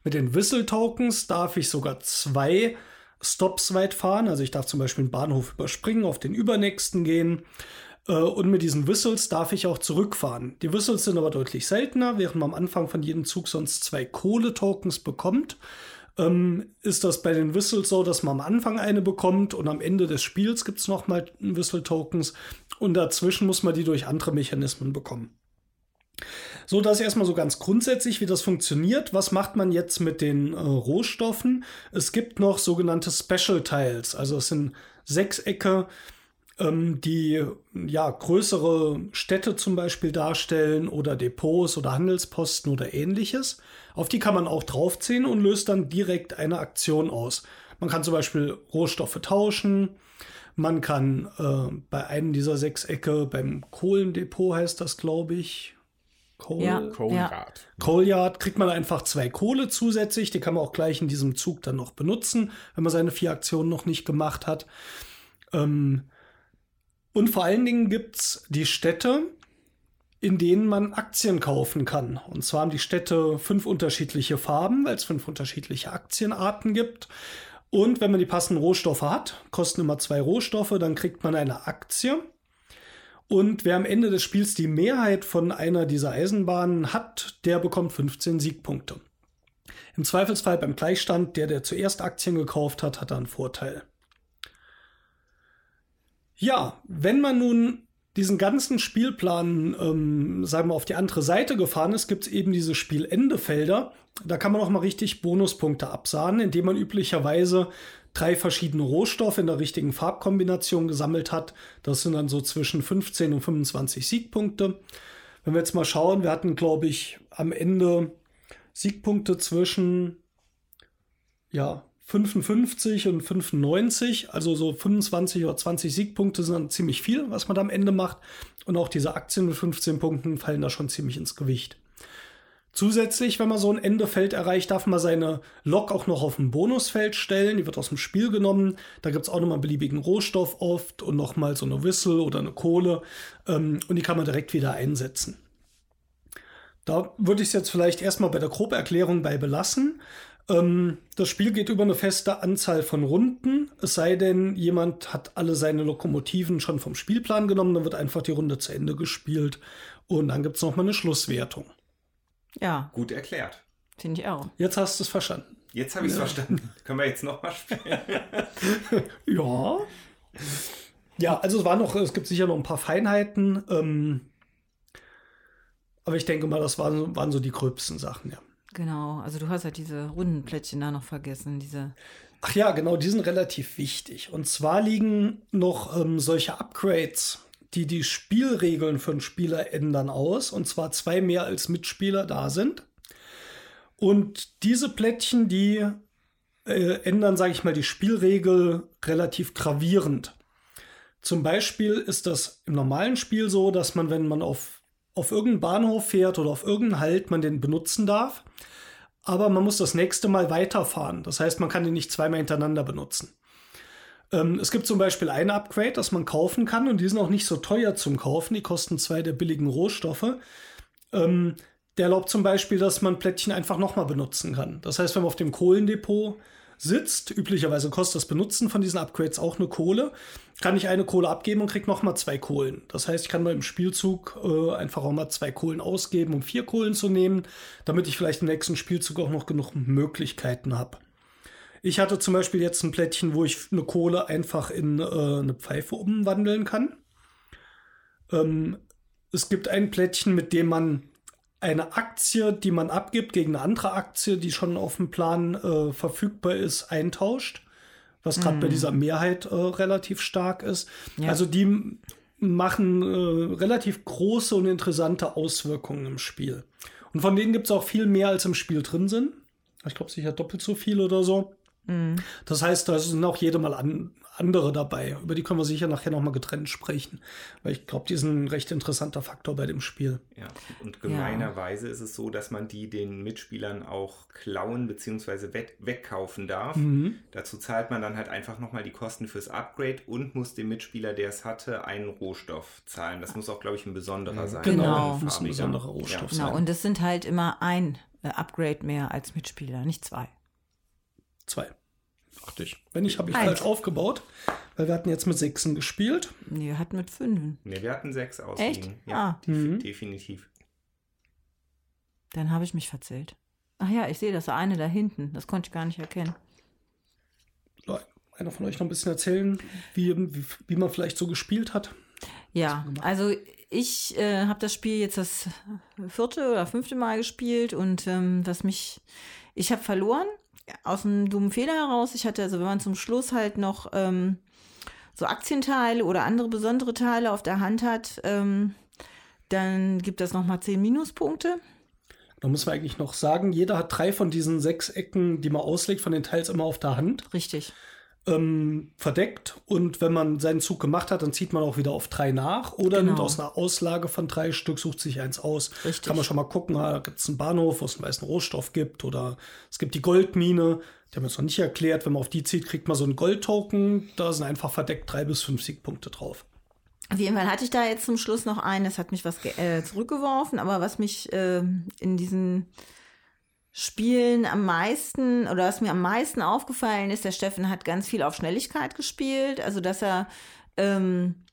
Speaker 4: Mit den Whistle-Tokens darf ich sogar zwei Stops weit fahren. Also ich darf zum Beispiel einen Bahnhof überspringen, auf den übernächsten gehen. Äh, Und mit diesen Whistles darf ich auch zurückfahren. Die Whistles sind aber deutlich seltener, während man am Anfang von jedem Zug sonst zwei Kohle-Tokens bekommt ähm, ist das bei den Whistles so, dass man am Anfang eine bekommt und am Ende des Spiels gibt es nochmal Whistle-Tokens und dazwischen muss man die durch andere Mechanismen bekommen. So, das erstmal so ganz grundsätzlich, wie das funktioniert. Was macht man jetzt mit den äh, Rohstoffen? Es gibt noch sogenannte Special Tiles, also es sind Sechsecke, die ja größere Städte zum Beispiel darstellen oder Depots oder Handelsposten oder ähnliches. Auf die kann man auch draufziehen und löst dann direkt eine Aktion aus. Man kann zum Beispiel Rohstoffe tauschen. Man kann äh, bei einem dieser Sechsecke, beim Kohlendepot heißt das, glaube ich, Coal,
Speaker 3: Ja.
Speaker 2: Cold
Speaker 3: Ja.
Speaker 2: Guard.
Speaker 4: Coal Yard kriegt man einfach zwei Kohle zusätzlich. Die kann man auch gleich in diesem Zug dann noch benutzen, wenn man seine vier Aktionen noch nicht gemacht hat. Ähm, und vor allen Dingen gibt's die Städte, in denen man Aktien kaufen kann. Und zwar haben die Städte fünf unterschiedliche Farben, weil es fünf unterschiedliche Aktienarten gibt. Und wenn man die passenden Rohstoffe hat, kosten immer zwei Rohstoffe, dann kriegt man eine Aktie. Und wer am Ende des Spiels die Mehrheit von einer dieser Eisenbahnen hat, der bekommt 15 Siegpunkte. Im Zweifelsfall beim Gleichstand, der, der zuerst Aktien gekauft hat, hat da einen Vorteil. Ja, wenn man nun diesen ganzen Spielplan, ähm, sagen wir, auf die andere Seite gefahren ist, gibt es eben diese Spielendefelder. Da kann man auch mal richtig Bonuspunkte absahnen, indem man üblicherweise drei verschiedene Rohstoffe in der richtigen Farbkombination gesammelt hat. Das sind dann so zwischen 15 und 25 Siegpunkte. Wenn wir jetzt mal schauen, wir hatten, glaube ich, am Ende Siegpunkte zwischen ja, 55 und 95, also so 25 oder 20 Siegpunkte sind dann ziemlich viel, was man da am Ende macht. Und auch diese Aktien mit 15 Punkten fallen da schon ziemlich ins Gewicht. Zusätzlich, wenn man so ein Endefeld erreicht, darf man seine Lok auch noch auf ein Bonusfeld stellen. Die wird aus dem Spiel genommen. Da gibt es auch nochmal einen beliebigen Rohstoff oft und nochmal so eine Whistle oder eine Kohle. Ähm, und die kann man direkt wieder einsetzen. Da würde ich es jetzt vielleicht erstmal bei der Groberklärung bei belassen. Ähm, das Spiel geht über eine feste Anzahl von Runden. Es sei denn, jemand hat alle seine Lokomotiven schon vom Spielplan genommen, dann wird einfach die Runde zu Ende gespielt. Und dann gibt es nochmal eine Schlusswertung.
Speaker 3: Ja,
Speaker 5: Gut erklärt.
Speaker 3: finde ich auch.
Speaker 4: Jetzt hast du es verstanden.
Speaker 5: Jetzt habe ich es verstanden. (laughs) Können wir jetzt nochmal spielen? (laughs)
Speaker 4: Ja. Ja, also es war noch, es gibt sicher noch ein paar Feinheiten. Ähm, aber ich denke mal, das waren, waren so die gröbsten Sachen, ja.
Speaker 3: Genau. Also du hast halt diese runden Plättchen da noch vergessen. Diese.
Speaker 4: Ach ja, genau, die sind relativ wichtig. Und zwar liegen noch ähm, solche Upgrades, die die Spielregeln einen Spieler ändern, aus. Und zwar zwei mehr als Mitspieler da sind. Und diese Plättchen, die äh, ändern, sage ich mal, die Spielregel relativ gravierend. Zum Beispiel ist das im normalen Spiel so, dass man, wenn man auf, auf irgendeinen Bahnhof fährt oder auf irgendeinen Halt, man den benutzen darf. Aber man muss das nächste Mal weiterfahren. Das heißt, man kann den nicht zweimal hintereinander benutzen. Ähm, es gibt zum Beispiel ein Upgrade, das man kaufen kann und die sind auch nicht so teuer zum Kaufen. Die kosten zwei der billigen Rohstoffe. Ähm, der erlaubt zum Beispiel, dass man Plättchen einfach nochmal benutzen kann. Das heißt, wenn man auf dem Kohlendepot sitzt, üblicherweise kostet das Benutzen von diesen Upgrades auch eine Kohle, kann ich eine Kohle abgeben und kriege nochmal zwei Kohlen. Das heißt, ich kann mal im Spielzug äh, einfach auch mal zwei Kohlen ausgeben, um vier Kohlen zu nehmen, damit ich vielleicht im nächsten Spielzug auch noch genug Möglichkeiten habe. Ich hatte zum Beispiel jetzt ein Plättchen, wo ich eine Kohle einfach in äh, eine Pfeife umwandeln kann. Ähm, es gibt ein Plättchen, mit dem man eine Aktie, die man abgibt, gegen eine andere Aktie, die schon auf dem Plan äh, verfügbar ist, eintauscht. Was gerade bei dieser Mehrheit äh, relativ stark ist.
Speaker 3: Ja.
Speaker 4: Also die machen äh, relativ große und interessante Auswirkungen im Spiel. Und von denen gibt es auch viel mehr, als im Spiel drin sind. Ich glaube sicher doppelt so viel oder so. Das heißt, da sind auch jede Mal an, andere dabei. Über die können wir sicher nachher nochmal getrennt sprechen. Weil ich glaube, die sind ein recht interessanter Faktor bei dem Spiel.
Speaker 5: Ja, und gemeinerweise ist es so, dass man die den Mitspielern auch klauen bzw. we- wegkaufen darf.
Speaker 4: Mhm.
Speaker 5: Dazu zahlt man dann halt einfach nochmal die Kosten fürs Upgrade und muss dem Mitspieler, der es hatte, einen Rohstoff zahlen. Das muss auch, glaube ich, ein besonderer sein.
Speaker 3: Genau.
Speaker 4: muss ein besonderer Rohstoff
Speaker 5: Ja.
Speaker 3: Genau.
Speaker 4: sein.
Speaker 3: Und es sind halt immer ein äh, Upgrade mehr als Mitspieler, nicht zwei.
Speaker 4: Zwei. Dachte ich. Wenn nicht, habe ich
Speaker 3: Eins.
Speaker 4: falsch aufgebaut. Weil wir hatten jetzt mit Sechsen gespielt.
Speaker 3: Nee, wir hatten mit fünf.
Speaker 5: Ne, wir hatten sechs
Speaker 3: Echt?
Speaker 5: ausliegen. Ja,
Speaker 3: Ah,
Speaker 5: defi-
Speaker 4: Mhm.
Speaker 5: definitiv.
Speaker 3: dann habe ich mich verzählt. Ach ja, ich sehe das eine da hinten. Das konnte ich gar nicht erkennen.
Speaker 4: Soll Einer von euch noch ein bisschen erzählen, wie, wie, wie man vielleicht so gespielt hat?
Speaker 3: Ja, also ich äh, habe das Spiel jetzt das vierte oder fünfte Mal gespielt und ähm, was mich, ich habe verloren aus einem dummen Fehler heraus. Ich hatte also, wenn man zum Schluss halt noch ähm, so Aktienteile oder andere besondere Teile auf der Hand hat, ähm, dann gibt das nochmal 10 Minuspunkte.
Speaker 4: Da muss man eigentlich noch sagen, jeder hat drei von diesen sechs Ecken, die man auslegt, von den Teils immer auf der Hand.
Speaker 3: Richtig.
Speaker 4: Ähm, verdeckt und wenn man seinen Zug gemacht hat, dann zieht man auch wieder auf drei nach oder
Speaker 3: Genau.
Speaker 4: nimmt aus einer Auslage von drei Stück, sucht sich eins aus.
Speaker 3: Richtig.
Speaker 4: Kann man schon mal gucken, da gibt es einen Bahnhof, wo es einen weißen Rohstoff gibt oder es gibt die Goldmine, die haben wir jetzt noch nicht erklärt, wenn man auf die zieht, kriegt man so einen Goldtoken, da sind einfach verdeckt drei bis fünf Siegpunkte drauf.
Speaker 3: Auf jeden Fall hatte ich da jetzt zum Schluss noch einen, das hat mich was äh, zurückgeworfen, aber was mich äh, in diesen Spielen am meisten oder was mir am meisten aufgefallen ist, der Steffen hat ganz viel auf Schnelligkeit gespielt, also dass er ähm, äh,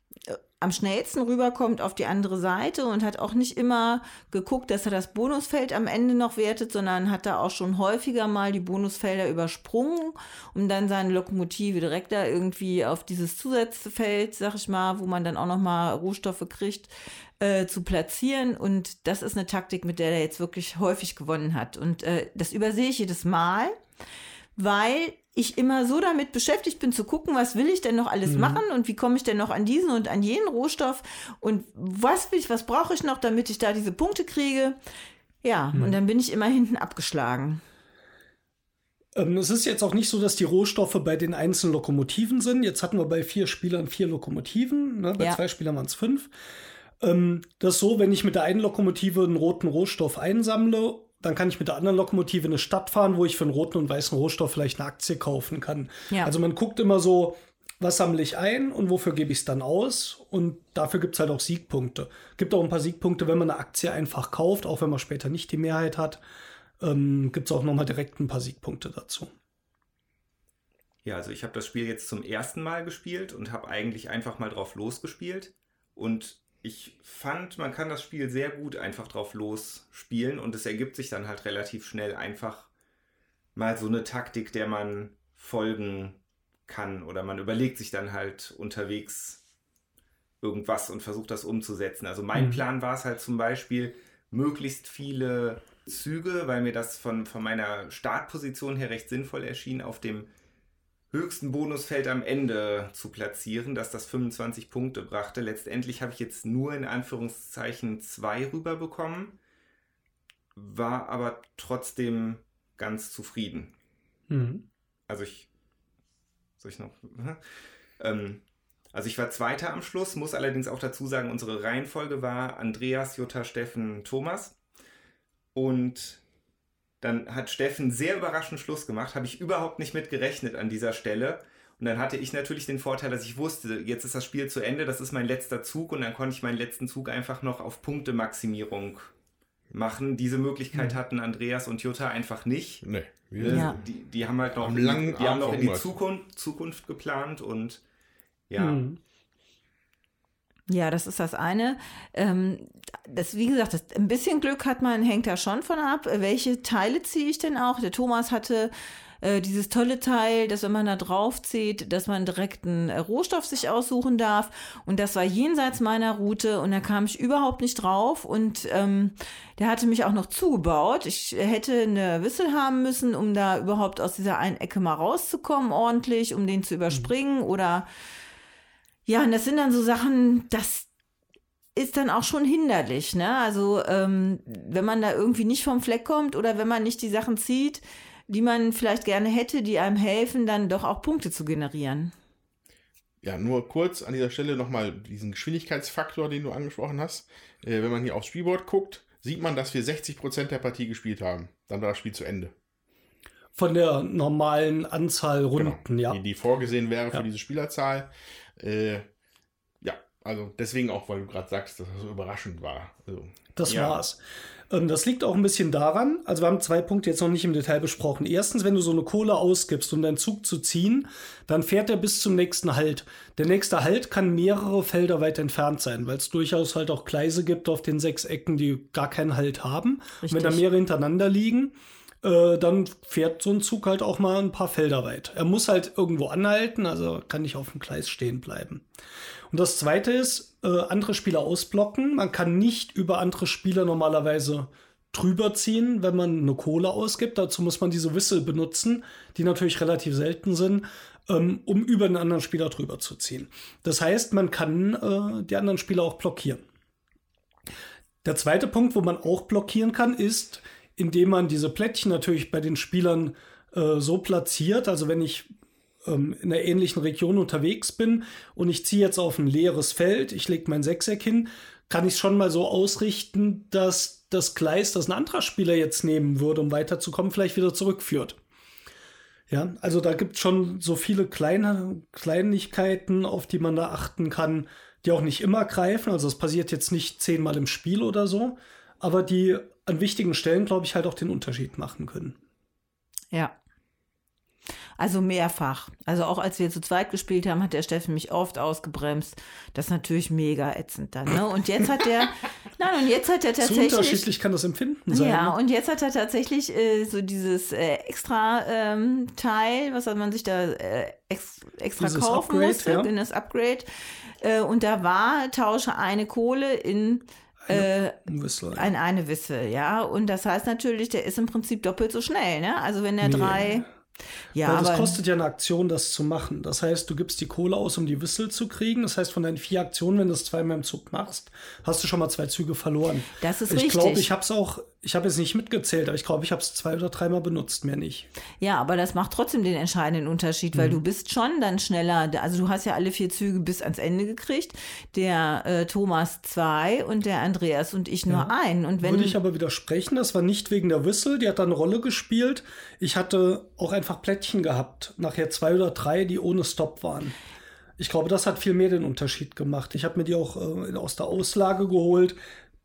Speaker 3: am schnellsten rüberkommt auf die andere Seite und hat auch nicht immer geguckt, dass er das Bonusfeld am Ende noch wertet, sondern hat da auch schon häufiger mal die Bonusfelder übersprungen, um dann seine Lokomotive direkt da irgendwie auf dieses Zusatzfeld, sag ich mal, wo man dann auch noch mal Rohstoffe kriegt, äh, zu platzieren. Und das ist eine Taktik, mit der er jetzt wirklich häufig gewonnen hat. Und äh, das übersehe ich jedes Mal, weil ich immer so damit beschäftigt bin zu gucken, was will ich denn noch alles machen und wie komme ich denn noch an diesen und an jenen Rohstoff und was will ich, was brauche ich noch, damit ich da diese Punkte kriege. Ja, und dann bin ich immer hinten abgeschlagen.
Speaker 4: Ähm, es ist jetzt auch nicht so, dass die Rohstoffe bei den einzelnen Lokomotiven sind. Jetzt hatten wir bei vier Spielern vier Lokomotiven, ne? bei
Speaker 3: Ja.
Speaker 4: zwei Spielern waren es fünf. Ähm, das ist so, wenn ich mit der einen Lokomotive einen roten Rohstoff einsammle, dann kann ich mit der anderen Lokomotive in eine Stadt fahren, wo ich für einen roten und weißen Rohstoff vielleicht eine Aktie kaufen kann.
Speaker 3: Ja.
Speaker 4: Also man guckt immer so, was sammle ich ein und wofür gebe ich es dann aus? Und dafür gibt es halt auch Siegpunkte. Gibt auch ein paar Siegpunkte, wenn man eine Aktie einfach kauft, auch wenn man später nicht die Mehrheit hat. Ähm, gibt es auch nochmal direkt ein paar Siegpunkte dazu.
Speaker 5: Ja, also ich habe das Spiel jetzt zum ersten Mal gespielt und habe eigentlich einfach mal drauf losgespielt. Und ich fand, man kann das Spiel sehr gut einfach drauf losspielen und es ergibt sich dann halt relativ schnell einfach mal so eine Taktik, der man folgen kann. Oder man überlegt sich dann halt unterwegs irgendwas und versucht das umzusetzen. Also mein
Speaker 4: Mhm.
Speaker 5: Plan war es halt zum Beispiel, möglichst viele Züge, weil mir das von, von meiner Startposition her recht sinnvoll erschien, auf dem höchsten Bonusfeld am Ende zu platzieren, dass das 25 Punkte brachte. Letztendlich habe ich jetzt nur in Anführungszeichen zwei rüberbekommen, war aber trotzdem ganz zufrieden.
Speaker 4: Mhm.
Speaker 5: Also ich. Soll ich noch? ähm, also ich war Zweiter am Schluss, muss allerdings auch dazu sagen, unsere Reihenfolge war Andreas, Jutta, Steffen, Thomas. Und dann hat Steffen sehr überraschend Schluss gemacht, habe ich überhaupt nicht mit gerechnet an dieser Stelle. Und dann hatte ich natürlich den Vorteil, dass ich wusste, jetzt ist das Spiel zu Ende, das ist mein letzter Zug und dann konnte ich meinen letzten Zug einfach noch auf Punktemaximierung machen. Diese Möglichkeit hatten Andreas und Jutta einfach nicht.
Speaker 2: Nee. Wir,
Speaker 3: Ja.
Speaker 5: Die, die haben halt noch,
Speaker 2: Am langen
Speaker 5: die haben noch in die. Zukunft, Zukunft geplant und ja.
Speaker 4: Mhm.
Speaker 3: Ja, das ist das eine. Ähm, das, wie gesagt, das, ein bisschen Glück hat man, hängt da schon von ab. Welche Teile ziehe ich denn auch? Der Thomas hatte äh, dieses tolle Teil, dass wenn man da drauf zieht, dass man direkt einen äh, Rohstoff sich aussuchen darf. Und das war jenseits meiner Route und da kam ich überhaupt nicht drauf. Und ähm, der hatte mich auch noch zugebaut. Ich hätte eine Wissel haben müssen, um da überhaupt aus dieser einen Ecke mal rauszukommen, ordentlich, um den zu überspringen oder ja, und das sind dann so Sachen, das ist dann auch schon hinderlich, ne? Also, ähm, wenn man da irgendwie nicht vom Fleck kommt oder wenn man nicht die Sachen zieht, die man vielleicht gerne hätte, die einem helfen, dann doch auch Punkte zu generieren.
Speaker 2: Ja, nur kurz an dieser Stelle nochmal diesen Geschwindigkeitsfaktor, den du angesprochen hast. Äh, wenn man hier aufs Spielboard guckt, sieht man, dass wir 60% der Partie gespielt haben. Dann war das Spiel zu Ende.
Speaker 4: Von der normalen Anzahl Runden,
Speaker 2: Genau.
Speaker 4: ja.
Speaker 2: Die, die vorgesehen wäre für
Speaker 4: Ja.
Speaker 2: diese Spielerzahl. Äh, ja, also deswegen auch, weil du gerade sagst, dass das so überraschend war. Also,
Speaker 4: Das
Speaker 5: Ja.
Speaker 4: war's. Ähm, das liegt auch ein bisschen daran, also wir haben zwei Punkte jetzt noch nicht im Detail besprochen. Erstens, wenn du so eine Kohle ausgibst, um deinen Zug zu ziehen, dann fährt er bis zum nächsten Halt. Der nächste Halt kann mehrere Felder weit entfernt sein, weil es durchaus halt auch Gleise gibt auf den sechs Ecken, die gar keinen Halt haben. Und wenn da mehrere hintereinander liegen, äh, dann fährt so ein Zug halt auch mal ein paar Felder weit. Er muss halt irgendwo anhalten, also kann nicht auf dem Gleis stehen bleiben. Und das zweite ist, äh, andere Spieler ausblocken. Man kann nicht über andere Spieler normalerweise drüber ziehen, wenn man eine Kohle ausgibt. Dazu muss man diese Whistle benutzen, die natürlich relativ selten sind. ähm, um über den anderen Spieler drüber zu ziehen. Das heißt, man kann äh, die anderen Spieler auch blockieren. Der zweite Punkt, wo man auch blockieren kann, ist, indem man diese Plättchen natürlich bei den Spielern äh, so platziert. Also wenn ich ähm, in einer ähnlichen Region unterwegs bin und ich ziehe jetzt auf ein leeres Feld, ich lege mein Sechseck hin, kann ich es schon mal so ausrichten, dass das Gleis, das ein anderer Spieler jetzt nehmen würde, um weiterzukommen, vielleicht wieder zurückführt. Ja, also da gibt es schon so viele kleine Kleinigkeiten, auf die man da achten kann, die auch nicht immer greifen. Also es passiert jetzt nicht zehnmal im Spiel oder so, aber die an wichtigen Stellen, glaube ich, halt auch den Unterschied machen können.
Speaker 3: Ja. Also mehrfach. Also auch als wir zu zweit gespielt haben, hat der Steffen mich oft ausgebremst. Das ist natürlich mega ätzend dann. Ne? Und jetzt hat der, (laughs) nein, und jetzt hat er tatsächlich.
Speaker 4: So unterschiedlich kann das Empfinden sein.
Speaker 3: Ja,
Speaker 4: ne?
Speaker 3: und jetzt hat er tatsächlich äh, so dieses äh, extra ähm, Teil, was hat man sich da äh, ex, extra
Speaker 4: Dieses
Speaker 3: kaufen
Speaker 4: Upgrade,
Speaker 3: musste,
Speaker 4: ja.
Speaker 3: in das Upgrade. Äh, und da war, tausche eine Kohle in äh,
Speaker 4: Ein Whistle, ja.
Speaker 3: ein eine Wisse, ja. Und das heißt natürlich, der ist im Prinzip doppelt so schnell, ne? Also wenn er
Speaker 4: Nee.
Speaker 3: drei. Ja,
Speaker 4: Weil das
Speaker 3: aber
Speaker 4: kostet ja eine Aktion, das zu machen. Das heißt, du gibst die Kohle aus, um die Whistle zu kriegen. Das heißt, von deinen vier Aktionen, wenn du es zweimal im Zug machst, hast du schon mal zwei Züge verloren.
Speaker 3: Das ist
Speaker 4: ich
Speaker 3: richtig.
Speaker 4: glaube, ich habe es auch, ich habe jetzt nicht mitgezählt, aber ich glaube, ich habe es zwei oder dreimal benutzt, mehr nicht.
Speaker 3: Ja, aber das macht trotzdem den entscheidenden Unterschied,
Speaker 4: Mhm.
Speaker 3: weil du bist schon dann schneller. Also du hast ja alle vier Züge bis ans Ende gekriegt. Der äh, Thomas zwei und der Andreas und ich nur einen. Und wenn
Speaker 4: Würde ich aber widersprechen, das war nicht wegen der Whistle, die hat da eine Rolle gespielt. Ich hatte auch einfach Plättchen gehabt, nachher zwei oder drei, die ohne Stop waren. Ich glaube, das hat viel mehr den Unterschied gemacht. Ich habe mir die auch äh, aus der Auslage geholt,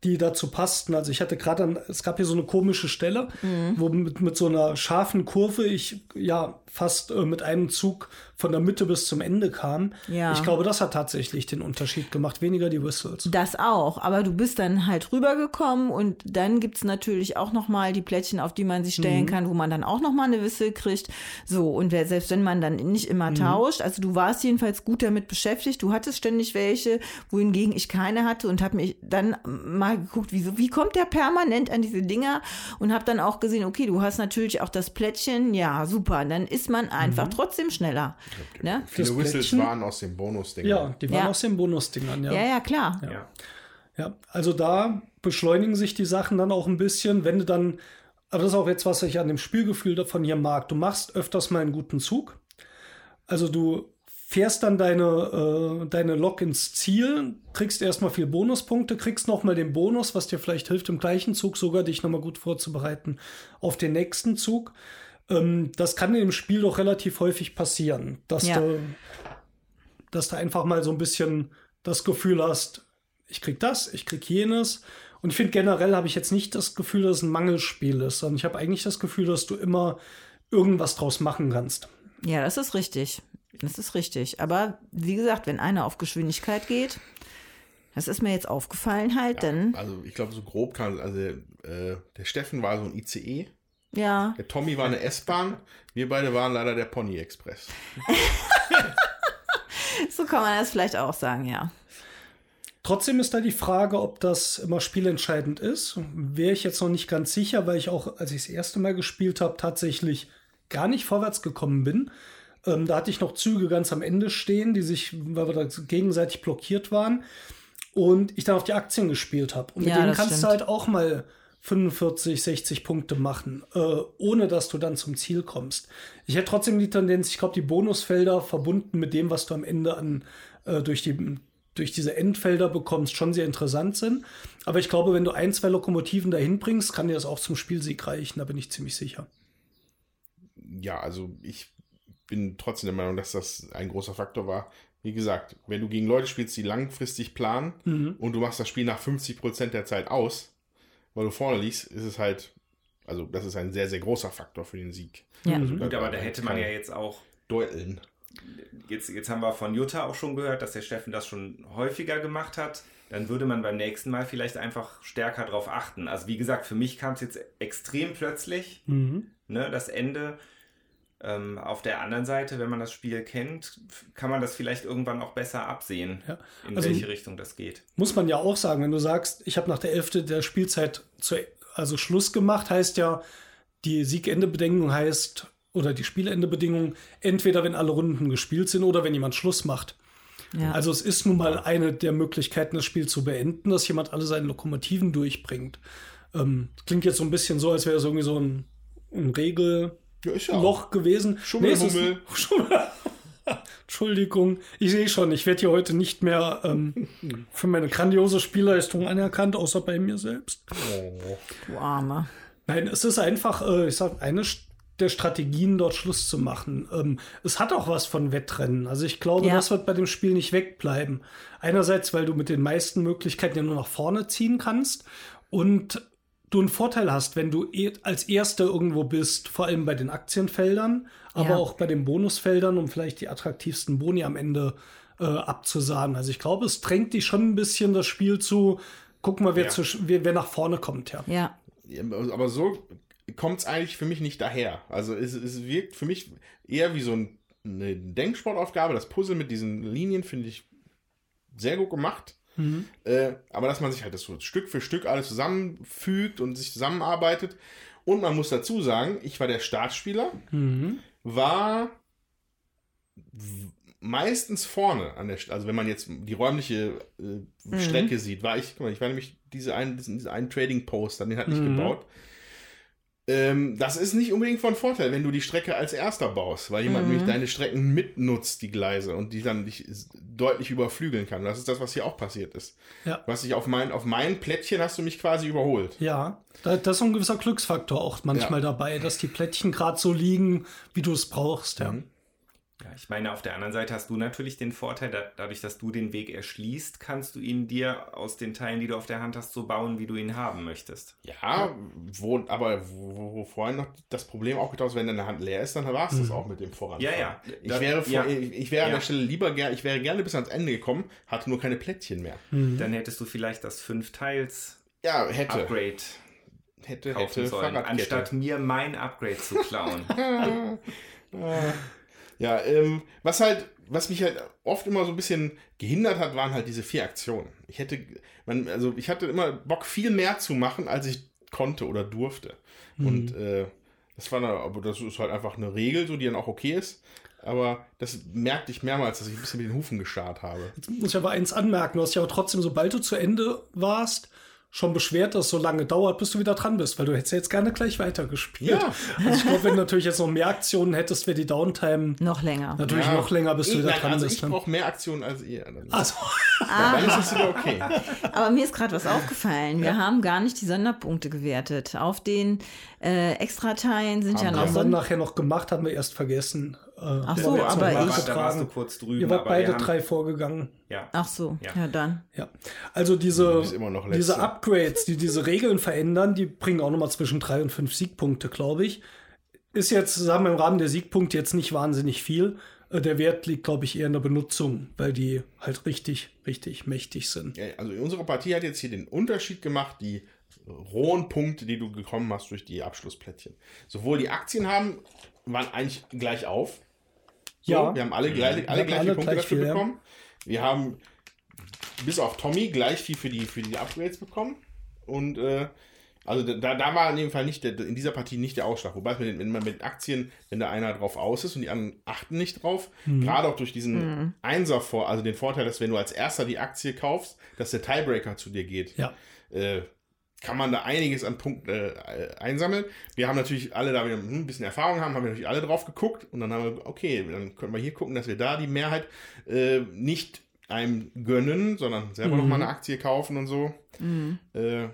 Speaker 4: die dazu passten. Also ich hatte gerade, an- es gab hier so eine komische Stelle,
Speaker 3: Mhm.
Speaker 4: wo mit, mit so einer scharfen Kurve ich ja fast äh, mit einem Zug von der Mitte bis zum Ende kam.
Speaker 3: Ja.
Speaker 4: Ich glaube, das hat tatsächlich den Unterschied gemacht, weniger die Whistles.
Speaker 3: Das auch, aber du bist dann halt rübergekommen und dann gibt's natürlich auch nochmal die Plättchen, auf die man sich stellen
Speaker 4: Mhm.
Speaker 3: kann, wo man dann auch nochmal eine Wissel kriegt. So, und wer, selbst wenn man dann nicht immer
Speaker 4: Mhm.
Speaker 3: tauscht, also du warst jedenfalls gut damit beschäftigt, du hattest ständig welche, wohingegen ich keine hatte und habe mich dann mal geguckt, wie, wie kommt der permanent an diese Dinger und habe dann auch gesehen, okay, du hast natürlich auch das Plättchen, ja, super, dann ist man
Speaker 4: Mhm.
Speaker 3: einfach trotzdem schneller. Ne?
Speaker 2: Viele Whistles waren aus dem Bonus-Ding.
Speaker 4: Ja, die waren
Speaker 3: Ja.
Speaker 4: aus den Bonusdingern,
Speaker 3: Ja, ja, klar.
Speaker 5: Ja.
Speaker 4: Ja, also da beschleunigen sich die Sachen dann auch ein bisschen, wenn du dann, aber das ist auch jetzt, was ich an dem Spielgefühl davon hier mag. Du machst öfters mal einen guten Zug. Also du fährst dann deine, äh, deine Lok ins Ziel, kriegst erstmal viel Bonuspunkte, kriegst nochmal den Bonus, was dir vielleicht hilft, im gleichen Zug sogar dich nochmal gut vorzubereiten auf den nächsten Zug. Ähm, das kann im Spiel doch relativ häufig passieren, dass
Speaker 3: Ja.
Speaker 4: du dass du einfach mal so ein bisschen das Gefühl hast, ich krieg das, ich krieg jenes. Und ich finde generell habe ich jetzt nicht das Gefühl, dass es ein Mangelspiel ist, sondern ich habe eigentlich das Gefühl, dass du immer irgendwas draus machen kannst.
Speaker 3: Ja, das ist richtig. Das ist richtig. Aber wie gesagt, wenn einer auf Geschwindigkeit geht, das ist mir jetzt aufgefallen halt, dann,
Speaker 2: Also ich glaube, so grob kann, also äh, der Steffen war so ein ICE,
Speaker 3: ja.
Speaker 2: der Tommy war eine S-Bahn, wir beide waren leider der Pony Express. (laughs)
Speaker 3: So kann man das vielleicht auch sagen, ja.
Speaker 4: Trotzdem ist da die Frage, ob das immer spielentscheidend ist. Wäre ich jetzt noch nicht ganz sicher, weil ich auch, als ich das erste Mal gespielt habe, tatsächlich gar nicht vorwärts gekommen bin. Ähm, da hatte ich noch Züge ganz am Ende stehen, die sich, weil wir da gegenseitig blockiert waren. Und ich dann auf die Aktien gespielt habe. Und mit
Speaker 3: Ja,
Speaker 4: denen kannst du
Speaker 3: stimmt.
Speaker 4: halt auch mal 45, 60 Punkte machen, äh, ohne dass du dann zum Ziel kommst. Ich hätte trotzdem die Tendenz, ich glaube, die Bonusfelder verbunden mit dem, was du am Ende an äh, durch die durch diese Endfelder bekommst, schon sehr interessant sind. Aber ich glaube, wenn du ein, zwei Lokomotiven dahin bringst, kann dir das auch zum Spielsieg reichen. Da bin ich ziemlich sicher.
Speaker 2: Ja, also ich bin trotzdem der Meinung, dass das ein großer Faktor war. Wie gesagt, wenn du gegen Leute spielst, die langfristig planen
Speaker 4: Mhm.
Speaker 2: und du machst das Spiel nach 50% der Zeit aus, weil du vorne liegst, ist es halt, also das ist ein sehr, sehr großer Faktor für den Sieg.
Speaker 3: Ja.
Speaker 4: Mhm.
Speaker 5: Gut, aber da hätte man ja jetzt auch
Speaker 2: Deuteln.
Speaker 5: jetzt, jetzt haben wir von Jutta auch schon gehört, dass der Steffen das schon häufiger gemacht hat. Dann würde man beim nächsten Mal vielleicht einfach stärker darauf achten. Also wie gesagt, für mich kam es jetzt extrem plötzlich,
Speaker 4: Mhm.
Speaker 5: ne, das Ende. Ähm, auf der anderen Seite, wenn man das Spiel kennt, kann man das vielleicht irgendwann auch besser absehen,
Speaker 4: Ja.
Speaker 5: in
Speaker 4: Also-
Speaker 5: welche Richtung das geht.
Speaker 4: Muss man ja auch sagen, wenn du sagst, ich habe nach der Hälfte der Spielzeit zu, also Schluss gemacht, heißt ja, die Siegendebedingung heißt oder die Spielendebedingungen entweder wenn alle Runden gespielt sind oder wenn jemand Schluss macht.
Speaker 3: Ja.
Speaker 4: Also es ist nun mal eine der Möglichkeiten, das Spiel zu beenden, dass jemand alle seine Lokomotiven durchbringt. Ähm, klingt jetzt so ein bisschen so, als wäre es irgendwie so ein, ein Regelloch
Speaker 2: Ja, ist ja auch.
Speaker 4: gewesen.
Speaker 2: Schummelhummel.
Speaker 4: ist- (laughs) Schummel. Entschuldigung, ich sehe schon, ich werde hier heute nicht mehr ähm, (laughs) für meine grandiose Spielleistung anerkannt, außer bei mir selbst.
Speaker 3: Du Armer.
Speaker 4: Nein, es ist einfach, äh, ich sag, eine der Strategien, dort Schluss zu machen. Ähm, es hat auch was von Wettrennen. Also ich glaube,
Speaker 3: Ja.
Speaker 4: das wird bei dem Spiel nicht wegbleiben. Einerseits, weil du mit den meisten Möglichkeiten ja nur nach vorne ziehen kannst und du einen Vorteil hast, wenn du eh als Erster irgendwo bist, vor allem bei den Aktienfeldern, aber
Speaker 3: Ja.
Speaker 4: auch bei den Bonusfeldern, um vielleicht die attraktivsten Boni am Ende äh, abzusahnen. Also ich glaube, es drängt dich schon ein bisschen das Spiel zu, guck mal, wer,
Speaker 5: Ja.
Speaker 4: zu, wer, wer nach vorne kommt, ja.
Speaker 3: Ja.
Speaker 2: Ja, Aber so kommt es eigentlich für mich nicht daher. Also es, es wirkt für mich eher wie so ein, eine Denksportaufgabe. Das Puzzle mit diesen Linien finde ich sehr gut gemacht. Äh, aber dass man sich halt das so Stück für Stück alles zusammenfügt und sich zusammenarbeitet. Und man muss dazu sagen, ich war der Startspieler, war w- meistens vorne an der St- also wenn man jetzt die räumliche äh, Strecke sieht, war ich, guck mal, ich war nämlich diese einen, diesen, diesen einen Trading Post, den hatte ich
Speaker 4: Mhm.
Speaker 2: gebaut. Ähm, das ist nicht unbedingt von Vorteil, wenn du die Strecke als erster baust, weil jemand nämlich deine Strecken mitnutzt, die Gleise, und die dann dich deutlich überflügeln kann. Das ist das, was hier auch passiert ist.
Speaker 4: Ja.
Speaker 2: Was ich auf mein, auf mein Plättchen hast du mich quasi überholt.
Speaker 4: Ja, da, da ist ein gewisser Glücksfaktor auch manchmal
Speaker 2: Ja.
Speaker 4: dabei, dass die Plättchen gerade so liegen, wie du es brauchst. Ja.
Speaker 2: Mhm.
Speaker 5: Ja, ich meine, auf der anderen Seite hast du natürlich den Vorteil, da, dadurch, dass du den Weg erschließt, kannst du ihn dir aus den Teilen, die du auf der Hand hast, so bauen, wie du ihn haben möchtest.
Speaker 2: Ja, wo, aber wo, wo vorhin noch das Problem aufgetaucht ist, wenn deine Hand leer ist, dann war es das auch mit dem Voranfahren.
Speaker 5: Ja, ja.
Speaker 2: Ich
Speaker 5: Da-
Speaker 2: wäre, vor,
Speaker 5: ja.
Speaker 2: ich, ich wäre an
Speaker 5: Ja.
Speaker 2: der Stelle lieber gerne, ich wäre gerne bis ans Ende gekommen, hatte nur keine Plättchen mehr.
Speaker 5: Dann hättest du vielleicht das fünf Teils
Speaker 2: Ja, hätte.
Speaker 5: Upgrade
Speaker 2: Hätte,
Speaker 5: kaufen
Speaker 2: hätte
Speaker 5: sollen, anstatt mir mein Upgrade zu klauen. (laughs) (laughs)
Speaker 2: Ja, ähm, was halt, was mich halt oft immer so ein bisschen gehindert hat, waren halt diese vier Aktionen. Ich hätte, man, also ich hatte immer Bock, viel mehr zu machen, als ich konnte oder durfte. Und äh, das war dann, aber das ist halt einfach eine Regel, so die dann auch okay ist. Aber das merkte ich mehrmals, dass ich ein bisschen mit den Hufen geschart habe.
Speaker 4: Jetzt muss ich aber eins anmerken, du hast ja auch trotzdem, sobald du zu Ende warst, schon beschwert, dass es so lange dauert, bis du wieder dran bist, weil du hättest ja jetzt gerne gleich weitergespielt.
Speaker 2: Ja.
Speaker 4: Also ich glaube, wenn du natürlich jetzt noch mehr Aktionen hättest, wäre die Downtime
Speaker 3: Noch länger.
Speaker 4: natürlich
Speaker 2: Ja.
Speaker 4: noch länger, bis du
Speaker 2: Ich-
Speaker 4: wieder
Speaker 2: nein,
Speaker 4: dran
Speaker 2: also
Speaker 4: bist.
Speaker 2: ich
Speaker 4: dann.
Speaker 2: brauche mehr Aktionen als ihr.
Speaker 4: Also, (laughs)
Speaker 2: dann ist es wieder okay.
Speaker 3: Aber mir ist gerade was aufgefallen. Wir haben gar nicht die Sonderpunkte gewertet. Auf den äh, Extrateilen sind ja
Speaker 2: Haben
Speaker 3: noch
Speaker 4: haben wir nachher noch gemacht, haben wir erst vergessen. Äh,
Speaker 3: Ach so, aber
Speaker 5: da,
Speaker 3: ich-
Speaker 5: war, da warst du kurz drüben.
Speaker 4: Ihr wart
Speaker 5: aber
Speaker 4: beide
Speaker 5: haben-
Speaker 4: drei vorgegangen.
Speaker 5: Ja.
Speaker 3: Ach so,
Speaker 5: Ja.
Speaker 3: ja, dann.
Speaker 4: Ja, also diese, diese Upgrades, die diese Regeln verändern, die bringen auch nochmal zwischen drei und fünf Siegpunkte, glaube ich. Ist jetzt zusammen im Rahmen der Siegpunkte jetzt nicht wahnsinnig viel. Äh, Der Wert liegt, glaube ich, eher in der Benutzung, weil die halt richtig, richtig mächtig sind.
Speaker 2: Ja, also unsere Partie hat jetzt hier den Unterschied gemacht, die rohen Punkte, die du bekommen hast durch die Abschlussplättchen. Sowohl die Aktien haben, waren eigentlich gleich auf. So,
Speaker 4: Ja.
Speaker 2: Wir haben alle, gleich, alle gleiche
Speaker 4: alle
Speaker 2: Punkte
Speaker 4: gleich
Speaker 2: dafür
Speaker 4: viel, ja.
Speaker 2: bekommen. Wir haben bis auf Tommy gleich viel für die, für die Upgrades bekommen. Und äh, also da, da war in dem Fall nicht der, in dieser Partie nicht der Ausschlag. Wobei es mit den, wenn man mit Aktien, wenn da einer drauf aus ist und die anderen achten nicht drauf,
Speaker 4: Mhm.
Speaker 2: gerade auch durch diesen Einser vor, also den Vorteil, dass wenn du als erster die Aktie kaufst, dass der Tiebreaker zu dir geht,
Speaker 4: Ja.
Speaker 2: äh, kann man da einiges an Punkten äh, einsammeln. Wir haben natürlich alle, da wir hm, ein bisschen Erfahrung haben, haben wir natürlich alle drauf geguckt und dann haben wir, okay, dann können wir hier gucken, dass wir da die Mehrheit äh, nicht einem gönnen, sondern selber noch mal eine Aktie kaufen und so. Äh,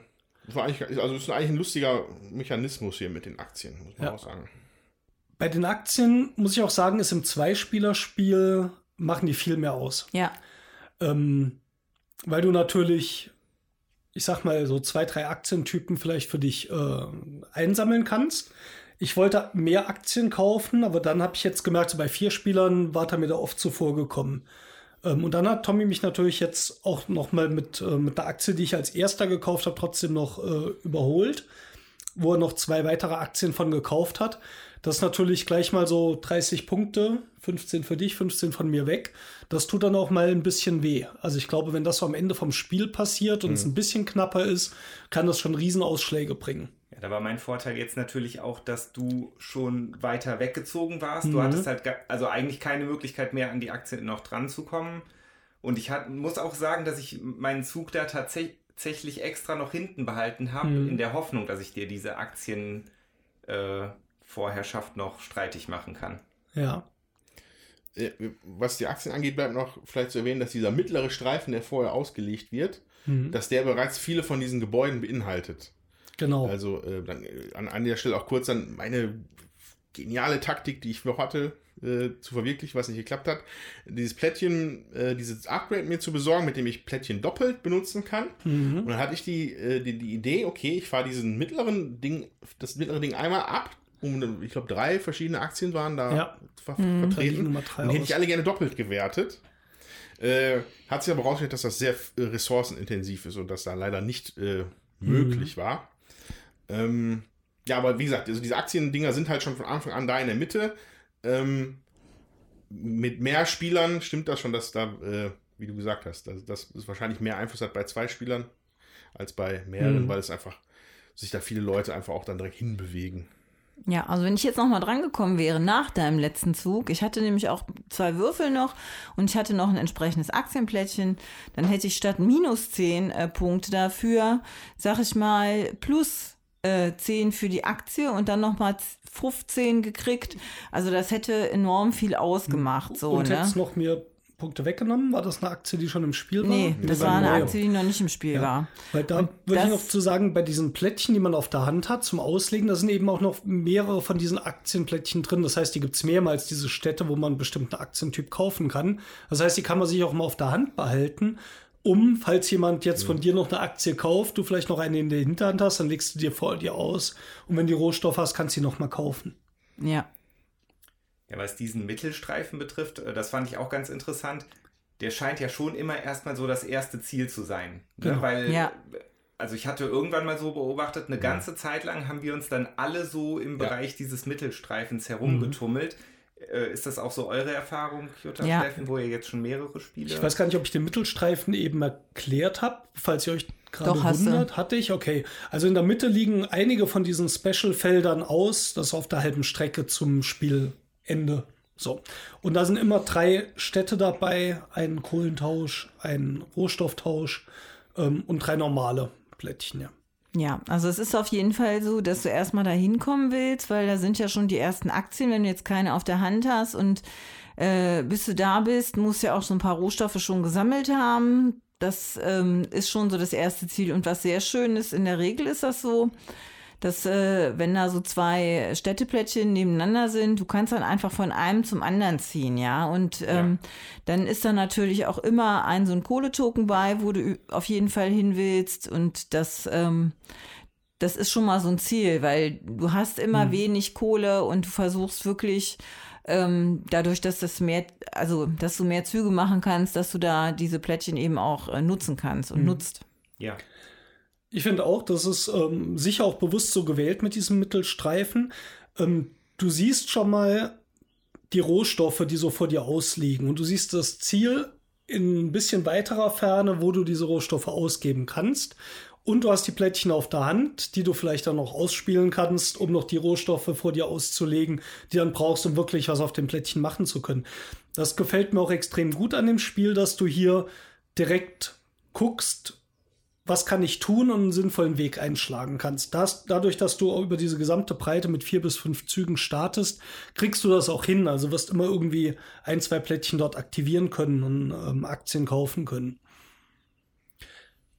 Speaker 2: das war eigentlich, also es ist eigentlich ein lustiger Mechanismus hier mit den Aktien, muss man
Speaker 4: Ja.
Speaker 2: auch sagen.
Speaker 4: Bei den Aktien muss ich auch sagen, ist im Zweispielerspiel machen die viel mehr aus.
Speaker 3: Ja.
Speaker 4: Ähm, weil du natürlich, ich sag mal, so zwei, drei Aktientypen vielleicht für dich äh, einsammeln kannst. Ich wollte mehr Aktien kaufen, aber dann habe ich jetzt gemerkt, so bei vier Spielern war er mir da oft zuvor gekommen. Ähm, und dann hat Tommy mich natürlich jetzt auch noch mal mit, äh, mit einer Aktie, die ich als erster gekauft habe, trotzdem noch äh, überholt, wo er noch zwei weitere Aktien von gekauft hat. Das ist natürlich gleich mal so 30 Punkte, 15 für dich, 15 von mir weg. Das tut dann auch mal ein bisschen weh. Also ich glaube, wenn das so am Ende vom Spiel passiert und es ein bisschen knapper ist, kann das schon Riesenausschläge bringen.
Speaker 5: Ja, Da war mein Vorteil jetzt natürlich auch, dass du schon weiter weggezogen warst.
Speaker 4: Mhm.
Speaker 5: Du hattest halt also eigentlich keine Möglichkeit mehr an die Aktien noch dran zu kommen. Und ich hat, muss auch sagen, dass ich meinen Zug da tatsächlich tatsächlich extra noch hinten behalten habe,
Speaker 4: Mhm.
Speaker 5: in der Hoffnung, dass ich dir diese Aktien äh, Vorherrschaft noch streitig machen kann.
Speaker 4: Ja.
Speaker 2: Äh, Was die Aktien angeht, bleibt noch vielleicht zu erwähnen, dass dieser mittlere Streifen, der vorher ausgelegt wird,
Speaker 4: Mhm.
Speaker 2: dass der bereits viele von diesen Gebäuden beinhaltet.
Speaker 4: Genau.
Speaker 2: Also äh, dann, äh, an, an der Stelle auch kurz dann meine geniale Taktik, die ich noch hatte, äh, zu verwirklichen, was nicht geklappt hat. Dieses Plättchen, äh, dieses Upgrade mir zu besorgen, mit dem ich Plättchen doppelt benutzen kann.
Speaker 4: Mhm.
Speaker 2: Und dann hatte ich die, äh, die, die Idee, okay, ich fahre diesen mittleren Ding, das mittlere Ding einmal ab. Um, ich glaube, drei verschiedene Aktien waren da
Speaker 4: Ja.
Speaker 2: ver
Speaker 4: Da liegen
Speaker 2: vertreten. die hätte ich alle gerne doppelt gewertet. Äh, hat sich aber rausgestellt, dass das sehr äh, ressourcenintensiv ist und das da leider nicht äh, möglich war. Ähm, ja, aber wie gesagt, also diese Aktiendinger sind halt schon von Anfang an da in der Mitte. Ähm, mit mehr Spielern stimmt das schon, dass da, äh, wie du gesagt hast, dass, dass es wahrscheinlich mehr Einfluss hat bei zwei Spielern als bei mehreren,
Speaker 4: Mhm.
Speaker 2: weil es einfach sich da viele Leute einfach auch dann direkt hinbewegen.
Speaker 3: Ja, also wenn ich jetzt noch mal drangekommen wäre nach deinem letzten Zug, ich hatte nämlich auch zwei Würfel noch und ich hatte noch ein entsprechendes Aktienplättchen, dann hätte ich statt minus 10 äh, Punkte dafür, sag ich mal, plus äh, 10 für die Aktie und dann noch mal 15 gekriegt. Also das hätte enorm viel ausgemacht. So,
Speaker 4: und
Speaker 3: ne?
Speaker 4: hättest noch mehr Punkte weggenommen? War das eine Aktie, die schon im Spiel war?
Speaker 3: Nee, das war eine
Speaker 4: neue.
Speaker 3: Aktie, die noch nicht im Spiel
Speaker 4: Ja.
Speaker 3: war.
Speaker 4: Weil da würde ich noch zu sagen, bei diesen Plättchen, die man auf der Hand hat zum Auslegen, da sind eben auch noch mehrere von diesen Aktienplättchen drin. Das heißt, die gibt es mehrmals, diese Städte, wo man einen bestimmten Aktientyp kaufen kann. Das heißt, die kann man sich auch mal auf der Hand behalten, um, falls jemand jetzt von dir noch eine Aktie kauft, du vielleicht noch eine in der Hinterhand hast, dann legst du dir vor dir aus. Und wenn die Rohstoffe hast, kannst du sie noch mal kaufen.
Speaker 3: Ja.
Speaker 5: Ja, was diesen Mittelstreifen betrifft, äh, das fand ich auch ganz interessant. Der scheint ja schon immer erstmal so das erste Ziel zu sein. Ne?
Speaker 4: Genau.
Speaker 5: Weil,
Speaker 3: Ja.
Speaker 5: also ich hatte irgendwann mal so beobachtet, eine ganze Zeit lang haben wir uns dann alle so im
Speaker 2: Ja.
Speaker 5: Bereich dieses Mittelstreifens herumgetummelt. Äh, Ist das auch so eure Erfahrung, Jutta
Speaker 3: Ja.
Speaker 5: Steffen, wo ihr jetzt schon mehrere Spiele
Speaker 4: Ich weiß gar nicht, ob ich den Mittelstreifen eben erklärt habe, falls ihr euch gerade
Speaker 3: Doch, hast du.
Speaker 4: wundert. Hatte ich? Okay. Also in der Mitte liegen einige von diesen Special-Feldern aus, das auf der halben Strecke zum Spielende. So. Und da sind immer drei Städte dabei, ein Kohlentausch, ein Rohstofftausch ähm, und drei normale Plättchen, ja.
Speaker 3: Ja, also es ist auf jeden Fall so, dass du erstmal da hinkommen willst, weil da sind ja schon die ersten Aktien, wenn du jetzt keine auf der Hand hast und äh, bis du da bist, musst du ja auch so ein paar Rohstoffe schon gesammelt haben. Das ähm, ist schon so das erste Ziel. Und was sehr schön ist, in der Regel ist das so, dass äh, wenn da so zwei Städteplättchen nebeneinander sind, du kannst dann einfach von einem zum anderen ziehen, ja. Und ähm, dann ist da natürlich auch immer ein so ein Kohletoken bei, wo du auf jeden Fall hin willst. Und das, ähm, das ist schon mal so ein Ziel, weil du hast immer wenig Kohle und du versuchst wirklich ähm, dadurch, dass das mehr, also dass du mehr Züge machen kannst, dass du da diese Plättchen eben auch äh, nutzen kannst und nutzt.
Speaker 5: Ja.
Speaker 4: Ich finde auch, das ist ähm, sicher auch bewusst so gewählt mit diesem Mittelstreifen. Ähm, du siehst schon mal die Rohstoffe, die so vor dir ausliegen. Und du siehst das Ziel in ein bisschen weiterer Ferne, wo du diese Rohstoffe ausgeben kannst. Und du hast die Plättchen auf der Hand, die du vielleicht dann noch ausspielen kannst, um noch die Rohstoffe vor dir auszulegen, die dann brauchst, um wirklich was auf dem Plättchen machen zu können. Das gefällt mir auch extrem gut an dem Spiel, dass du hier direkt guckst, was kann ich tun und einen sinnvollen Weg einschlagen kannst. Das, dadurch, dass du über diese gesamte Breite mit vier bis fünf Zügen startest, kriegst du das auch hin. Also wirst immer irgendwie ein, zwei Plättchen dort aktivieren können und ähm, Aktien kaufen können.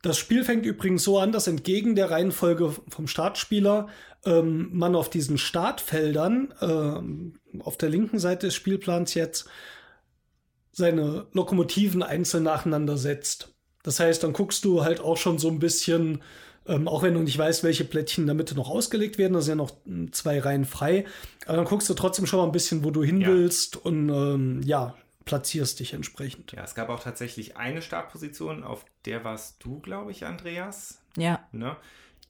Speaker 4: Das Spiel fängt übrigens so an, dass entgegen der Reihenfolge vom Startspieler ähm, man auf diesen Startfeldern ähm, auf der linken Seite des Spielplans jetzt seine Lokomotiven einzeln nacheinander setzt. Das heißt, dann guckst du halt auch schon so ein bisschen, ähm, auch wenn du nicht weißt, welche Plättchen in der Mitte noch ausgelegt werden, da sind ja noch ähm, zwei Reihen frei, aber dann guckst du trotzdem schon mal ein bisschen, wo du hin
Speaker 5: Ja.
Speaker 4: willst und ähm, ja, platzierst dich entsprechend.
Speaker 5: Ja, es gab auch tatsächlich eine Startposition, auf der warst du, glaube ich, Andreas.
Speaker 3: Ja.
Speaker 5: Ne?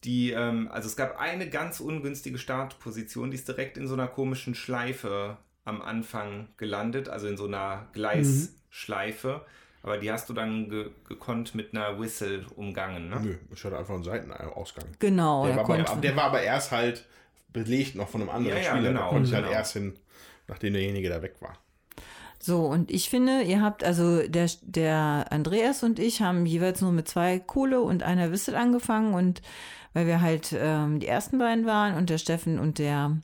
Speaker 5: Die, ähm, also es gab eine ganz ungünstige Startposition, die ist direkt in so einer komischen Schleife am Anfang gelandet, also in so einer Gleisschleife. Aber die hast du dann ge gekonnt mit einer Whistle umgangen, ne?
Speaker 2: Nö, ich hatte einfach einen Seitenausgang.
Speaker 3: Genau.
Speaker 2: Der war, aber, der war aber erst halt belegt noch von einem anderen
Speaker 5: Ja, ja,
Speaker 2: Spieler.
Speaker 5: genau,
Speaker 2: da konnte ich halt
Speaker 5: genau.
Speaker 2: erst hin, nachdem derjenige da weg war.
Speaker 3: So, und ich finde, ihr habt, also der, der Andreas und ich haben jeweils nur mit zwei Kohle und einer Whistle angefangen und weil wir halt ähm, die ersten beiden waren und der Steffen und der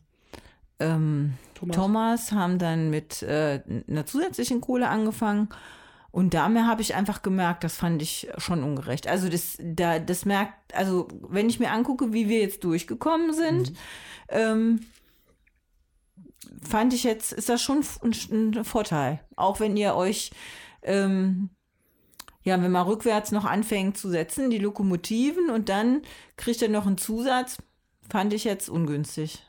Speaker 3: ähm,
Speaker 4: Thomas.
Speaker 3: Thomas. haben dann mit äh, einer zusätzlichen Kohle angefangen. Und da habe ich einfach gemerkt, das fand ich schon ungerecht. Also das, da, das merkt, also wenn ich mir angucke, wie wir jetzt durchgekommen sind, ähm, fand ich jetzt, ist das schon ein, ein Vorteil. Auch wenn ihr euch, ähm, ja, wenn man rückwärts noch anfängt zu setzen, die Lokomotiven und dann kriegt ihr noch einen Zusatz, fand ich jetzt ungünstig.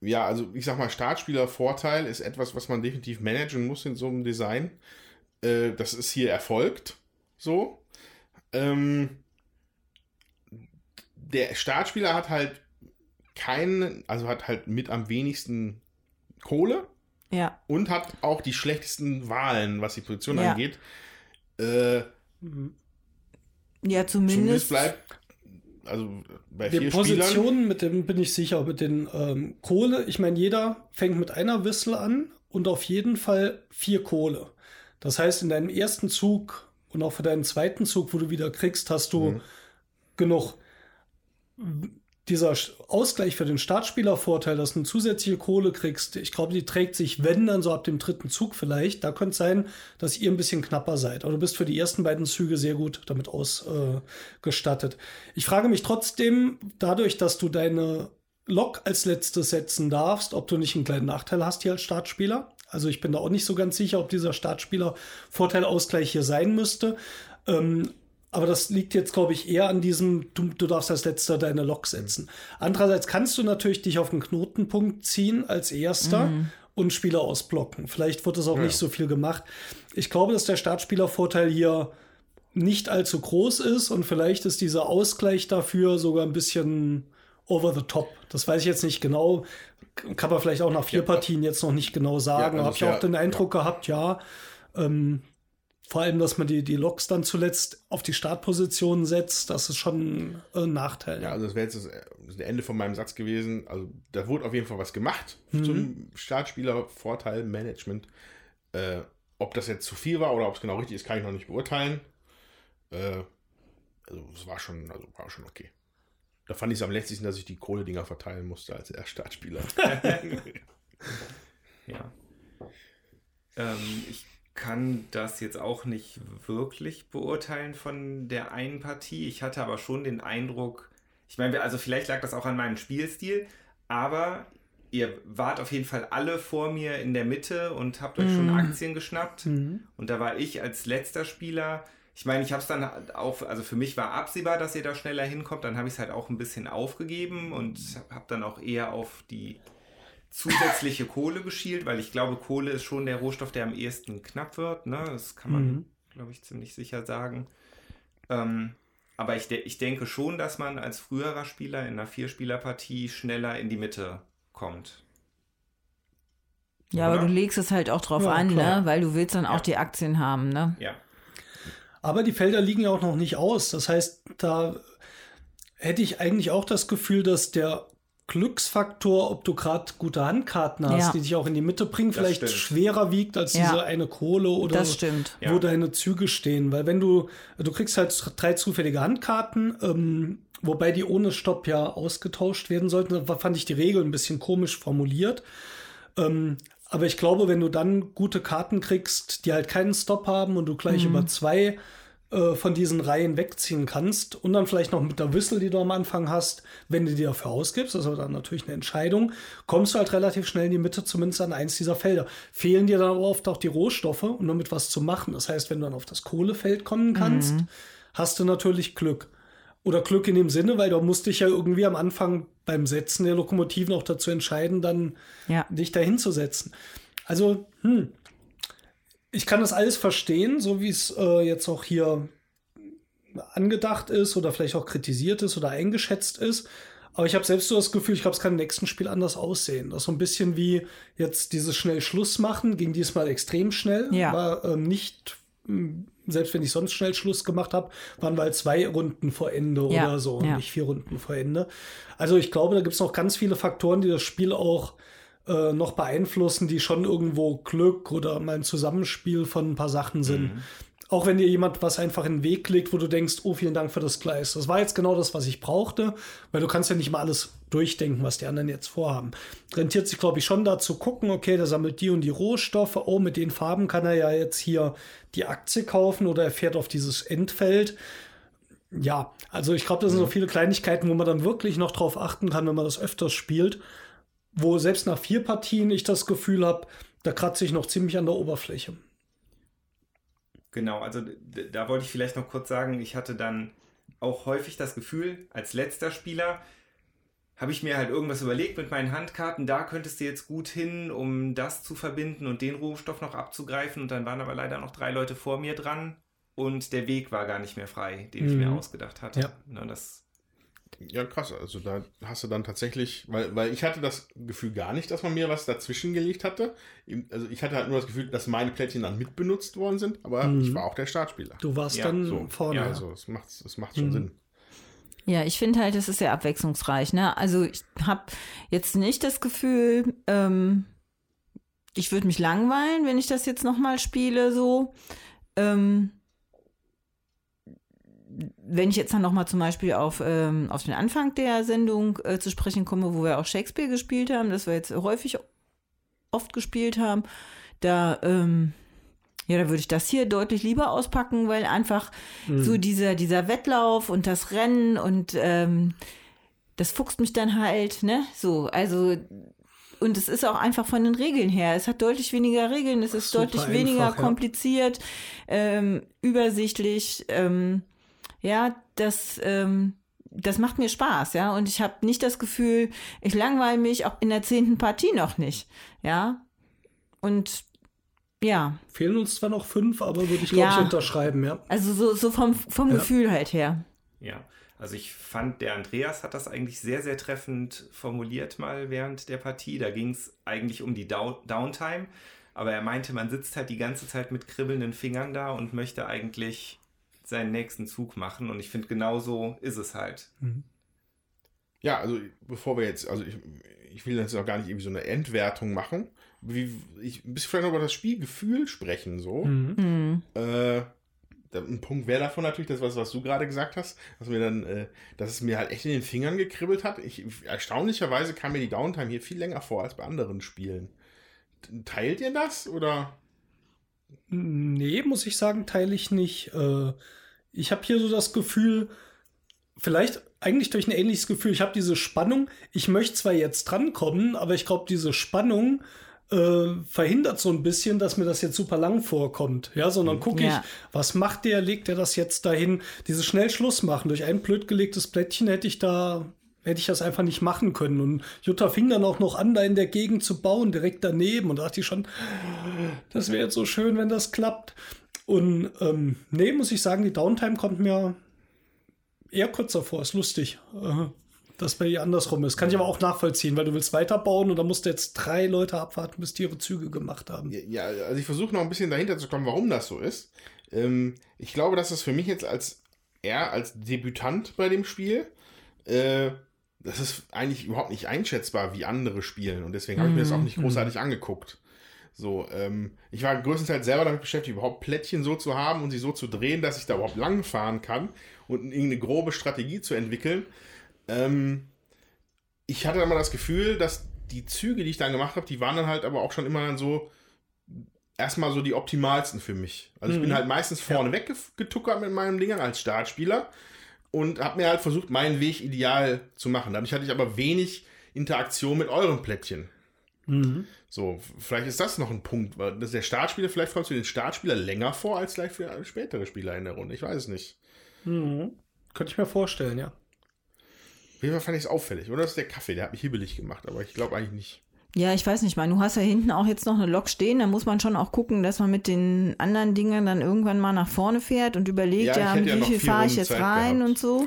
Speaker 2: Ja, also ich sag mal, Startspieler-Vorteil ist etwas, was man definitiv managen muss in so einem Design. Äh, das ist hier erfolgt. So. Ähm, der Startspieler hat halt keinen, also hat halt mit am wenigsten Kohle
Speaker 3: Ja,
Speaker 2: und hat auch die schlechtesten Wahlen, was die Position
Speaker 3: Ja.
Speaker 2: angeht. Äh,
Speaker 3: ja,
Speaker 2: zumindest
Speaker 3: zumindest.
Speaker 2: bleibt, also bei
Speaker 4: Die
Speaker 2: vier Spielern.
Speaker 4: Positionen, mit dem bin ich sicher, mit den ähm, Kohle. Ich meine, jeder fängt mit einer Whistle an und auf jeden Fall vier Kohle. Das heißt, in deinem ersten Zug und auch für deinen zweiten Zug, wo du wieder kriegst, hast du
Speaker 2: Mhm.
Speaker 4: genug. Dieser Ausgleich für den Startspielervorteil, dass du eine zusätzliche Kohle kriegst, ich glaube, die trägt sich, wenn dann so ab dem dritten Zug vielleicht. Da könnte es sein, dass ihr ein bisschen knapper seid. Aber du bist für die ersten beiden Züge sehr gut damit ausgestattet. ich frage mich trotzdem, dadurch, dass du deine Lok als letztes setzen darfst, ob du nicht einen kleinen Nachteil hast hier als Startspieler. Also ich bin da auch nicht so ganz sicher, ob dieser Startspieler-Vorteilausgleich hier sein müsste. Ähm, aber das liegt jetzt, glaube ich, eher an diesem, du, du darfst als letzter deine Lok setzen. Andererseits kannst du natürlich dich auf einen Knotenpunkt ziehen als erster und Spieler ausblocken. Vielleicht wird das auch nicht so viel gemacht. Ich glaube, dass der Startspielervorteil hier nicht allzu groß ist und vielleicht ist dieser Ausgleich dafür sogar ein bisschen over the top. Das weiß ich jetzt nicht genau. Kann man vielleicht auch nach vier
Speaker 2: Ja.
Speaker 4: Partien jetzt noch nicht genau sagen.
Speaker 2: also
Speaker 4: Habe ich auch
Speaker 2: wär-
Speaker 4: den Eindruck gehabt, ja. Ähm, vor allem, dass man die, die Loks dann zuletzt auf die Startposition setzt, das ist schon ein Nachteil.
Speaker 2: Ja, also das wäre jetzt das, das Ende von meinem Satz gewesen. Also da wurde auf jeden Fall was gemacht
Speaker 4: Mhm.
Speaker 2: zum Startspieler-Vorteil-Management. Äh, ob das jetzt zu viel war oder ob es genau richtig ist, kann ich noch nicht beurteilen. Äh, also es war schon, also war schon okay. Da fand ich es am letztesten, dass ich die Kohle-Dinger verteilen musste als Startspieler. (laughs)
Speaker 5: Ja. (laughs) Ähm, ich kann das jetzt auch nicht wirklich beurteilen von der einen Partie. Ich hatte aber schon den Eindruck, ich meine, also vielleicht lag das auch an meinem Spielstil, aber ihr wart auf jeden Fall alle vor mir in der Mitte und habt euch schon Aktien geschnappt.
Speaker 4: Mhm.
Speaker 5: Und da war ich als letzter Spieler. Ich meine, ich habe es dann auch, also für mich war absehbar, dass ihr da schneller hinkommt. Dann habe ich es halt auch ein bisschen aufgegeben und habe dann auch eher auf die zusätzliche Kohle geschielt, weil ich glaube, Kohle ist schon der Rohstoff, der am ehesten knapp wird. Ne? Das kann man,
Speaker 4: Mhm.
Speaker 5: glaube ich, ziemlich sicher sagen. Ähm, aber ich, de ich denke schon, dass man als früherer Spieler in einer Vierspielerpartie schneller in die Mitte kommt.
Speaker 3: Ja, aber
Speaker 5: Oder?
Speaker 3: du legst es halt auch drauf
Speaker 4: Ja,
Speaker 3: an,
Speaker 4: klar.
Speaker 3: ne? Weil du willst dann auch
Speaker 5: Ja.
Speaker 3: die Aktien haben, ne?
Speaker 5: Ja.
Speaker 4: Aber die Felder liegen ja auch noch nicht aus. Das heißt, da hätte ich eigentlich auch das Gefühl, dass der Glücksfaktor, ob du gerade gute Handkarten hast,
Speaker 3: Ja.
Speaker 4: die dich auch in die Mitte bringen,
Speaker 5: Das
Speaker 4: vielleicht
Speaker 5: stimmt.
Speaker 4: schwerer wiegt als
Speaker 3: Ja.
Speaker 4: diese eine Kohle oder
Speaker 3: Das stimmt.
Speaker 5: Ja.
Speaker 4: wo deine Züge stehen. Weil wenn du, du kriegst halt drei zufällige Handkarten, ähm, wobei die ohne Stopp ja ausgetauscht werden sollten. Da fand ich die Regel ein bisschen komisch formuliert. Ähm, aber ich glaube, wenn du dann gute Karten kriegst, die halt keinen Stop haben und du gleich über zwei äh, von diesen Reihen wegziehen kannst und dann vielleicht noch mit der Whistle, die du am Anfang hast, wenn du die dafür ausgibst, das ist aber dann natürlich eine Entscheidung, kommst du halt relativ schnell in die Mitte, zumindest an eins dieser Felder. Fehlen dir dann oft auch die Rohstoffe, um damit was zu machen. Das heißt, wenn du dann auf das Kohlefeld kommen kannst, hast du natürlich Glück. Oder Glück in dem Sinne, weil du musst dich ja irgendwie am Anfang beim Setzen der Lokomotiven auch dazu entscheiden, dann
Speaker 3: Ja.
Speaker 4: dich dahin zu setzen. Also, hm, ich kann das alles verstehen, so wie es äh, jetzt auch hier angedacht ist oder vielleicht auch kritisiert ist oder eingeschätzt ist. Aber ich habe selbst so das Gefühl, ich glaube, es kann im nächsten Spiel anders aussehen. Das ist so ein bisschen wie jetzt dieses schnell Schluss machen, ging diesmal extrem schnell.
Speaker 3: Ja.
Speaker 4: War ähm, nicht, mh, selbst wenn ich sonst schnell Schluss gemacht habe, waren wir halt zwei Runden vor Ende
Speaker 3: Ja,
Speaker 4: oder so und
Speaker 3: ja.
Speaker 4: nicht vier Runden vor Ende. Also ich glaube, da gibt es noch ganz viele Faktoren, die das Spiel auch äh, noch beeinflussen, die schon irgendwo Glück oder mal ein Zusammenspiel von ein paar Sachen sind. Auch wenn dir jemand was einfach in den Weg legt, wo du denkst, oh, vielen Dank für das Gleis. Das war jetzt genau das, was ich brauchte, weil du kannst ja nicht mal alles durchdenken, was die anderen jetzt vorhaben. Rentiert sich, glaube ich, schon dazu gucken, okay, der sammelt die und die Rohstoffe, oh, mit den Farben kann er ja jetzt hier die Aktie kaufen oder er fährt auf dieses Endfeld. Ja, also ich glaube, das sind so viele Kleinigkeiten, wo man dann wirklich noch drauf achten kann, wenn man das öfters spielt, wo selbst nach vier Partien ich das Gefühl habe, da kratze ich noch ziemlich an der Oberfläche.
Speaker 5: Genau, also da wollte ich vielleicht noch kurz sagen, ich hatte dann auch häufig das Gefühl, als letzter Spieler habe ich mir halt irgendwas überlegt mit meinen Handkarten, da könntest du jetzt gut hin, um das zu verbinden und den Rohstoff noch abzugreifen und dann waren aber leider noch drei Leute vor mir dran und der Weg war gar nicht mehr frei, den ich mir
Speaker 4: Mhm.
Speaker 5: ausgedacht hatte.
Speaker 4: Ja.
Speaker 5: Das,
Speaker 2: Ja, krass. Also da hast du dann tatsächlich, weil, weil ich hatte das Gefühl gar nicht, dass man mir was dazwischen gelegt hatte. Also ich hatte halt nur das Gefühl, dass meine Plättchen dann mitbenutzt worden sind, aber
Speaker 4: Mhm.
Speaker 2: ich war auch der Startspieler.
Speaker 4: Du warst
Speaker 5: Ja,
Speaker 4: dann
Speaker 2: So,
Speaker 4: vorne.
Speaker 2: ja, also es macht, es macht schon
Speaker 4: Mhm.
Speaker 2: Sinn.
Speaker 3: Ja, ich finde halt, es ist sehr abwechslungsreich. Ne? Also ich habe jetzt nicht das Gefühl, ähm, ich würde mich langweilen, wenn ich das jetzt nochmal spiele, so. Ähm, wenn ich jetzt dann nochmal zum Beispiel auf, ähm, auf den Anfang der Sendung äh, zu sprechen komme, wo wir auch Shakespeare gespielt haben, das wir jetzt häufig oft gespielt haben, da, ähm, ja, da würde ich das hier deutlich lieber auspacken, weil einfach so dieser, dieser Wettlauf und das Rennen und ähm, das fuchst mich dann halt, ne? So, also und es ist auch einfach von den Regeln her. Es hat deutlich weniger Regeln, es ist
Speaker 4: Super
Speaker 3: deutlich weniger
Speaker 4: einfach, ja.
Speaker 3: kompliziert, ähm, übersichtlich. Ähm, ja, das, ähm, das macht mir Spaß, ja. Und ich habe nicht das Gefühl, ich langweile mich auch in der zehnten Partie noch nicht, ja. Und ja,
Speaker 4: Fehlen uns zwar noch fünf, aber würde ich, glaube
Speaker 3: Ja.
Speaker 4: ich, unterschreiben, ja.
Speaker 3: also so, so vom, vom
Speaker 4: Ja.
Speaker 3: Gefühl halt her.
Speaker 5: ja. Also ich fand, der Andreas hat das eigentlich sehr, sehr treffend formuliert mal während der Partie. Da ging es eigentlich um die Downtime. Aber er meinte, man sitzt halt die ganze Zeit mit kribbelnden Fingern da und möchte eigentlich seinen nächsten Zug machen. Und ich finde, genau so ist es halt.
Speaker 2: Ja, also bevor wir jetzt, also ich, ich will jetzt auch gar nicht irgendwie so eine Endwertung machen. Wie, ich ein bisschen vielleicht noch über das Spielgefühl sprechen, so.
Speaker 4: Mhm.
Speaker 3: Hm.
Speaker 2: Äh, ein Punkt wäre davon natürlich, das was, was du gerade gesagt hast, dass mir dann, äh, dass es mir halt echt in den Fingern gekribbelt hat. Ich, erstaunlicherweise kam mir die Downtime hier viel länger vor als bei anderen Spielen. Teilt ihr das oder?
Speaker 4: Nee, muss ich sagen, teile ich nicht. Äh, ich habe hier so das Gefühl, vielleicht eigentlich durch ein ähnliches Gefühl, ich habe diese Spannung, ich möchte zwar jetzt drankommen, aber ich glaube, diese Spannung äh, verhindert so ein bisschen, dass mir das jetzt super lang vorkommt. Ja, sondern gucke
Speaker 3: Ja.
Speaker 4: ich, was macht der, legt der das jetzt dahin? Dieses schnell Schluss machen, durch ein blöd gelegtes Plättchen hätte ich da hätte ich das einfach nicht machen können. Und Jutta fing dann auch noch an, da in der Gegend zu bauen, direkt daneben. Und da dachte ich schon, das wäre jetzt so schön, wenn das klappt. Und ähm, nee, muss ich sagen, die Downtime kommt mir eher kürzer vor. Ist lustig, äh, dass bei ihr andersrum ist. Kann ich aber auch nachvollziehen, weil du willst weiterbauen und da musst du jetzt drei Leute abwarten, bis die ihre Züge gemacht haben.
Speaker 2: Ja, also ich versuche noch ein bisschen dahinter zu kommen, warum das so ist. Ähm, ich glaube, dass es für mich jetzt als eher als Debütant bei dem Spiel, äh, das ist eigentlich überhaupt nicht einschätzbar, wie andere spielen. Und deswegen habe ich mir das auch nicht großartig angeguckt. So, ähm, ich war größtenteils selber damit beschäftigt, überhaupt Plättchen so zu haben und sie so zu drehen, dass ich da überhaupt lang fahren kann und irgendeine grobe Strategie zu entwickeln. Ähm, ich hatte dann mal das Gefühl, dass die Züge, die ich dann gemacht habe, die waren dann halt aber auch schon immer dann so erstmal so die optimalsten für mich. Also ich bin
Speaker 4: Mhm.
Speaker 2: halt meistens vorne weggetuckert mit meinem Dingern als Startspieler und habe mir halt versucht, meinen Weg ideal zu machen. Dadurch hatte ich aber wenig Interaktion mit euren Plättchen.
Speaker 4: Mhm.
Speaker 2: So, vielleicht ist das noch ein Punkt, weil das der Startspieler, vielleicht kommt für den Startspieler länger vor als vielleicht für spätere Spieler in der Runde. Ich weiß es nicht.
Speaker 4: Mhm. Könnte ich mir vorstellen, ja.
Speaker 2: Auf jeden Fall fand ich es auffällig. Oder das ist der Kaffee, der hat mich hibbelig gemacht, aber ich glaube eigentlich nicht.
Speaker 3: Ja, ich weiß nicht, man, du hast ja hinten auch jetzt noch eine Lok stehen, da muss man schon auch gucken, dass man mit den anderen Dingern dann irgendwann mal nach vorne fährt und überlegt,
Speaker 2: Ja,
Speaker 3: ja,
Speaker 2: ja
Speaker 3: wie
Speaker 2: noch
Speaker 3: viel fahre ich jetzt
Speaker 2: Zeit
Speaker 3: rein
Speaker 2: gehabt.
Speaker 3: und so.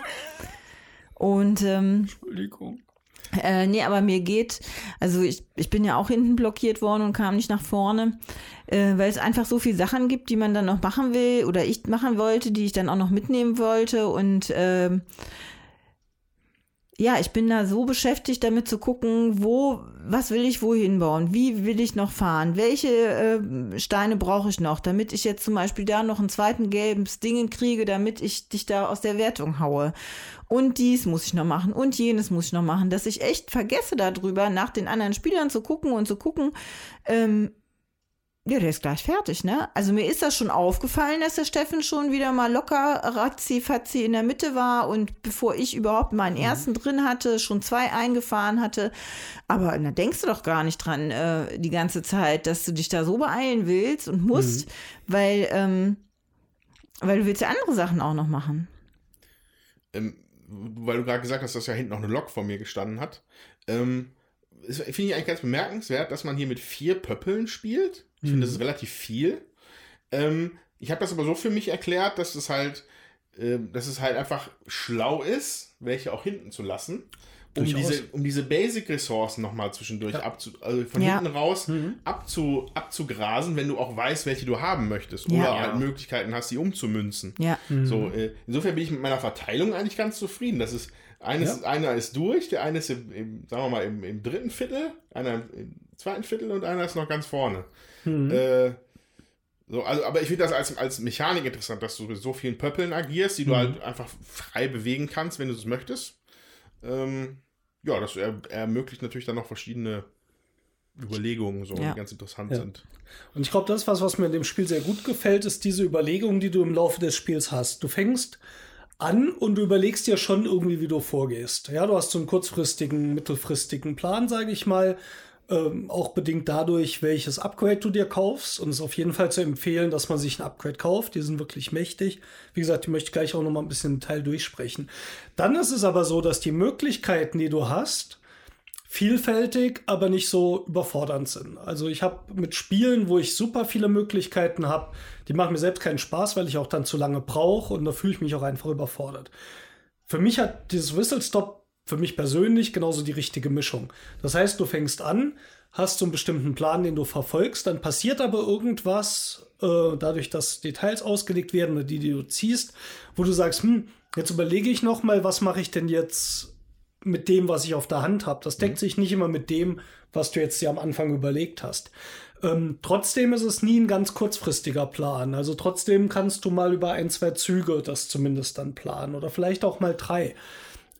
Speaker 3: Und ähm,
Speaker 4: Entschuldigung.
Speaker 3: Äh, nee, aber mir geht, also ich, ich bin ja auch hinten blockiert worden und kam nicht nach vorne, äh, weil es einfach so viele Sachen gibt, die man dann noch machen will oder ich machen wollte, die ich dann auch noch mitnehmen wollte. Und ähm, ja, ich bin da so beschäftigt damit zu gucken, wo, was will ich wohin bauen, wie will ich noch fahren, welche äh, Steine brauche ich noch, damit ich jetzt zum Beispiel da noch einen zweiten gelben Dingen kriege, damit ich dich da aus der Wertung haue. Und dies muss ich noch machen und jenes muss ich noch machen, dass ich echt vergesse darüber, nach den anderen Spielern zu gucken und zu gucken, ähm, ja, der ist gleich fertig, ne? Also mir ist das schon aufgefallen, dass der Steffen schon wieder mal locker ratzi-fatzi in der Mitte war und bevor ich überhaupt meinen ersten drin hatte, schon zwei eingefahren hatte. Aber da denkst du doch gar nicht dran äh, die ganze Zeit, dass du dich da so beeilen willst und musst, weil, ähm, weil du willst ja andere Sachen auch noch machen.
Speaker 2: ähm, weil du gerade gesagt hast, dass ja hinten noch eine Lok vor mir gestanden hat. Ähm, finde ich eigentlich ganz bemerkenswert, dass man hier mit vier Pöppeln spielt. Ich finde, das ist relativ viel. Ähm, ich habe das aber so für mich erklärt, dass es halt, ähm, dass es halt einfach schlau ist, welche auch hinten zu lassen. Um
Speaker 4: Durchaus.
Speaker 2: diese, um diese Basic-Ressourcen nochmal zwischendurch abzu, also von
Speaker 3: Ja.
Speaker 2: hinten raus abzu, abzugrasen, wenn du auch weißt, welche du haben möchtest.
Speaker 3: Ja.
Speaker 2: Oder
Speaker 5: Ja.
Speaker 2: halt Möglichkeiten hast, sie umzumünzen.
Speaker 3: Ja.
Speaker 2: So, äh, insofern bin ich mit meiner Verteilung eigentlich ganz zufrieden. Das ist eines, einer ist durch, der eine ist im, im sagen wir mal, im, im dritten Viertel, einer im zweiten Viertel und einer ist noch ganz vorne. Äh, so, also, aber ich finde das als, als Mechanik interessant, dass du mit so vielen Pöppeln agierst, die du halt einfach frei bewegen kannst, wenn du es möchtest. Ähm, ja, das er, ermöglicht natürlich dann noch verschiedene Überlegungen, so,
Speaker 3: Ja.
Speaker 2: die ganz interessant
Speaker 4: Ja.
Speaker 2: sind.
Speaker 4: Und ich glaube, das, was, was mir in dem Spiel sehr gut gefällt, ist diese Überlegung, die du im Laufe des Spiels hast. Du fängst an und du überlegst dir schon irgendwie, wie du vorgehst. Ja, du hast so einen kurzfristigen, mittelfristigen Plan, sage ich mal. Ähm, auch bedingt dadurch, welches Upgrade du dir kaufst. Und es ist auf jeden Fall zu empfehlen, dass man sich ein Upgrade kauft. Die sind wirklich mächtig. Wie gesagt, die möchte ich gleich auch noch mal ein bisschen im Detail durchsprechen. Dann ist es aber so, dass die Möglichkeiten, die du hast, vielfältig, aber nicht so überfordernd sind. Also ich habe mit Spielen, wo ich super viele Möglichkeiten habe, die machen mir selbst keinen Spaß, weil ich auch dann zu lange brauche und da fühle ich mich auch einfach überfordert. Für mich hat dieses Whistle Stop für mich persönlich genauso die richtige Mischung. Das heißt, du fängst an, hast so einen bestimmten Plan, den du verfolgst, dann passiert aber irgendwas, äh, dadurch, dass Details ausgelegt werden oder die, die du ziehst, wo du sagst, hm, jetzt überlege ich noch mal, was mache ich denn jetzt mit dem, was ich auf der Hand habe. Das deckt sich nicht immer mit dem, was du jetzt dir am Anfang überlegt hast. Ähm, trotzdem ist es nie ein ganz kurzfristiger Plan. Also trotzdem kannst du mal über ein, zwei Züge das zumindest dann planen oder vielleicht auch mal drei.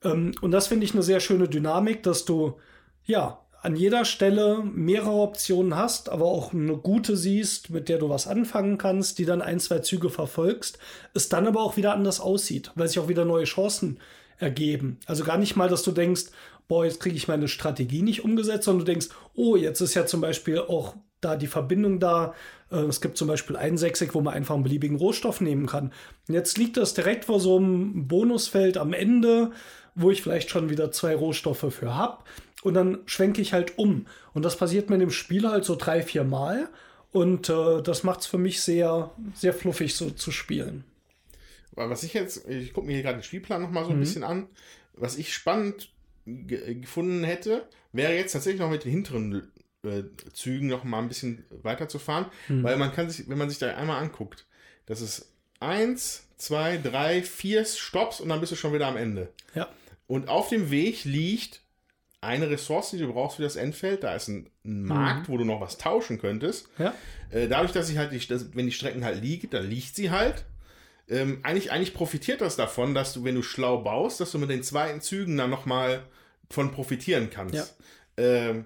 Speaker 4: Ähm, und das finde ich eine sehr schöne Dynamik, dass du ja an jeder Stelle mehrere Optionen hast, aber auch eine gute siehst, mit der du was anfangen kannst, die dann ein, zwei Züge verfolgst, es dann aber auch wieder anders aussieht, weil sich auch wieder neue Chancen ergeben. Also gar nicht mal, dass du denkst, boah, jetzt kriege ich meine Strategie nicht umgesetzt, sondern du denkst, oh, jetzt ist ja zum Beispiel auch da die Verbindung da. Äh, Es gibt zum Beispiel ein Sechsig, wo man einfach einen beliebigen Rohstoff nehmen kann. Und jetzt liegt das direkt vor so einem Bonusfeld am Ende, wo ich vielleicht schon wieder zwei Rohstoffe für habe. Und dann schwenke ich halt um. Und das passiert mir dem Spiel halt so drei, vier Mal. Und äh, das macht es für mich sehr, sehr fluffig so zu spielen.
Speaker 2: Was ich jetzt, ich gucke mir hier gerade den Spielplan noch mal so ein bisschen an. Was ich spannend ge gefunden hätte, wäre jetzt tatsächlich noch mit den hinteren äh, Zügen noch mal ein bisschen weiterzufahren, weil man kann sich, wenn man sich da einmal anguckt, das ist eins, zwei, drei, vier Stops und dann bist du schon wieder am Ende.
Speaker 4: Ja.
Speaker 2: Und auf dem Weg liegt eine Ressource, die du brauchst für das Endfeld. Da ist ein, ein Markt, wo du noch was tauschen könntest.
Speaker 4: Ja.
Speaker 2: Äh, dadurch, dass ich halt, die, dass, wenn die Strecken halt liegt, dann liegt sie halt. Ähm, eigentlich, eigentlich profitiert das davon, dass du, wenn du schlau baust, dass du mit den zweiten Zügen dann nochmal von profitieren kannst.
Speaker 4: Ja.
Speaker 2: Ähm,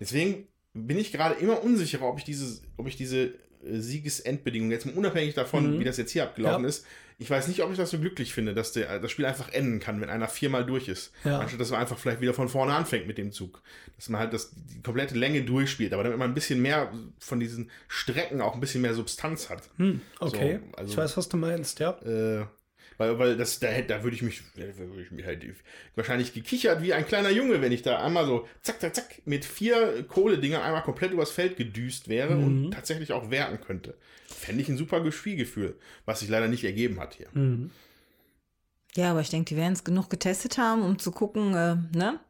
Speaker 2: deswegen bin ich gerade immer unsicher, ob ich diese, ob ich diese äh, Siegesendbedingung, jetzt mal unabhängig davon, wie das jetzt hier abgelaufen
Speaker 4: Ja.
Speaker 2: ist, ich weiß nicht, ob ich das so glücklich finde, dass der, das Spiel einfach enden kann, wenn einer viermal durch ist.
Speaker 4: Ja.
Speaker 2: Anstatt dass man einfach vielleicht wieder von vorne anfängt mit dem Zug. Dass man halt das, die komplette Länge durchspielt, aber damit man ein bisschen mehr von diesen Strecken auch ein bisschen mehr Substanz hat.
Speaker 4: Hm, okay.
Speaker 2: So, also-
Speaker 4: ich weiß, was du meinst, ja.
Speaker 2: Äh, weil, weil das, da, hätte- da würde ich mich, da würde ich mich halt wahrscheinlich gekichert wie ein kleiner Junge, wenn ich da einmal so zack, zack, zack mit vier Kohledingern einmal komplett übers Feld gedüst wäre
Speaker 4: Mhm.
Speaker 2: und tatsächlich auch werten könnte. Fände ich ein super Spielgefühl, was sich leider nicht ergeben hat hier.
Speaker 4: Mhm.
Speaker 3: Ja, aber ich denke, die werden es genug getestet haben, um zu gucken, äh, ne?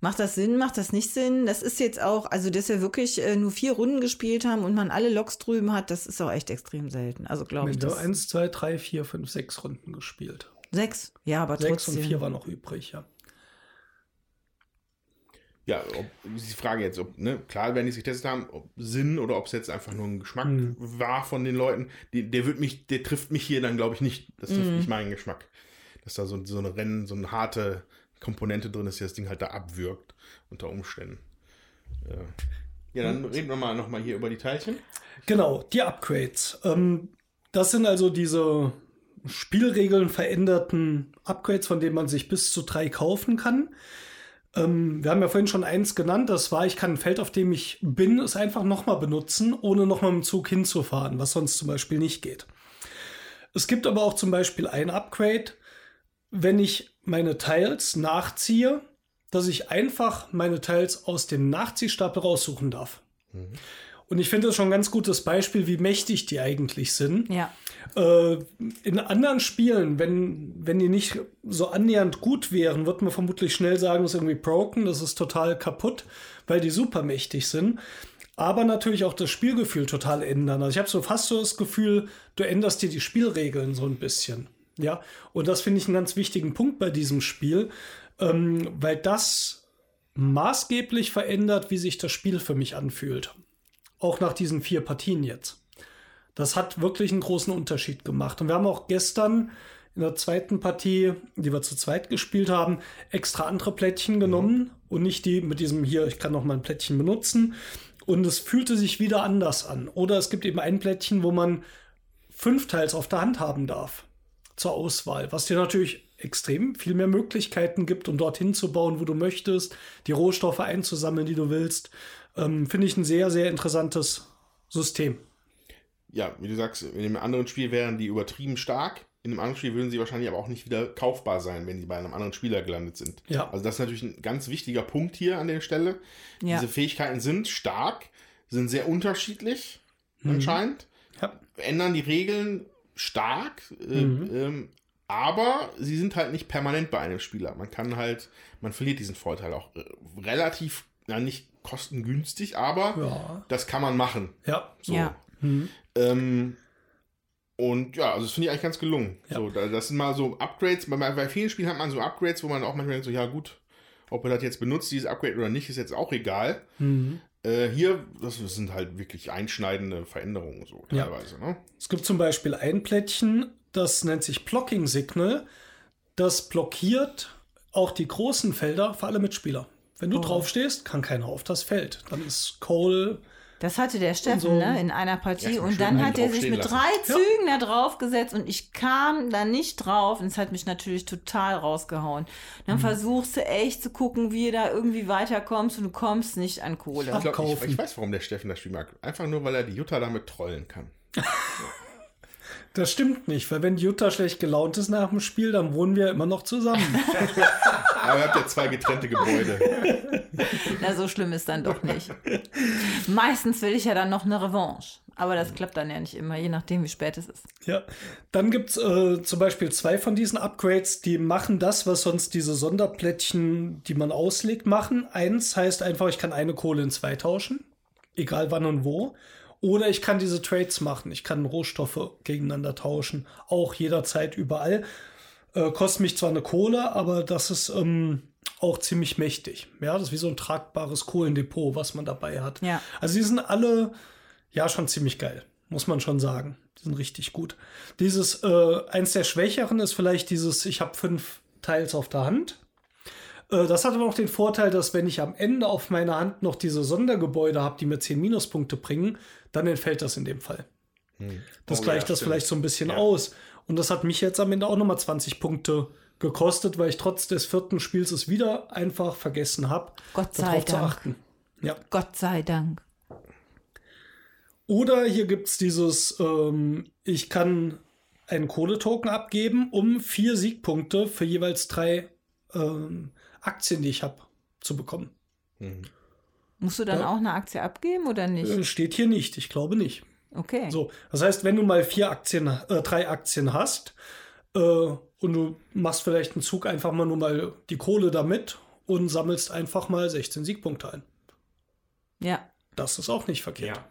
Speaker 3: Macht das Sinn, macht das nicht Sinn? Das ist jetzt auch, also dass wir wirklich äh, nur vier Runden gespielt haben und man alle Loks drüben hat, das ist auch echt extrem selten. Also glaube ich.
Speaker 4: Wir haben eins, zwei, drei, vier, fünf, sechs Runden gespielt.
Speaker 3: sechs, ja, aber
Speaker 4: Sechs
Speaker 3: trotzdem.
Speaker 4: und vier war noch übrig, ja.
Speaker 2: Ja, ob, ist die Frage jetzt, ob, ne, klar, wenn die es getestet haben, ob Sinn oder ob es jetzt einfach nur ein Geschmack
Speaker 4: Mhm.
Speaker 2: war von den Leuten, die, der wird mich, der trifft mich hier dann, glaube ich, nicht. Das trifft nicht meinen Geschmack. Dass da so, so eine Rennen, so eine harte Komponente drin ist, die das Ding halt da abwirkt, unter Umständen. Äh, ja, dann reden wir mal nochmal hier über die Teilchen.
Speaker 4: Genau, die Upgrades. Ähm, das sind also diese Spielregeln veränderten Upgrades, von denen man sich bis zu drei kaufen kann. Ähm, wir haben ja vorhin schon eins genannt, das war, ich kann ein Feld, auf dem ich bin, es einfach nochmal benutzen, ohne nochmal mit dem Zug hinzufahren, was sonst zum Beispiel nicht geht. Es gibt aber auch zum Beispiel ein Upgrade, wenn ich meine Tiles nachziehe, dass ich einfach meine Tiles aus dem Nachziehstapel raussuchen darf. Und ich finde das schon ein ganz gutes Beispiel, wie mächtig die eigentlich sind.
Speaker 3: Ja.
Speaker 4: Äh, in anderen Spielen, wenn, wenn die nicht so annähernd gut wären, wird man vermutlich schnell sagen, das ist irgendwie broken, das ist total kaputt, weil die super mächtig sind. Aber natürlich auch das Spielgefühl total ändern. Also ich habe so fast so das Gefühl, du änderst dir die Spielregeln so ein bisschen. Ja, und das finde ich einen ganz wichtigen Punkt bei diesem Spiel, ähm, weil das maßgeblich verändert, wie sich das Spiel für mich anfühlt. Auch nach diesen vier Partien jetzt. Das hat wirklich einen großen Unterschied gemacht. Und wir haben auch gestern in der zweiten Partie, die wir zu zweit gespielt haben, extra andere Plättchen genommen und nicht die mit diesem hier, ich kann noch mal ein Plättchen benutzen. Und es fühlte sich wieder anders an. Oder es gibt eben ein Plättchen, wo man fünf Teils auf der Hand haben darf zur Auswahl, was dir natürlich extrem viel mehr Möglichkeiten gibt, um dorthin zu bauen, wo du möchtest, die Rohstoffe einzusammeln, die du willst. Ähm, Finde ich ein sehr, sehr interessantes System.
Speaker 2: Ja, wie du sagst, in einem anderen Spiel wären die übertrieben stark. In einem anderen Spiel würden sie wahrscheinlich aber auch nicht wieder kaufbar sein, wenn sie bei einem anderen Spieler gelandet sind.
Speaker 4: Ja.
Speaker 2: Also das ist natürlich ein ganz wichtiger Punkt hier an der Stelle.
Speaker 3: Ja.
Speaker 2: Diese Fähigkeiten sind stark, sind sehr unterschiedlich anscheinend,
Speaker 4: Ja.
Speaker 2: ändern die Regeln stark, äh, ähm, aber sie sind halt nicht permanent bei einem Spieler. Man kann halt, man verliert diesen Vorteil auch äh, relativ, ja nicht kostengünstig, aber
Speaker 4: Ja.
Speaker 2: das kann man machen.
Speaker 4: Ja.
Speaker 2: So.
Speaker 3: Ja.
Speaker 2: Ähm, und ja, also das finde ich eigentlich ganz gelungen.
Speaker 4: Ja.
Speaker 2: So, da, das sind mal so Upgrades. Bei, bei vielen Spielen hat man so Upgrades, wo man auch manchmal denkt, so, ja gut, ob er das jetzt benutzt, dieses Upgrade oder nicht, ist jetzt auch egal.
Speaker 4: Mhm.
Speaker 2: Äh, hier, das sind halt wirklich einschneidende Veränderungen so
Speaker 4: Ja.
Speaker 2: teilweise. Ne?
Speaker 4: Es gibt zum Beispiel ein Plättchen, das nennt sich Blocking Signal. Das blockiert auch die großen Felder für alle Mitspieler. Wenn du draufstehst, kann keiner auf das Feld. Dann ist Cole
Speaker 3: Das hatte der Steffen
Speaker 4: so-
Speaker 3: ne, in einer Partie und dann hat er sich mit
Speaker 2: lassen.
Speaker 3: drei
Speaker 4: Ja.
Speaker 3: Zügen da drauf gesetzt und ich kam da nicht drauf und es hat mich natürlich total rausgehauen. Dann
Speaker 2: Mhm.
Speaker 3: versuchst du echt zu gucken, wie du da irgendwie weiterkommst und du kommst nicht an Kohle.
Speaker 2: Ich, glaub, ich, ich weiß, warum der Steffen das Spiel mag. Einfach nur, weil er die Jutta damit trollen kann. (laughs)
Speaker 4: Das stimmt nicht, weil wenn Jutta schlecht gelaunt ist nach dem Spiel, dann wohnen wir immer noch zusammen. (laughs)
Speaker 2: Aber ihr habt ja zwei getrennte Gebäude. (laughs)
Speaker 3: Na, so schlimm ist dann doch nicht. Meistens will ich ja dann noch eine Revanche. Aber das klappt dann ja nicht immer, je nachdem, wie spät es ist.
Speaker 4: ja. Dann gibt es äh, zum Beispiel zwei von diesen Upgrades, die machen das, was sonst diese Sonderplättchen, die man auslegt, machen. Eins heißt einfach, ich kann eine Kohle in zwei tauschen, egal wann und wo. Oder ich kann diese Trades machen. Ich kann Rohstoffe gegeneinander tauschen, auch jederzeit überall. Äh, kostet mich zwar eine Kohle, aber das ist ähm, auch ziemlich mächtig. Ja, das ist wie so ein tragbares Kohlendepot, was man dabei hat.
Speaker 3: Ja.
Speaker 4: Also die sind alle ja schon ziemlich geil, muss man schon sagen. Die sind richtig gut. Dieses, äh, eins der Schwächeren ist vielleicht dieses, ich habe fünf Teils auf der Hand. Äh, das hat aber auch den Vorteil, dass wenn ich am Ende auf meiner Hand noch diese Sondergebäude habe, die mir 10 Minuspunkte bringen, dann entfällt das in dem Fall. Das
Speaker 2: Oh,
Speaker 4: gleicht
Speaker 2: ja,
Speaker 4: das
Speaker 2: stimmt.
Speaker 4: vielleicht so ein bisschen
Speaker 2: Ja.
Speaker 4: aus. Und das hat mich jetzt am Ende auch nochmal 20 Punkte gekostet, weil ich trotz des vierten Spiels es wieder einfach vergessen habe,
Speaker 3: Gott sei
Speaker 4: darauf zu
Speaker 3: Dank.
Speaker 4: achten. Ja.
Speaker 3: Gott sei Dank.
Speaker 4: Oder hier gibt es dieses, ähm, ich kann einen Kohletoken abgeben, um vier Siegpunkte für jeweils drei ähm, Aktien, die ich habe, zu bekommen.
Speaker 3: Musst du dann
Speaker 4: Ja.
Speaker 3: auch eine Aktie abgeben oder nicht?
Speaker 4: Äh, steht hier nicht, ich glaube nicht.
Speaker 3: Okay.
Speaker 4: So, das heißt, wenn du mal vier Aktien, äh, drei Aktien hast, Äh, und du machst vielleicht einen Zug einfach mal nur mal die Kohle damit und sammelst einfach mal 16 Siegpunkte ein.
Speaker 3: Ja.
Speaker 4: Das ist auch nicht verkehrt.
Speaker 5: Ja.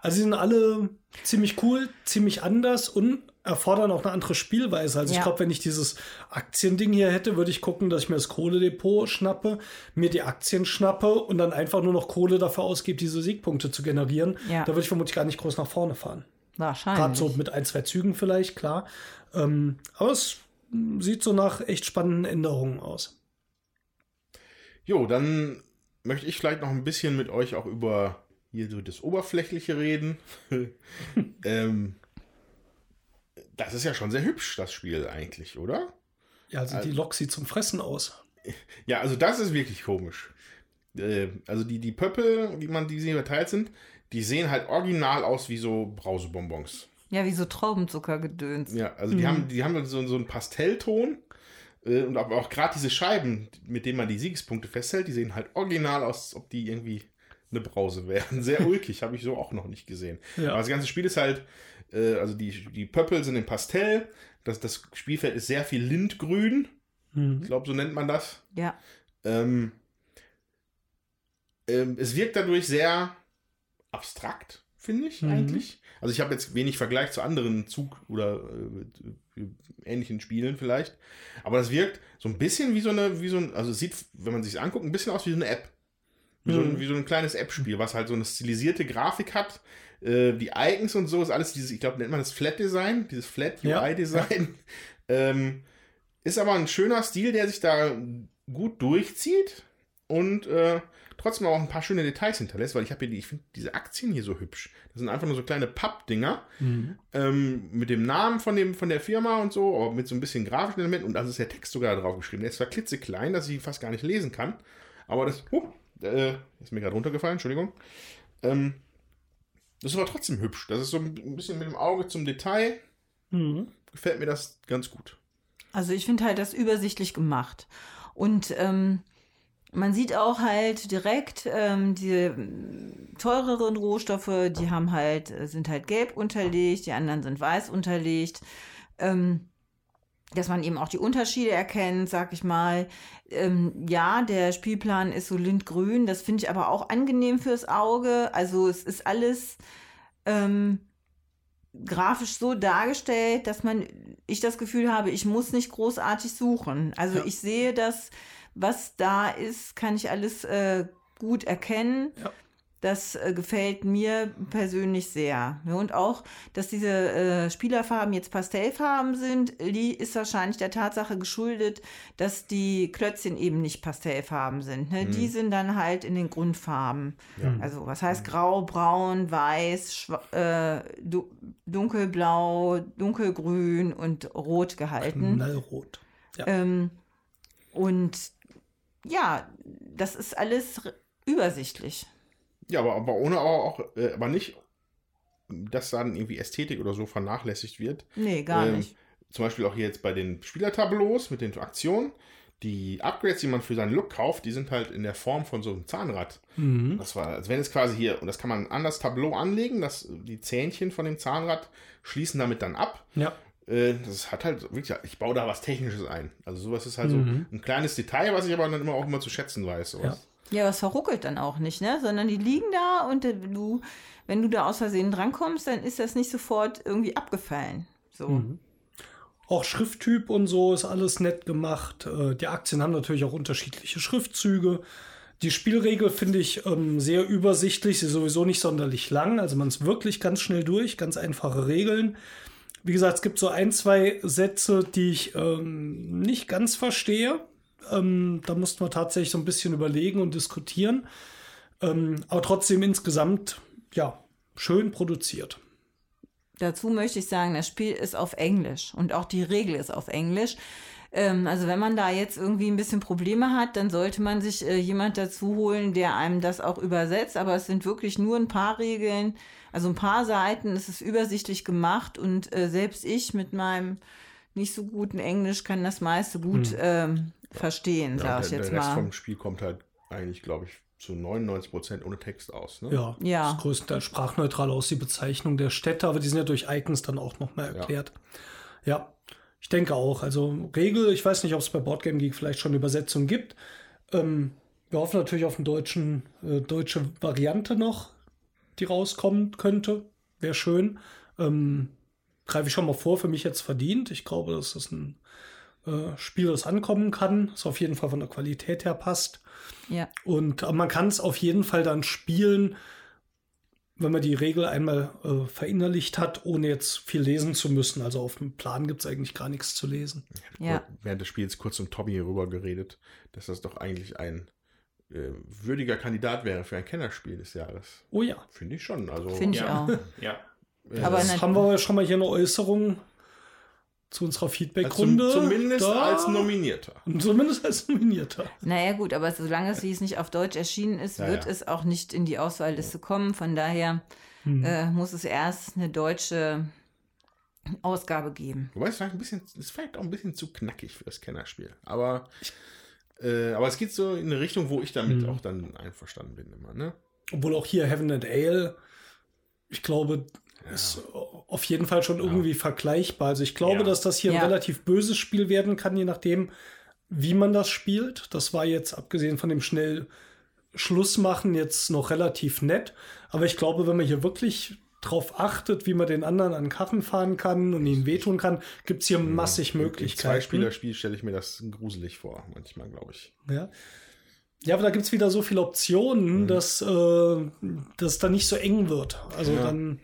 Speaker 4: Also sie sind alle ziemlich cool, ziemlich anders und erfordern auch eine andere Spielweise. Also
Speaker 3: Ja.
Speaker 4: ich glaube, wenn ich dieses Aktiending hier hätte, würde ich gucken, dass ich mir das Kohledepot schnappe, mir die Aktien schnappe und dann einfach nur noch Kohle dafür ausgebe, diese Siegpunkte zu generieren.
Speaker 3: Ja.
Speaker 4: Da würde ich vermutlich gar nicht groß nach vorne fahren.
Speaker 3: Wahrscheinlich.
Speaker 4: Gerade so mit ein, zwei Zügen vielleicht, klar. Ähm, aber es sieht so nach echt spannenden Änderungen aus.
Speaker 2: Jo, dann möchte ich vielleicht noch ein bisschen mit euch auch über hier so das Oberflächliche reden. (laughs) ähm, das ist ja schon sehr hübsch, das Spiel eigentlich, oder?
Speaker 4: Ja, also die Lok sieht zum Fressen aus. (laughs)
Speaker 2: Ja, also das ist wirklich komisch. Äh, also die, die Pöppel, wie man die sehen verteilt sind, die sehen halt original aus wie so Brausebonbons.
Speaker 3: Ja, wie so Traubenzuckergedöns.
Speaker 2: Ja, also die haben, die haben so, so einen Pastellton. Äh, und aber auch gerade diese Scheiben, mit denen man die Siegespunkte festhält, die sehen halt original aus, als ob die irgendwie eine Brause wären. (laughs) Sehr ulkig, habe ich so auch noch nicht gesehen.
Speaker 4: Ja.
Speaker 2: Aber das ganze Spiel ist halt, äh, also die, die Pöppel sind in Pastell. Das, das Spielfeld ist sehr viel Lindgrün.
Speaker 4: Mhm.
Speaker 2: Ich glaube, so nennt man das.
Speaker 3: Ja.
Speaker 2: Ähm, ähm, es wirkt dadurch sehr abstrakt, finde ich
Speaker 4: Mhm.
Speaker 2: eigentlich. Also ich habe jetzt wenig Vergleich zu anderen Zug- oder äh, ähnlichen Spielen vielleicht. Aber das wirkt so ein bisschen wie so eine, wie so ein, also es sieht, wenn man sich anguckt, ein bisschen aus wie so eine App. Wie, so, ein,
Speaker 4: Mhm.
Speaker 2: wie so ein kleines App-Spiel, was halt so eine stilisierte Grafik hat. Äh, die Icons und so ist alles dieses, ich glaube, nennt man das Flat Design, dieses Flat
Speaker 4: Ja.
Speaker 2: UI-Design. (laughs) Ähm, ist aber ein schöner Stil, der sich da gut durchzieht und äh, trotzdem auch ein paar schöne Details hinterlässt, weil ich habe hier die, ich finde diese Aktien hier so hübsch. Das sind einfach nur so kleine Pappdinger
Speaker 4: Mhm.
Speaker 2: ähm, mit dem Namen von, dem, von der Firma und so, aber mit so ein bisschen grafischen Elementen und da ist der Text sogar drauf geschrieben. Der ist zwar klitzeklein, dass ich ihn fast gar nicht lesen kann, aber das huh, äh, ist mir gerade runtergefallen, Entschuldigung. Ähm, das ist aber trotzdem hübsch. Das ist so ein bisschen mit dem Auge zum Detail.
Speaker 4: Mhm.
Speaker 2: Gefällt mir das ganz gut.
Speaker 3: Also ich finde halt das übersichtlich gemacht. Und ähm, man sieht auch halt direkt, ähm, die teureren Rohstoffe, die haben halt, äh, sind halt gelb unterlegt, die anderen sind weiß unterlegt. Ähm, dass man eben auch die Unterschiede erkennt, sag ich mal. Ähm, ja, der Spielplan ist so lindgrün, das finde ich aber auch angenehm fürs Auge. Also es ist alles ähm, grafisch so dargestellt, dass man, ich das Gefühl habe, ich muss nicht großartig suchen. Also
Speaker 4: Ja.
Speaker 3: ich sehe das, was da ist, kann ich alles äh, gut erkennen.
Speaker 4: Ja.
Speaker 3: Das äh, gefällt mir persönlich sehr. Ja, und auch, dass diese äh, Spielerfarben jetzt Pastellfarben sind, li- ist wahrscheinlich der Tatsache geschuldet, dass die Klötzchen eben nicht Pastellfarben sind. Ne? Die sind dann halt in den Grundfarben.
Speaker 2: Ja.
Speaker 3: Also was heißt grau, braun, weiß, äh, du dunkelblau, dunkelgrün und rot gehalten.
Speaker 4: Knallrot. Ja.
Speaker 3: Ähm, und ja, das ist alles übersichtlich.
Speaker 2: Ja, aber, aber ohne auch, auch äh, aber nicht, dass dann irgendwie Ästhetik oder so vernachlässigt wird.
Speaker 3: Nee, gar
Speaker 2: Ähm,
Speaker 3: nicht.
Speaker 2: Zum Beispiel auch hier jetzt bei den Spielertableaus mit den Aktionen. Die Upgrades, die man für seinen Look kauft, die sind halt in der Form von so einem Zahnrad.
Speaker 4: Mhm.
Speaker 2: Das war, als wenn es quasi hier, und das kann man an das Tableau anlegen, dass die Zähnchen von dem Zahnrad schließen damit dann ab.
Speaker 4: Ja.
Speaker 2: Äh, Das hat halt wirklich, ich baue da was Technisches ein. Also sowas ist halt
Speaker 4: Mhm.
Speaker 2: so ein kleines Detail, was ich aber dann immer auch immer zu schätzen weiß. Sowas.
Speaker 3: Ja, das verruckelt dann auch nicht, ne? Sondern die liegen da und äh, du, wenn du da aus Versehen drankommst, dann ist das nicht sofort irgendwie abgefallen. So.
Speaker 4: Mhm. Auch Schrifttyp und so ist alles nett gemacht. Äh, Die Aktien haben natürlich auch unterschiedliche Schriftzüge. Die Spielregel finde ich ähm, sehr übersichtlich, sie ist sowieso nicht sonderlich lang. Also man ist wirklich ganz schnell durch, ganz einfache Regeln. Wie gesagt, es gibt so ein, zwei Sätze, die ich ähm, nicht ganz verstehe. Ähm, da mussten wir tatsächlich so ein bisschen überlegen und diskutieren. Ähm, aber trotzdem insgesamt, ja, schön produziert.
Speaker 3: Dazu möchte ich sagen, das Spiel ist auf Englisch und auch die Regel ist auf Englisch. Ähm, also wenn man da jetzt irgendwie ein bisschen Probleme hat, dann sollte man sich äh, jemand dazu holen, der einem das auch übersetzt. Aber es sind wirklich nur ein paar Regeln, also ein paar Seiten. Es ist übersichtlich gemacht und äh, selbst ich mit meinem nicht so guten Englisch kann das meiste gut ähm, verstehen,
Speaker 2: Ja,
Speaker 3: sag ich jetzt
Speaker 2: der Rest
Speaker 3: mal.
Speaker 2: vom Spiel kommt halt eigentlich, glaube ich, zu 99% ohne Text aus. Ne?
Speaker 4: Ja,
Speaker 3: Ja.
Speaker 4: das größtenteils sprachneutral aus die Bezeichnung der Städte, aber die sind ja durch Icons dann auch nochmal erklärt. Ja. Ich denke auch. Also Regel, ich weiß nicht, ob es bei Boardgame Geek vielleicht schon Übersetzungen gibt. Ähm, wir hoffen natürlich auf eine deutschen, äh, deutsche Variante noch, die rauskommen könnte. Wäre schön. Ähm, greife ich schon mal vor, für mich jetzt verdient. Ich glaube, dass das ein äh, Spiel, das ankommen kann, das auf jeden Fall von der Qualität her passt.
Speaker 3: Ja.
Speaker 4: Und aber man kann es auf jeden Fall dann spielen, wenn man die Regel einmal äh, verinnerlicht hat, ohne jetzt viel lesen zu müssen. Also auf dem Plan gibt es eigentlich gar nichts zu lesen.
Speaker 3: Ja.
Speaker 2: Während des Spiels kurz zum Tommy rüber geredet, dass das doch eigentlich ein äh, würdiger Kandidat wäre für ein Kennerspiel des Jahres.
Speaker 4: Oh ja.
Speaker 2: Finde ich schon. Also,
Speaker 3: Finde ich
Speaker 5: Ja.
Speaker 3: auch. (laughs)
Speaker 5: Ja.
Speaker 3: Aber
Speaker 4: Das haben wir schon mal hier eine Äußerung zu unserer
Speaker 2: zum,
Speaker 4: Feedback-Runde.
Speaker 2: zumindest
Speaker 4: Da-
Speaker 2: als Nominierter.
Speaker 4: Zumindest als Nominierter.
Speaker 3: Naja, gut, aber solange es wie es nicht auf Deutsch erschienen ist,
Speaker 2: Ja,
Speaker 3: wird
Speaker 2: ja.
Speaker 3: es auch nicht in die Auswahlliste kommen. Von daher
Speaker 4: Hm.
Speaker 3: äh, muss es erst eine deutsche Ausgabe geben.
Speaker 2: Wobei es vielleicht ein bisschen, es ist vielleicht auch ein bisschen zu knackig für das Kennerspiel. Aber, äh, aber es geht so in eine Richtung, wo ich damit
Speaker 4: Mhm.
Speaker 2: auch dann einverstanden bin immer, ne?
Speaker 4: Obwohl auch hier Heaven and Ale, ich glaube, ist auf jeden Fall schon irgendwie vergleichbar. Also ich glaube,
Speaker 5: Ja.
Speaker 4: dass das hier
Speaker 3: Ja.
Speaker 4: ein relativ böses Spiel werden kann, je nachdem, wie man das spielt. Das war jetzt, abgesehen von dem schnell Schluss machen, jetzt noch relativ nett. Aber ich glaube, wenn man hier wirklich drauf achtet, wie man den anderen an Karren fahren kann und ihnen wehtun kann, gibt es hier massig
Speaker 2: Im
Speaker 4: Möglichkeiten.
Speaker 2: Zwei-Spieler-Spiel stelle ich mir das gruselig vor, manchmal, glaube ich.
Speaker 4: Ja. Ja, aber da gibt es wieder so viele Optionen, dass äh, das dann nicht so eng wird. Also
Speaker 2: Ja.
Speaker 4: dann,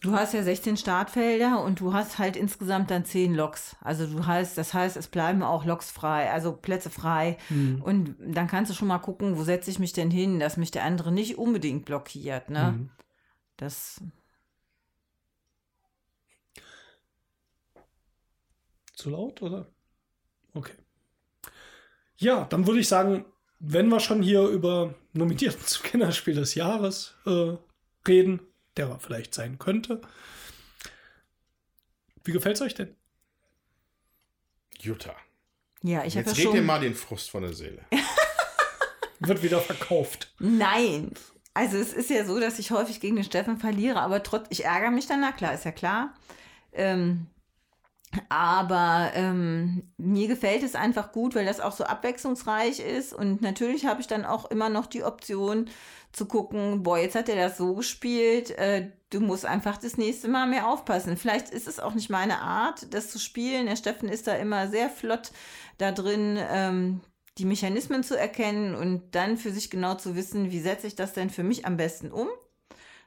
Speaker 3: Du hast ja 16 Startfelder und du hast halt insgesamt dann 10 Loks. Also du heißt, das heißt, es bleiben auch Loks frei, also Plätze frei. Und dann kannst du schon mal gucken, wo setze ich mich denn hin, dass mich der andere nicht unbedingt blockiert. Ne?
Speaker 4: Mhm.
Speaker 3: Das
Speaker 4: Zu laut, oder? Okay. Ja, dann würde ich sagen, wenn wir schon hier über Nominierten (laughs) zum Kinderspiel des Jahres äh, reden, der er vielleicht sein könnte. Wie gefällt es euch denn?
Speaker 2: Jutta.
Speaker 3: ja, ich habe ja
Speaker 2: Jetzt red dir
Speaker 3: schon.
Speaker 2: mal den Frust von der Seele. (laughs)
Speaker 4: Wird wieder verkauft.
Speaker 3: Nein. Also es ist ja so, dass ich häufig gegen den Steffen verliere, aber trotz, ich ärgere mich dann, na klar, ist ja klar. Ähm, aber ähm, mir gefällt es einfach gut, weil das auch so abwechslungsreich ist. Und natürlich habe ich dann auch immer noch die Option zu gucken, boah, jetzt hat er das so gespielt, äh, du musst einfach das nächste Mal mehr aufpassen. Vielleicht ist es auch nicht meine Art, das zu spielen. Der Steffen ist da immer sehr flott da drin, ähm, die Mechanismen zu erkennen und dann für sich genau zu wissen, wie setze ich das denn für mich am besten um.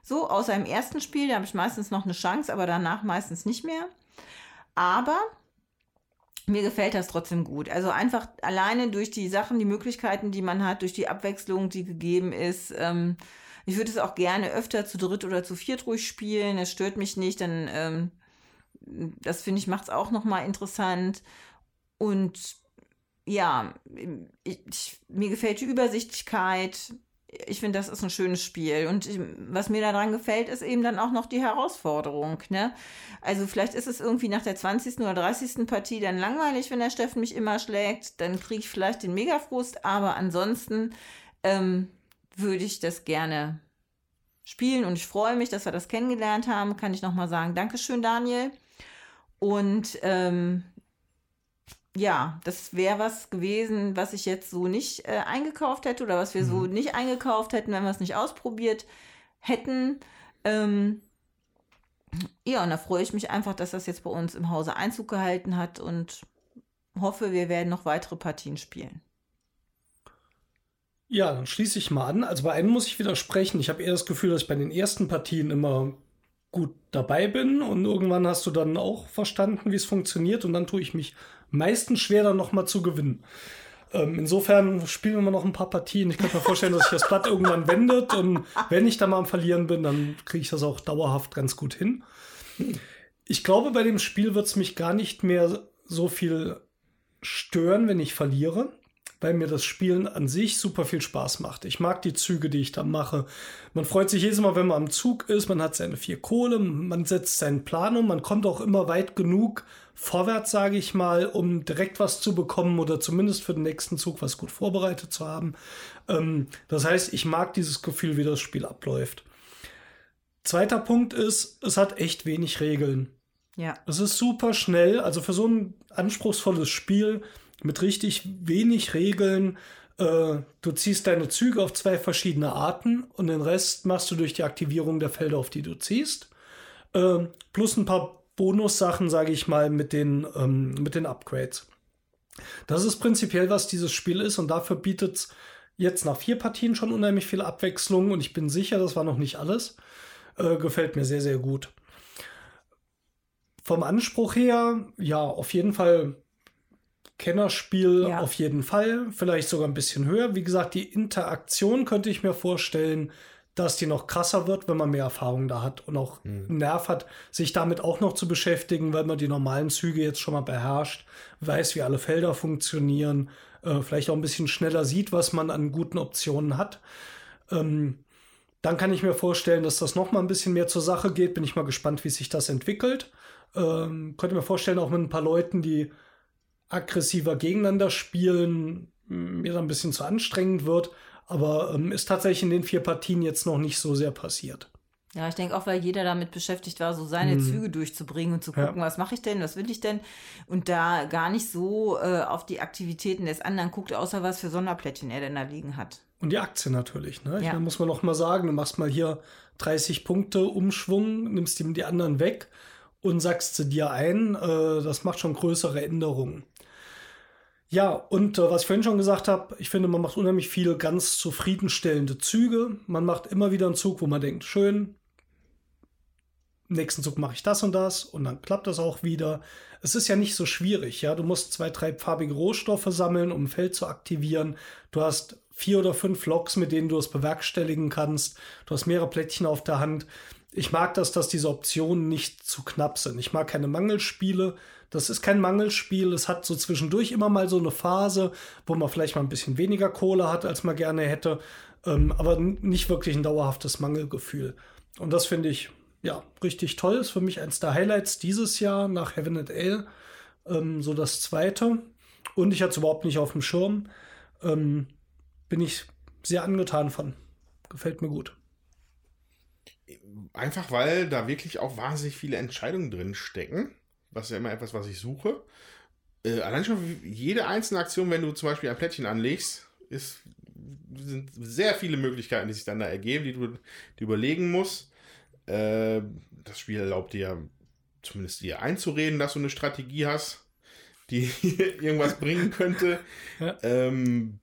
Speaker 3: So, außer im ersten Spiel, da habe ich meistens noch eine Chance, aber danach meistens nicht mehr. Aber mir gefällt das trotzdem gut. Also einfach alleine durch die Sachen, die Möglichkeiten, die man hat, durch die Abwechslung, die gegeben ist. Ähm, ich würde es auch gerne öfter zu dritt oder zu viert ruhig spielen. Es stört mich nicht. Dann, ähm, das finde ich, macht es auch nochmal interessant. Und ja, ich, mir gefällt die Übersichtlichkeit. Ich finde, das ist ein schönes Spiel. Und ich, was mir daran gefällt, ist eben dann auch noch die Herausforderung. Ne? Also vielleicht ist es irgendwie nach der 20. oder 30. Partie dann langweilig, wenn der Steffen mich immer schlägt. Dann kriege ich vielleicht den Megafrust. Aber ansonsten ähm, würde ich das gerne spielen. Und ich freue mich, dass wir das kennengelernt haben. Kann ich nochmal sagen, Dankeschön, Daniel. Und ähm, ja, das wäre was gewesen, was ich jetzt so nicht äh, eingekauft hätte oder was wir so nicht eingekauft hätten, wenn wir es nicht ausprobiert hätten. Ähm, ja, und da freue ich mich einfach, dass das jetzt bei uns im Hause Einzug gehalten hat und hoffe, wir werden noch weitere Partien spielen.
Speaker 4: Ja, dann schließe ich mal an. Also bei einem muss ich widersprechen. Ich habe eher das Gefühl, dass ich bei den ersten Partien immer gut dabei bin und irgendwann hast du dann auch verstanden, wie es funktioniert und dann tue ich mich meistens schwer, dann nochmal zu gewinnen. Ähm, insofern spielen wir noch ein paar Partien. Ich könnte mir vorstellen, dass sich das Blatt irgendwann wendet und wenn ich da mal am Verlieren bin, dann kriege ich das auch dauerhaft ganz gut hin. Ich glaube, bei dem Spiel wird es mich gar nicht mehr so viel stören, wenn ich verliere, weil mir das Spielen an sich super viel Spaß macht. Ich mag die Züge, die ich da mache. Man freut sich jedes Mal, wenn man am Zug ist, man hat seine vier Kohle, man setzt seinen Plan um, man kommt auch immer weit genug vorwärts, sage ich mal, um direkt was zu bekommen oder zumindest für den nächsten Zug was gut vorbereitet zu haben. Ähm, das heißt, ich mag dieses Gefühl, wie das Spiel abläuft. Zweiter Punkt ist, es hat echt wenig Regeln.
Speaker 3: Ja.
Speaker 4: Es ist super schnell, also für so ein anspruchsvolles Spiel mit richtig wenig Regeln. Äh, du ziehst deine Züge auf zwei verschiedene Arten und den Rest machst du durch die Aktivierung der Felder, auf die du ziehst. Äh, plus ein paar Bonussachen, sage ich mal, mit den, ähm, mit den Upgrades. Das ist prinzipiell, was dieses Spiel ist und dafür bietet es jetzt nach vier Partien schon unheimlich viel Abwechslung und ich bin sicher, das war noch nicht alles. Äh, gefällt mir sehr, sehr gut. Vom Anspruch her, ja, auf jeden Fall Kennerspiel,
Speaker 3: Ja.
Speaker 4: auf jeden Fall. Vielleicht sogar ein bisschen höher. Wie gesagt, die Interaktion könnte ich mir vorstellen, dass die noch krasser wird, wenn man mehr Erfahrung da hat und auch einen Nerv hat, sich damit auch noch zu beschäftigen, weil man die normalen Züge jetzt schon mal beherrscht, weiß, wie alle Felder funktionieren, äh, vielleicht auch ein bisschen schneller sieht, was man an guten Optionen hat. Ähm, dann kann ich mir vorstellen, dass das noch mal ein bisschen mehr zur Sache geht. Bin ich mal gespannt, wie sich das entwickelt. Ähm, könnte mir vorstellen, auch mit ein paar Leuten, die aggressiver gegeneinander spielen, mir dann ein bisschen zu anstrengend wird. Aber ähm, ist tatsächlich in den vier Partien jetzt noch nicht so sehr passiert.
Speaker 3: Ja, ich denke auch, weil jeder damit beschäftigt war, so seine Züge durchzubringen und zu
Speaker 4: Ja.
Speaker 3: gucken, was mache ich denn, was will ich denn? Und da gar nicht so äh, auf die Aktivitäten des anderen guckt, außer was für Sonderplättchen er denn da liegen hat.
Speaker 4: Und die Aktie natürlich. Ne? Ich
Speaker 3: Ja.
Speaker 4: meine, muss man noch mal sagen, du machst mal hier 30 Punkte Umschwung, nimmst ihm die anderen weg und sagst sie dir ein. Äh, das macht schon größere Änderungen. Ja, und äh, was ich vorhin schon gesagt habe, ich finde, man macht unheimlich viele ganz zufriedenstellende Züge. Man macht immer wieder einen Zug, wo man denkt, schön, nächsten Zug mache ich das und das und dann klappt das auch wieder. Es ist ja nicht so schwierig, ja. Du musst zwei, drei farbige Rohstoffe sammeln, um ein Feld zu aktivieren. Du hast vier oder fünf Loks, mit denen du es bewerkstelligen kannst. Du hast mehrere Plättchen auf der Hand. Ich mag das, dass diese Optionen nicht zu knapp sind. Ich mag keine Mangelspiele. Das ist kein Mangelspiel. Es hat so zwischendurch immer mal so eine Phase, wo man vielleicht mal ein bisschen weniger Kohle hat, als man gerne hätte. Ähm, aber nicht wirklich ein dauerhaftes Mangelgefühl. Und das finde ich, ja, richtig toll. Ist für mich eins der Highlights dieses Jahr nach Heaven and Ale. Ähm, so das zweite. Und ich hatte es überhaupt nicht auf dem Schirm. Ähm, bin ich sehr angetan von. Gefällt mir gut.
Speaker 2: Einfach weil da wirklich auch wahnsinnig viele Entscheidungen drin stecken. Was ja immer etwas, was ich suche. Äh, allein schon jede einzelne Aktion, wenn du zum Beispiel ein Plättchen anlegst, ist, sind sehr viele Möglichkeiten, die sich dann da ergeben, die du die überlegen musst. Äh, das Spiel erlaubt dir zumindest dir einzureden, dass du eine Strategie hast, die (laughs) irgendwas bringen könnte.
Speaker 4: Ja.
Speaker 2: Ähm,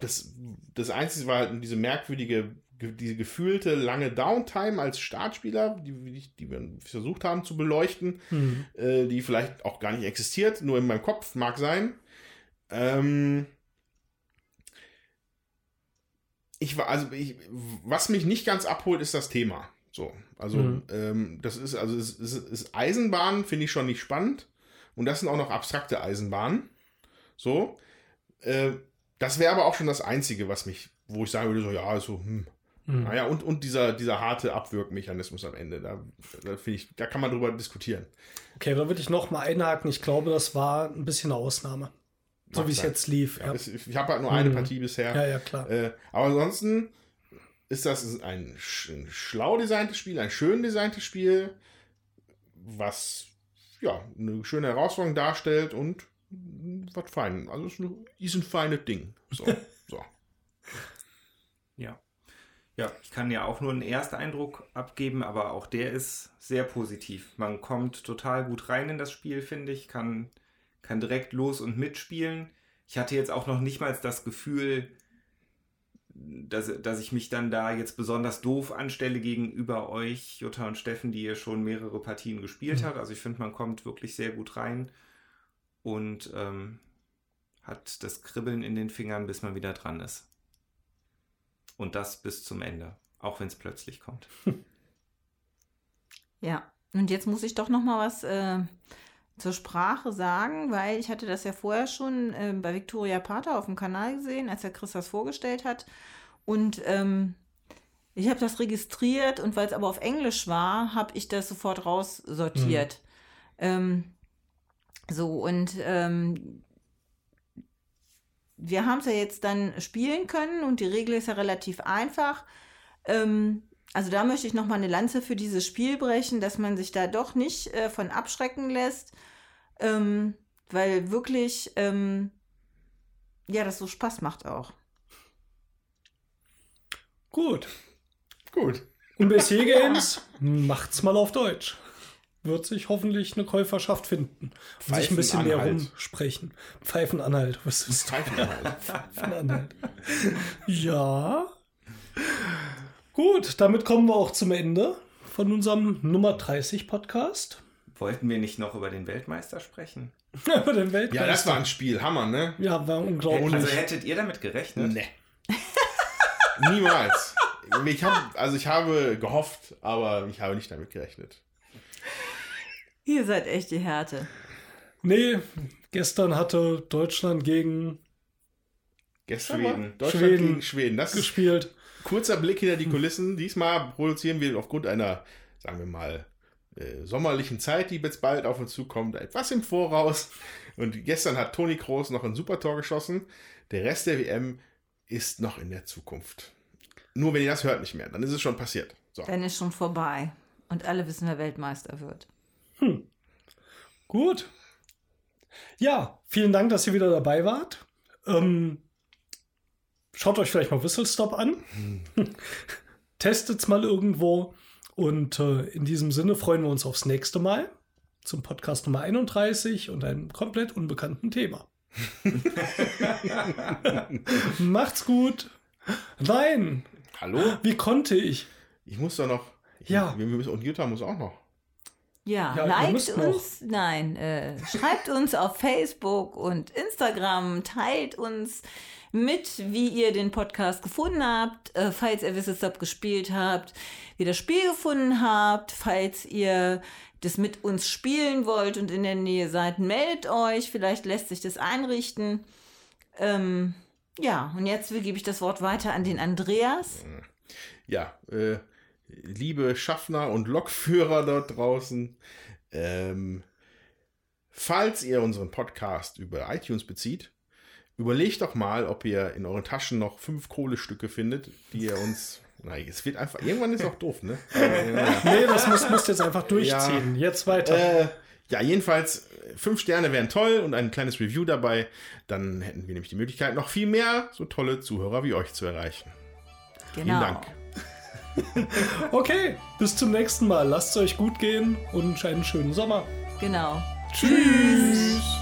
Speaker 2: das, das Einzige war halt diese merkwürdige, ge- diese gefühlte lange Downtime als Startspieler, die, die, wir versucht haben zu beleuchten,
Speaker 4: Mhm.
Speaker 2: äh, die vielleicht auch gar nicht existiert, nur in meinem Kopf, mag sein. Ähm, ich war, also ich, was mich nicht ganz abholt, ist das Thema. So, also
Speaker 4: Mhm.
Speaker 2: ähm, das ist, also es ist, ist Eisenbahn, finde ich schon nicht spannend. Und das sind auch noch abstrakte Eisenbahnen. So. Äh, das wäre aber auch schon das Einzige, was mich, wo ich sagen würde, so, ja, so, hm.
Speaker 4: Mhm.
Speaker 2: Naja, und, und dieser, dieser harte Abwirkmechanismus am Ende, da, da finde ich, da kann man drüber diskutieren.
Speaker 4: Okay, da würde ich noch mal einhaken. Ich glaube, das war ein bisschen eine Ausnahme. So wie es jetzt lief.
Speaker 2: Ja,
Speaker 4: Ja,
Speaker 2: es- ich habe halt nur eine
Speaker 4: Mhm.
Speaker 2: Partie bisher.
Speaker 4: ja, ja klar.
Speaker 2: Äh, aber ansonsten ist das ein, ein schlau designtes Spiel, ein schön designtes Spiel, was ja eine schöne Herausforderung darstellt und was fein. Also es ist ein, ist ein feines Ding. So, (laughs) so.
Speaker 5: Ja. Ja, ich kann ja auch nur einen Ersteindruck abgeben, aber auch der ist sehr positiv. Man kommt total gut rein in das Spiel, finde ich, kann, kann direkt los und mitspielen. Ich hatte jetzt auch noch nicht mal das Gefühl, dass, dass ich mich dann da jetzt besonders doof anstelle gegenüber euch, Jutta und Steffen, die ihr schon mehrere Partien gespielt
Speaker 4: Mhm.
Speaker 5: habt. Also ich finde, man kommt wirklich sehr gut rein und ähm, hat das Kribbeln in den Fingern, bis man wieder dran ist. Und das bis zum Ende, auch wenn es plötzlich kommt. (laughs)
Speaker 3: Ja, und jetzt muss ich doch noch mal was äh, zur Sprache sagen, weil ich hatte das ja vorher schon äh, bei Victoria Pater auf dem Kanal gesehen, als der Chris das vorgestellt hat. Und ähm, ich habe das registriert und weil es aber auf Englisch war, habe ich das sofort raussortiert. Ähm, so, und ähm, wir haben es ja jetzt dann spielen können und die Regel ist ja relativ einfach. Ähm, also da möchte ich noch mal eine Lanze für dieses Spiel brechen, dass man sich da doch nicht äh, von abschrecken lässt, ähm, weil wirklich, ähm, ja, das so Spaß macht auch.
Speaker 4: Gut.
Speaker 2: Gut.
Speaker 4: Und BSC Games (laughs) macht's mal auf Deutsch. Wird sich hoffentlich eine Käuferschaft finden. Und sich ein bisschen mehr rumsprechen. Pfeifenanhalt. Was ist
Speaker 2: Pfeifenanhalt.
Speaker 4: Pfeifenanhalt? (laughs) ja. Gut, damit kommen wir auch zum Ende von unserem Nummer 30 Podcast.
Speaker 5: Wollten wir nicht noch über den Weltmeister sprechen? (laughs)
Speaker 4: Über den Weltmeister.
Speaker 2: Ja, das war ein Spiel. Hammer, ne?
Speaker 4: Ja, war unglaublich.
Speaker 5: Also hättet ihr damit gerechnet?
Speaker 2: Nee. (laughs) Niemals. Ich hab, also ich habe gehofft, aber ich habe nicht damit gerechnet.
Speaker 3: Ihr seid echt die Härte.
Speaker 4: Nee, gestern hatte Deutschland gegen
Speaker 2: Gestern
Speaker 5: Schweden.
Speaker 2: Deutschland
Speaker 4: Schweden
Speaker 2: gegen Schweden. Das ist
Speaker 4: gespielt.
Speaker 2: kurzer Blick hinter die Kulissen. Diesmal produzieren wir aufgrund einer, sagen wir mal, äh, sommerlichen Zeit, die jetzt bald auf uns zukommt, etwas im Voraus. Und gestern hat Toni Kroos noch ein super Tor geschossen. Der Rest der WM ist noch in der Zukunft. Nur wenn ihr das hört nicht mehr, dann ist es schon passiert. So.
Speaker 3: Dann ist schon vorbei. Und alle wissen, wer Weltmeister wird.
Speaker 4: Gut. Ja, vielen Dank, dass ihr wieder dabei wart. Ähm, schaut euch vielleicht mal Whistle Stop an. (laughs) Testet's mal irgendwo. Und äh, in diesem Sinne freuen wir uns aufs nächste Mal zum Podcast Nummer 31 und einem komplett unbekannten Thema. (laughs) Macht's gut. Nein,
Speaker 2: Hallo?
Speaker 4: wie konnte ich?
Speaker 2: Ich muss doch noch. Ich,
Speaker 4: Ja.
Speaker 2: Wir müssen, und Jutta muss auch noch.
Speaker 3: Ja,
Speaker 4: Ja,
Speaker 3: liked
Speaker 4: müsst noch.
Speaker 3: uns, nein, äh, schreibt uns auf Facebook und Instagram, teilt uns mit, wie ihr den Podcast gefunden habt, äh, falls ihr Whistle Stop gespielt habt, wie ihr das Spiel gefunden habt, falls ihr das mit uns spielen wollt und in der Nähe seid, meldet euch, vielleicht lässt sich das einrichten. Ähm, ja, und jetzt gebe ich das Wort weiter an den Andreas.
Speaker 2: Ja, äh, liebe Schaffner und Lokführer dort draußen, ähm, falls ihr unseren Podcast über iTunes bezieht, überlegt doch mal, ob ihr in euren Taschen noch fünf Kohlestücke findet, die ihr uns. Nein, es wird einfach. Irgendwann ist auch doof, ne? Äh, (laughs) ja.
Speaker 4: Nee, das müsst, müsst ihr jetzt einfach durchziehen. Jetzt weiter.
Speaker 2: Äh, ja, jedenfalls, äh, fünf Sterne wären toll und ein kleines Review dabei. Dann hätten wir nämlich die Möglichkeit, noch viel mehr so tolle Zuhörer wie euch zu erreichen.
Speaker 3: Genau.
Speaker 2: Vielen Dank. (laughs)
Speaker 4: Okay, bis zum nächsten Mal. Lasst es euch gut gehen und einen schönen Sommer.
Speaker 3: Genau. Tschüss.